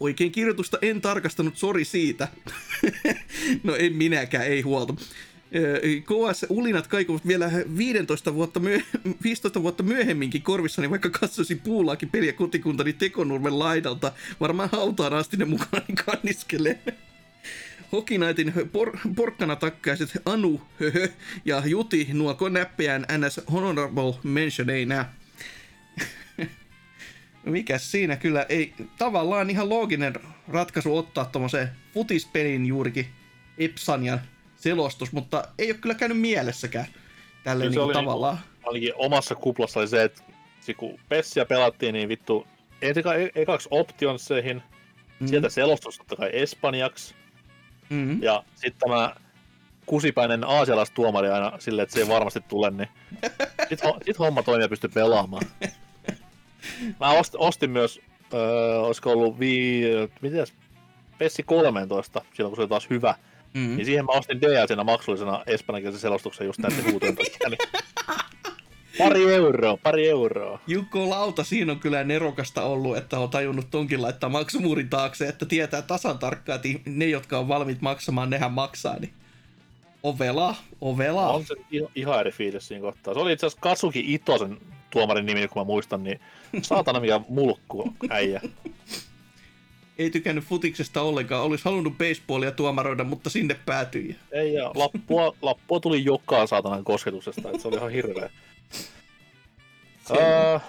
Oikein kirjoitusta en tarkastanut, sori siitä. no en minäkään, ei huolta. Ö, KS Ulinat kaikuvat vielä 15 vuotta, myö- 15 vuotta myöhemminkin korvissani, vaikka katsoisin puulaakin peliä kotikuntani Tekonurmen laidalta. Varmaan hautaan asti ne mukana kanniskelee. Hokinaitin por- porkkana takkaiset Anu höhö, ja Juti nuo näppejään NS Honorable Mention ei näe. Mikäs siinä kyllä ei tavallaan ihan looginen ratkaisu ottaa tuommoiseen futispelin juurikin Epsanian selostus, mutta ei ole kyllä käynyt mielessäkään tälle niin oli tavallaan. Niinku, ainakin omassa kuplassa oli se, että kun Pessiä pelattiin, niin vittu ensin e- ekaksi optionseihin, mm. sieltä selostus totta kai espanjaksi, Mm-hmm. ja sitten tämä kusipäinen aasialaistuomari aina silleen, että se ei varmasti tule, niin sit, ho- sit homma toimii ja pystyy pelaamaan. Mä ostin, ostin myös, öö, olisiko ollut vi... Mitäs? Pessi 13, silloin kun se oli taas hyvä. Mm-hmm. Niin siihen mä ostin DLCnä maksullisena espanjankielisen selostuksen just näiden huutojen takia. Niin... Pari euroa, pari euroa. Jukko Lauta, siinä on kyllä nerokasta ollut, että on tajunnut tonkin laittaa maksumuurin taakse, että tietää tasan tarkkaan, että ne, jotka on valmiit maksamaan, nehän maksaa, niin ovela, ovela. On se ihan, ihan eri fiilis siinä kohtaa. Se oli itse asiassa Katsuki Itosen tuomarin nimi, kun mä muistan, niin saatana mikä mulkku äijä. Ei tykännyt futiksesta ollenkaan, olisi halunnut baseballia tuomaroida, mutta sinne päätyi. Ei, ja lappua, lappua tuli joka saatanan kosketuksesta, että se oli ihan hirveä. Uh,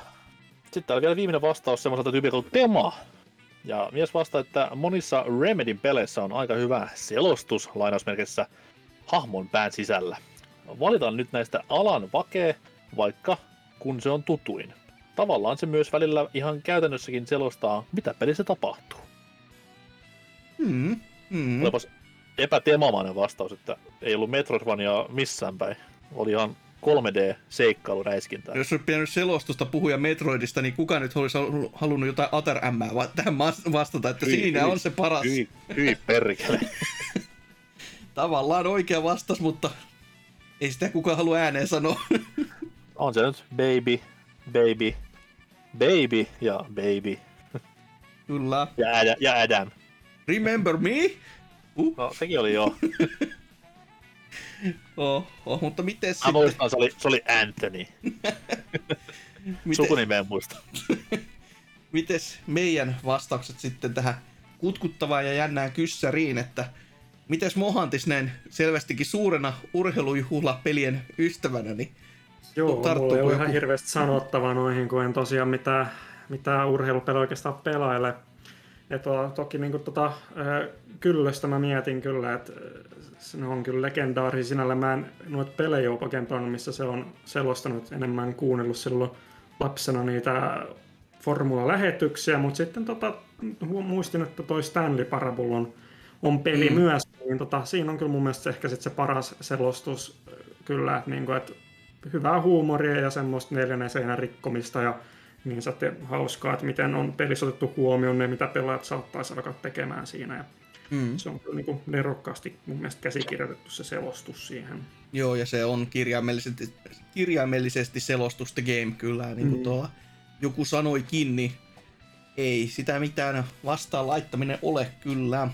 sitten täällä vielä viimeinen vastaus semmoiselta tyypiltä kuin Tema. Ja mies vastaa, että monissa Remedin peleissä on aika hyvä selostus lainausmerkissä hahmon pään sisällä. Valitaan nyt näistä alan vakee, vaikka kun se on tutuin. Tavallaan se myös välillä ihan käytännössäkin selostaa, mitä pelissä tapahtuu. Mm, mm. Olipas epätemamainen vastaus, että ei ollut Metroidvania missään päin. Oli ihan 3D-seikkailuräiskintää. Jos olisi pitänyt selostusta puhuja Metroidista, niin kuka nyt olisi halu- halunnut jotain Ater M tähän vastata, että Hyi, siinä hyi, on se paras. Hyi, hyi perkele. Tavallaan oikea vastaus, mutta ei sitä kukaan halua ääneen sanoa. On se nyt baby, baby, baby ja baby. Kyllä. Ja, Adam, ja Adam. Remember me? Uh. No, sekin oli jo. Oh, oh, mutta miten Mä sitten? muistan, se oli, se oli Anthony. Miten, Sukunimeä en muista. mites meidän vastaukset sitten tähän kutkuttavaan ja jännään kyssäriin, että Mites Mohantis näin selvästikin suurena urheilujuhlapelien ystävänä, niin Joo, mulla ei ole joku? ihan hirveästi sanottavaa noihin, kun en tosiaan mitään, mitään urheilupelejä oikeastaan pelaile. Ja to, toki niin tota, äh, Kyllöstä mä mietin kyllä, että ne on kyllä legendaarisia sinällä. Mä en noita pelejä ole oikein pelannut, missä se on selostanut enemmän kuunnellut silloin lapsena niitä formula-lähetyksiä, mutta sitten tota, muistin, että toi Stanley Parable on, on peli Mm. myös, niin tota, siinä on kyllä mun mielestä ehkä sit se paras selostus kyllä, että niinku, et hyvää huumoria ja semmoista neljännen seinän rikkomista ja niin sitten hauskaa, että miten on pelissä otettu huomioon ne, mitä pelaajat saattaisi alkaa tekemään siinä. Ja Mm. Se on kyllä niin kuin nerokkaasti mun mielestä käsikirjoitettu se selostus siihen. Joo, ja se on kirjaimellisesti, kirjaimellisesti selostus the game kyllä, niin kuin Mm. tuolla joku sanoikin, niin ei sitä mitään vastaan laittaminen ole kyllä.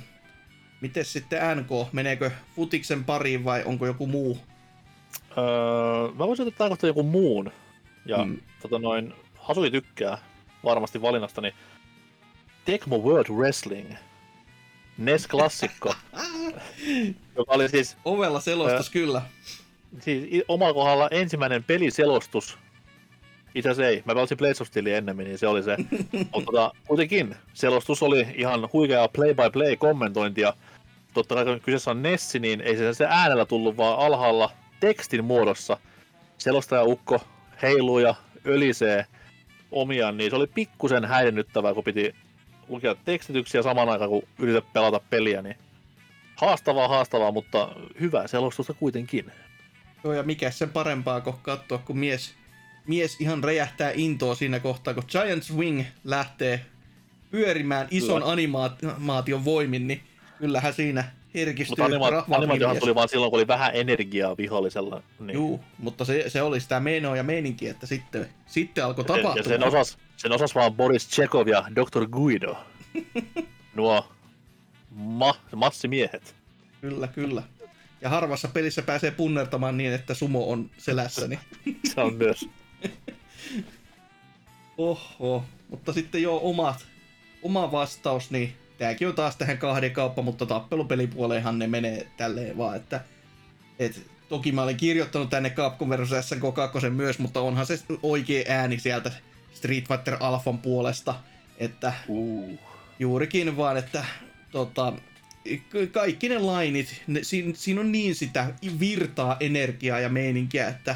Mites sitten NK, meneekö futiksen pariin vai onko joku muu? Öö, mä voisin ottaa kohta joku muun. Ja mm. tota noin, Hasuli tykkää varmasti valinnasta, niin Tecmo World Wrestling. NES-klassikko. joka oli siis... Ovella selostus kyllä. Siis omalla kohdalla ensimmäinen peliselostus. Itse asiassa ei. Mä pelasin PlayStation ennemmin, niin se oli se. Mutta tota, kuitenkin selostus oli ihan huikeaa play-by-play kommentointia. Totta kai kun kyseessä on Nessi, niin ei se, se äänellä tullut, vaan alhaalla tekstin muodossa. Selostaja Ukko heiluu ja ölisee omiaan, niin se oli pikkusen häirinnyttävää, kun piti lukea tekstityksiä samaan aikaan, kun yrität pelata peliä, niin haastavaa, haastavaa, mutta hyvää selostusta kuitenkin. Joo, ja mikä sen parempaa kuin katsoa, kun mies, mies ihan räjähtää intoa siinä kohtaa, kun Giant Swing lähtee pyörimään ison Kyllä. animaation voimin, niin kyllähän siinä Mutta anima- animaatiohan tuli vaan silloin, kun oli vähän energiaa vihollisella. Niin. Juu, mutta se, se oli sitä menoa ja meininkiä, että sitten, sitten alkoi tapahtua. Ja sen osas, sen osas vaan Boris Chekhov ja Dr. Guido. Nuo ma- massimiehet. Kyllä, kyllä. Ja harvassa pelissä pääsee punnertamaan niin, että sumo on selässä. Niin. Se on myös. Oho, mutta sitten jo omat, oma vastaus, niin tääkin on taas tähän kahden kauppa, mutta tappelupelipuoleenhan ne menee tälleen vaan, että et, toki mä olen kirjoittanut tänne Capcom vs. SNK 2 myös, mutta onhan se oikea ääni sieltä Street Fighter Alphan puolesta, että uh. juurikin vaan, että tota, ka- kaikki ne lainit, ne, siinä, siinä on niin sitä virtaa, energiaa ja meininkiä, että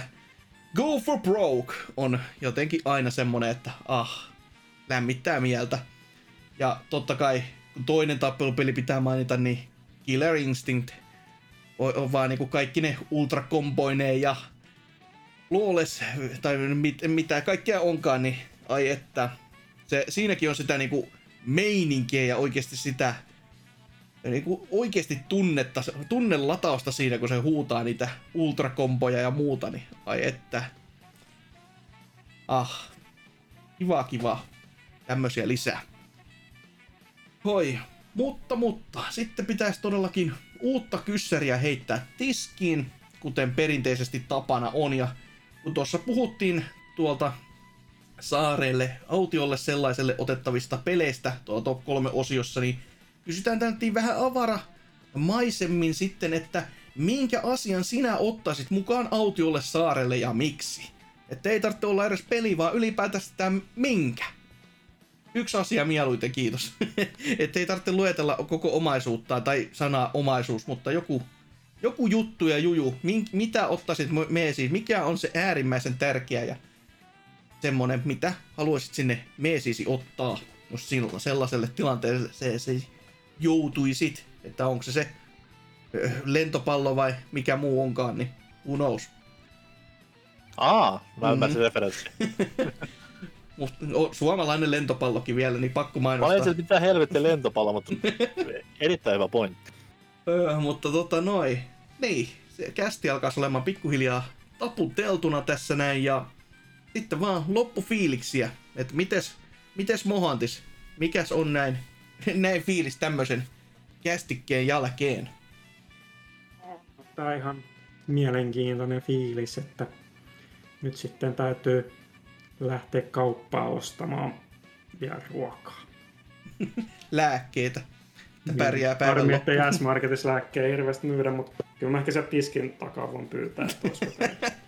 Go for broke on jotenkin aina semmonen, että ah, lämmittää mieltä. Ja totta kai, toinen tappelupeli pitää mainita, niin Killer Instinct on, on vaan niinku kaikki ne ultrakomboineen ja flawless, tai mit, mitä kaikkea onkaan, niin ai että. Se, siinäkin on sitä niinku meininkiä ja oikeasti sitä niinku oikeasti tunnetta, tunnelatausta siinä, kun se huutaa niitä ultrakomboja ja muuta, niin ai että. Ah, kiva kiva. Tämmöisiä lisää. Hoi, mutta, mutta, sitten pitäisi todellakin uutta kyssäriä heittää tiskiin, kuten perinteisesti tapana on. Ja kun tuossa puhuttiin tuolta saarelle, autiolle sellaiselle otettavista peleistä tuolla top 3 osiossa, niin kysytään tänne vähän avara maisemmin sitten, että minkä asian sinä ottaisit mukaan autiolle saarelle ja miksi? Että ei tarvitse olla edes peli, vaan ylipäätään sitä minkä. Yksi asia mieluiten, kiitos. että ei tarvitse luetella koko omaisuutta tai sanaa omaisuus, mutta joku, joku juttu ja juju. Min, mitä ottaisit meesiin? Mikä on se äärimmäisen tärkeä ja semmonen, mitä haluaisit sinne meesiisi ottaa, jos silloin sellaiselle tilanteelle se, se joutuisit, että onko se se lentopallo vai mikä muu onkaan, niin knows. Aa, mä ymmärsin referenssi. Musta, o, suomalainen lentopallokin vielä, niin pakko Mä mainostaa. itse mitä helvetti lentopallo, mutta erittäin hyvä pointti. Öö, mutta tota noin. Niin, se kästi alkaa olemaan pikkuhiljaa taputeltuna tässä näin ja sitten vaan loppufiiliksiä, että mites, mites Mohantis, mikäs on näin, näin fiilis tämmöisen kästikkeen jälkeen? Tämä on ihan mielenkiintoinen fiilis, että nyt sitten täytyy lähteä kauppaa ostamaan vielä ruokaa. Lääkkeitä. että pärjää päivän Harmi, että loppuun. S-Marketissa lääkkeen hirveästi myydä, mutta kyllä mä ehkä se tiskin takaa voin pyytää, että.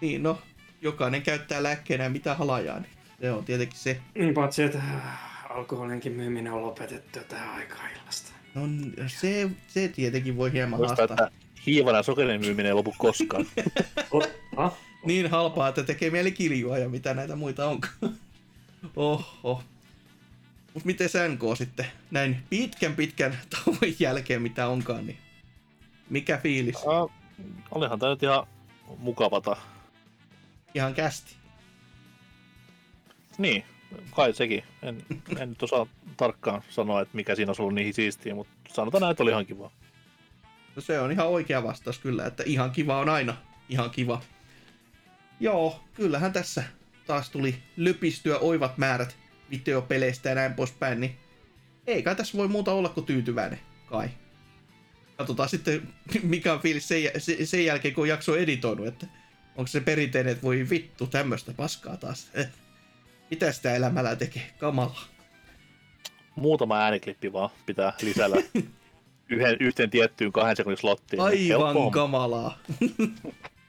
Niin, no, jokainen käyttää lääkkeenä mitä halajaa, niin se on tietenkin se. Niin paitsi, että äh, alkoholinkin myyminen on lopetettu tähän aikaan illasta. No se, se tietenkin voi hieman Muista, haastaa. että hiivan ja sokerin myyminen ei lopu koskaan. Otta. Niin halpaa, että tekee mieli kiljua ja mitä näitä muita onkaan. Oho. Mut miten NK sitten, näin pitkän pitkän tauon jälkeen mitä onkaan, niin mikä fiilis? Uh, olihan tämä nyt ihan mukavata. Ihan kästi. Niin, kai sekin. En, en nyt osaa tarkkaan sanoa, että mikä siinä olisi ollut niin siistiä, mutta sanotaan näin, että oli ihan kiva. No se on ihan oikea vastaus kyllä, että ihan kiva on aina ihan kiva. Joo, kyllähän tässä taas tuli lypistyä oivat määrät videopeleistä ja näin poispäin, niin ei kai tässä voi muuta olla kuin tyytyväinen, kai. Katsotaan sitten, mikä on fiilis sen, jä- se- sen jälkeen, kun on jakso editoinut, että onko se perinteinen, että voi vittu, tämmöistä paskaa taas. Mitä sitä elämällä tekee? Kamala. Muutama ääniklippi vaan pitää lisällä yhden, yhteen tiettyyn kahden sekunnin slottiin. Helppo Aivan homma. kamalaa.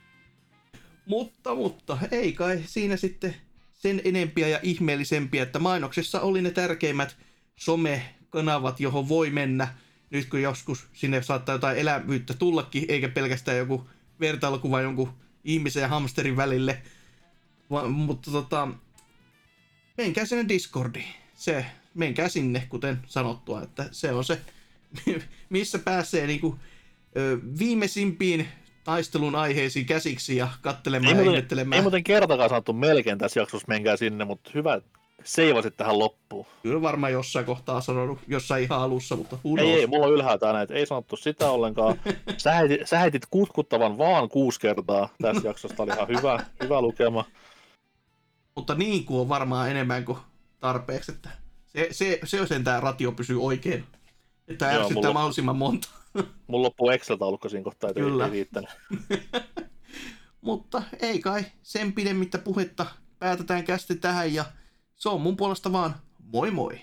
mutta, mutta, ei kai siinä sitten sen enempiä ja ihmeellisempiä, että mainoksessa oli ne tärkeimmät somekanavat, johon voi mennä, nyt kun joskus sinne saattaa jotain elävyyttä tullakin, eikä pelkästään joku vertailukuva jonkun ihmisen ja hamsterin välille. Va, mutta tota, menkää sinne Discordiin. Se, menkää sinne, kuten sanottua, että se on se, missä pääsee niinku, ö, viimeisimpiin taistelun aiheisiin käsiksi ja kattelemaan Ei ja ihmettelemään. ei muuten kertakaan sanottu melkein tässä jaksossa, menkää sinne, mutta hyvä, seivasit tähän loppuun. Kyllä varmaan jossain kohtaa sanonut, jossain ihan alussa, mutta Ei, ei, mulla on ylhäältä aina, että ei sanottu sitä ollenkaan. Sä heitit, sä heitit kutkuttavan vaan kuusi kertaa tässä jaksossa, oli ihan hyvä, hyvä lukema. Mutta niin kuin on varmaan enemmän kuin tarpeeksi, että se, se, se on sen tämä ratio pysyy oikein. Että ärsyttää mulla- mahdollisimman monta. Mulla loppuu Excel-taulukko siinä kohtaa, että Kyllä. ei riittänyt. Mutta ei kai sen pidemmittä puhetta päätetään kästi tähän ja se on mun puolesta vaan moi moi.